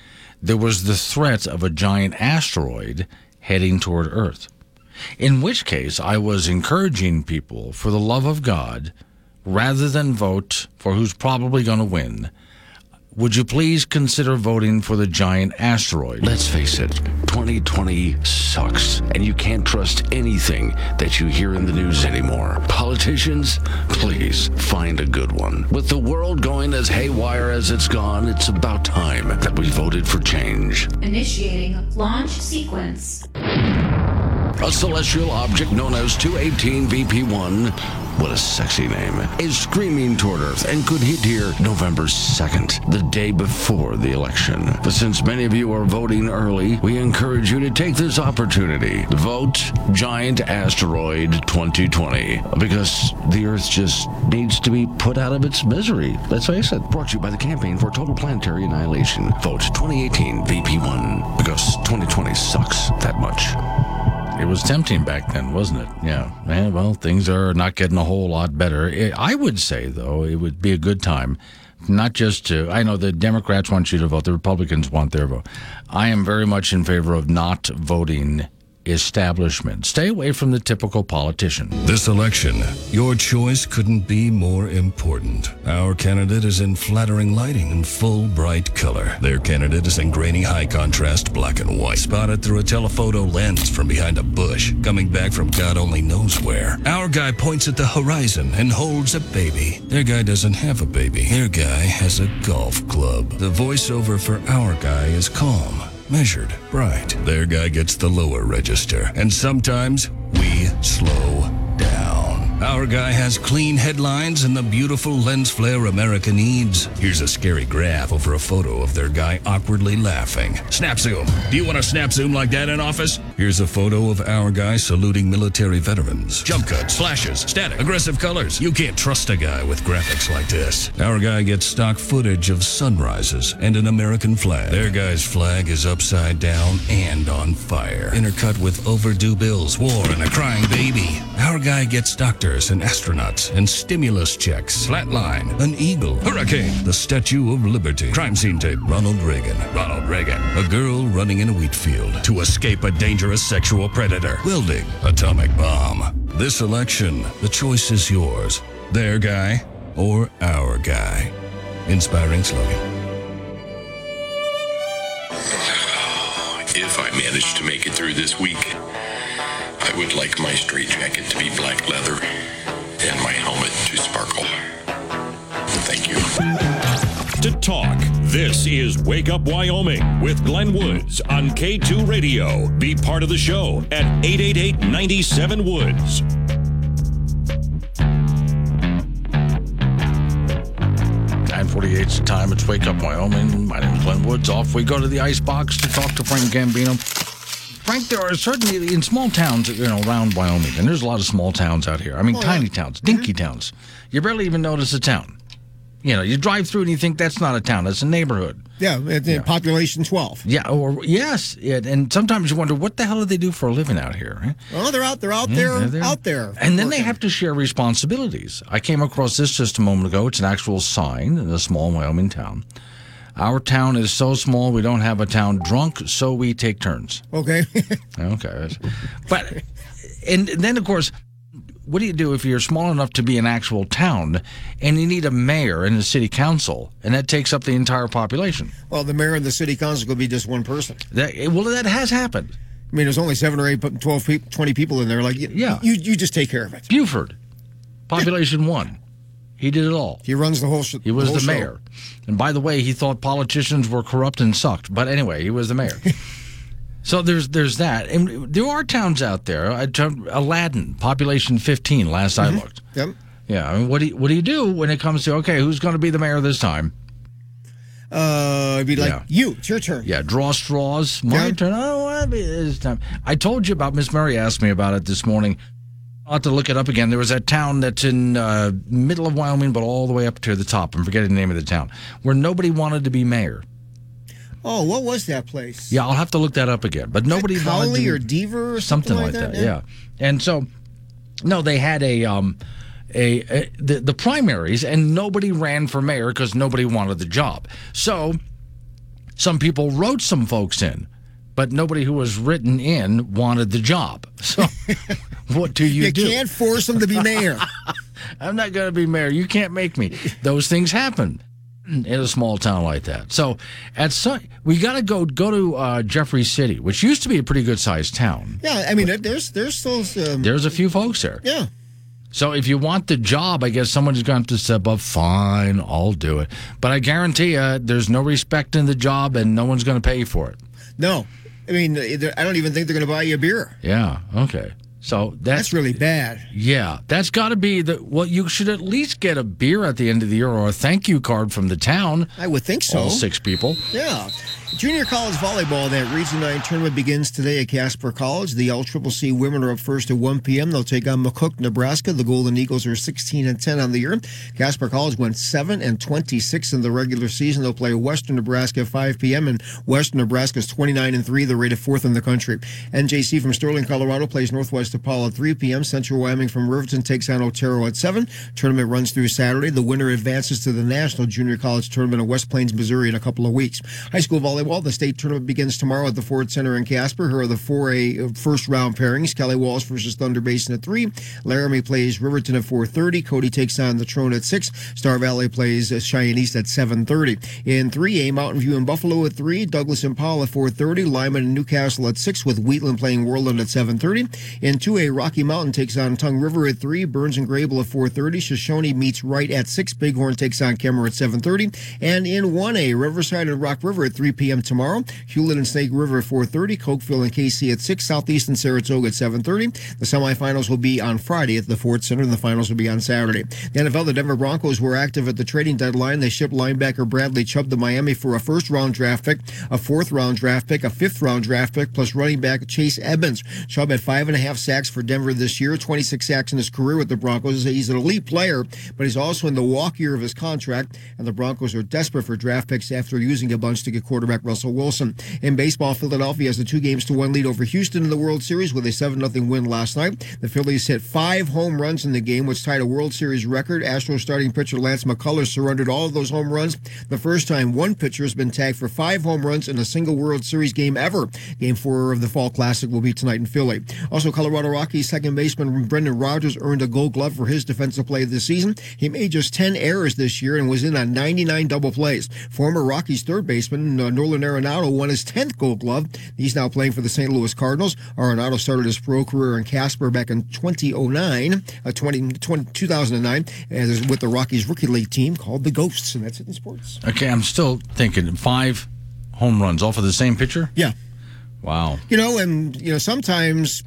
there was the threat of a giant asteroid heading toward Earth. In which case, I was encouraging people, for the love of God, rather than vote for who's probably going to win, would you please consider voting for the giant asteroid? Let's face it, 2020 sucks, and you can't trust anything that you hear in the news anymore. Politicians, please find a good one. With the world going as haywire as it's gone, it's about time that we voted for change. Initiating launch sequence. A celestial object known as 218 VP1, what a sexy name, is screaming toward Earth and could hit here November 2nd, the day before the election. But since many of you are voting early, we encourage you to take this opportunity to vote Giant Asteroid 2020 because the Earth just needs to be put out of its misery. Let's face it. Brought to you by the Campaign for Total Planetary Annihilation. Vote 2018 VP1 because 2020 sucks that much. It was tempting back then, wasn't it? Yeah. Eh, well, things are not getting a whole lot better. Eh, I would say, though, it would be a good time not just to, I know the Democrats want you to vote, the Republicans want their vote. I am very much in favor of not voting establishment. Stay away from the typical politician. This election, your choice couldn't be more important. Our candidate is in flattering lighting and full bright color. Their candidate is in grainy high contrast black and white, spotted through a telephoto lens from behind a bush, coming back from God only knows where. Our guy points at the horizon and holds a baby. Their guy doesn't have a baby. Their guy has a golf club. The voiceover for our guy is calm measured, bright. Their guy gets the lower register. And sometimes we slow down. Our guy has clean headlines and the beautiful lens flare America needs. Here's a scary graph over a photo of their guy awkwardly laughing. Snap zoom. Do you want a snap zoom like that in office? Here's a photo of our guy saluting military veterans. Jump cuts, flashes, static, aggressive colors. You can't trust a guy with graphics like this. Our guy gets stock footage of sunrises and an American flag. Their guy's flag is upside down and on fire. Intercut with overdue bills, war, and a crying baby. Our guy gets doctors and astronauts and stimulus checks. Flatline, an eagle, hurricane, the Statue of Liberty, crime scene tape, Ronald Reagan. Ronald Reagan, a girl running in a wheat field to escape a dangerous sexual predator. Wielding atomic bomb. This election, the choice is yours. Their guy or our guy. Inspiring slogan. If I manage to make it through this week, I would like my straitjacket to be black leather and my helmet to sparkle. Thank you. To talk, this is Wake Up Wyoming with Glenn Woods on K2 Radio. Be part of the show at 888 97 Woods. 948 is the time. It's Wake Up Wyoming. My name is Glenn Woods. Off we go to the ice box to talk to Frank Gambino. Frank, there are certainly in small towns, you know, around Wyoming, and there's a lot of small towns out here. I mean, Oh, tiny yeah. towns, dinky towns. You barely even notice a town. You know, you drive through and you think that's not a town; that's a neighborhood. Yeah, it- it- population 12. Yeah, or yes, it, and sometimes you wonder what the hell do they do for a living out here? eh? Well, they're out. They're out Yeah, there. they're there. Out there. And then they have to share responsibilities. I came across this just a moment ago. It's an actual sign in a small Wyoming town. Our town is so small we don't have a town drunk, so we take turns. Okay. Okay. But and then of course what do you do if you're small enough to be an actual town and you need a mayor and a city council, and that takes up the entire population? Well, the mayor and the city council could be just one person. That eh, well, that has happened. I mean, there's only seven or eight, 12, people, 20 people in there. Like, yeah, you, you just take care of it. Buford, population one. He did it all. He runs the whole. Sh- he was the, the, mayor, and by the way, he thought politicians were corrupt and sucked. But anyway, he was the mayor. so there's there's that, and there are towns out there. Aladdin, population 15. Last I looked. Yep. Yeah. I mean, what do you, what do you do when it comes to okay, who's going to be the mayor this time? Uh, it'd be like Yeah. you. It's your turn. Yeah, draw straws. My Yeah. turn. I don't want to be this time. I told you about Miss Murray asked me about it this morning. I'll have to look it up again. There was that town that's in uh, middle of Wyoming, but all the way up to the top. I'm forgetting the name of the town where nobody wanted to be mayor. Oh, what was that place? Yeah, I'll have to look that up again. But nobody wanted Cowley to, or Deaver or something, something like that. Yeah. And so, no, they had a um, a, a the the primaries, and nobody ran for mayor because nobody wanted the job. So, some people wrote some folks in, but nobody who was written in wanted the job. So, what do you, You do? can't force them to be mayor. I'm not going to be mayor. You can't make me. Those things happen in a small town like that. So at some, we got to go go to uh, Jeffrey City, which used to be a pretty good sized town. yeah, I mean, there's there's still. Um, There's a few folks there. yeah. So if you want the job, I guess someone's going to have to step up. Fine, I'll do it. But I guarantee you, there's no respect in the job, and no one's going to pay for it. No, I mean, I don't even think they're going to buy you a beer. Yeah. Okay. So that's, That's really bad. Yeah, that's got to be the. Well, you should at least get a beer at the end of the year or a thank you card from the town. I would think so. All six people. Yeah. Junior college volleyball, that Region 9 tournament begins today at Casper College. The LCCC women are up first at 1 p.m. They'll take on McCook, Nebraska. The Golden Eagles are 16 and 10 on the year. Casper College went 7 and 26 in the regular season. They'll play Western Nebraska at 5 p.m. and Western Nebraska is 29 and 3. They're rated fourth in the country. NJC from Sterling, Colorado plays Northwest DePaul at 3 p.m. Central Wyoming from Riverton takes on Otero at 7. Tournament runs through Saturday. The winner advances to the National Junior College Tournament in West Plains, Missouri in a couple of weeks. High school volleyball, the state tournament begins tomorrow at the Ford Center in Casper. Here are the 4A first round pairings. Kelly Walsh versus Thunder Basin at 3. Laramie plays Riverton at 4.30. Cody takes on Natrona at 6. Star Valley plays Cheyenne East at 7.30. In 3A, Mountain View and Buffalo at 3. Douglas and Powell at 4.30. Lyman and Newcastle at 6 with Wheatland playing Worland at 7.30. In 2A, Rocky Mountain takes on Tongue River at 3. Burns and Greybull at 4.30. Shoshoni meets Wright at 6. Bighorn takes on Kemmerer at 7.30. And in 1A, Riverside and Rock River at 3 p.m. tomorrow. Hulett and Snake River at 4.30. Cokeville and Kaycee at 6. Southeast and Saratoga at 7.30. The semifinals will be on Friday at the Ford Center, and the finals will be on Saturday. The NFL, the Denver Broncos were active at the trading deadline. They shipped linebacker Bradley Chubb to Miami for a first round draft pick, a fourth round draft pick, a fifth round draft pick, plus running back Chase Edmonds. Chubb had five and a half sacks for Denver this year, 26 sacks in his career with the Broncos. He's an elite player, but he's also in the walk year of his contract, and the Broncos are desperate for draft picks after using a bunch to get quarterback Russell Wilson. In baseball, Philadelphia has a two games to one lead over Houston in the World Series with a 7 0 win last night. The Phillies hit five home runs in the game, which tied a World Series record. Astros starting pitcher Lance McCullers surrendered all of those home runs. The first time one pitcher has been tagged for five home runs in a single World Series game ever. Game four of the Fall Classic will be tonight in Philly. Also, Colorado Rockies second baseman Brendan Rodgers earned a gold glove for his defensive play this season. He made just 10 errors this year and was in on 99 double plays. Former Rockies third baseman uh, Arenado won his 10th gold glove. He's now playing for the St. Louis Cardinals. Arenado started his pro career in Casper back in 2009, uh, 20, 20 2009, as with the Rockies rookie league team called the Ghosts. And that's it in sports. Okay, I'm still thinking five home runs off of the same pitcher. Yeah. Wow. You know, and, you know, sometimes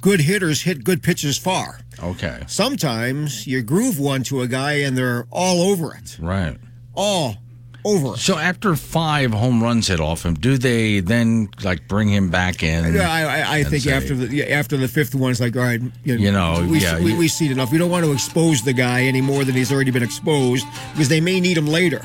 good hitters hit good pitches far. Okay. Sometimes you groove one to a guy and they're all over it. Right. All over. So after five home runs hit off him, do they then like bring him back in? Yeah, I, I, I think say- after the yeah, after the fifth one, it's like, all right, you know, You know, we, yeah, we, you- we see it enough. We don't want to expose the guy any more than he's already been exposed because they may need him later,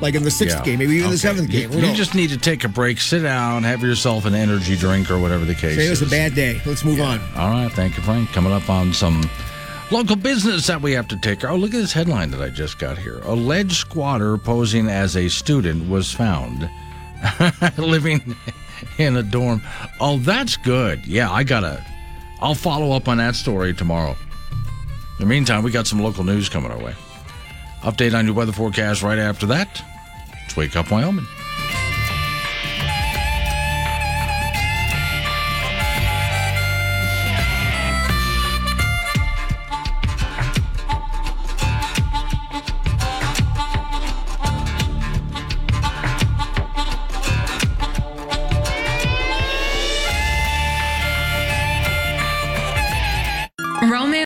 like in the sixth Yeah. game, maybe even the seventh game. Who You, just need to take a break, sit down, have yourself an energy drink or whatever the case Say it was is. a bad day. Let's move on. All right, thank you, Frank. Coming up on some local business that we have to take. Oh, look at this headline that I just got here. Alleged squatter posing as a student was found living in a dorm. Oh, that's good. Yeah, I gotta. I'll follow up on that story tomorrow. In the meantime, we got some local news coming our way. Update on your weather forecast right after that. It's Wake Up Wyoming.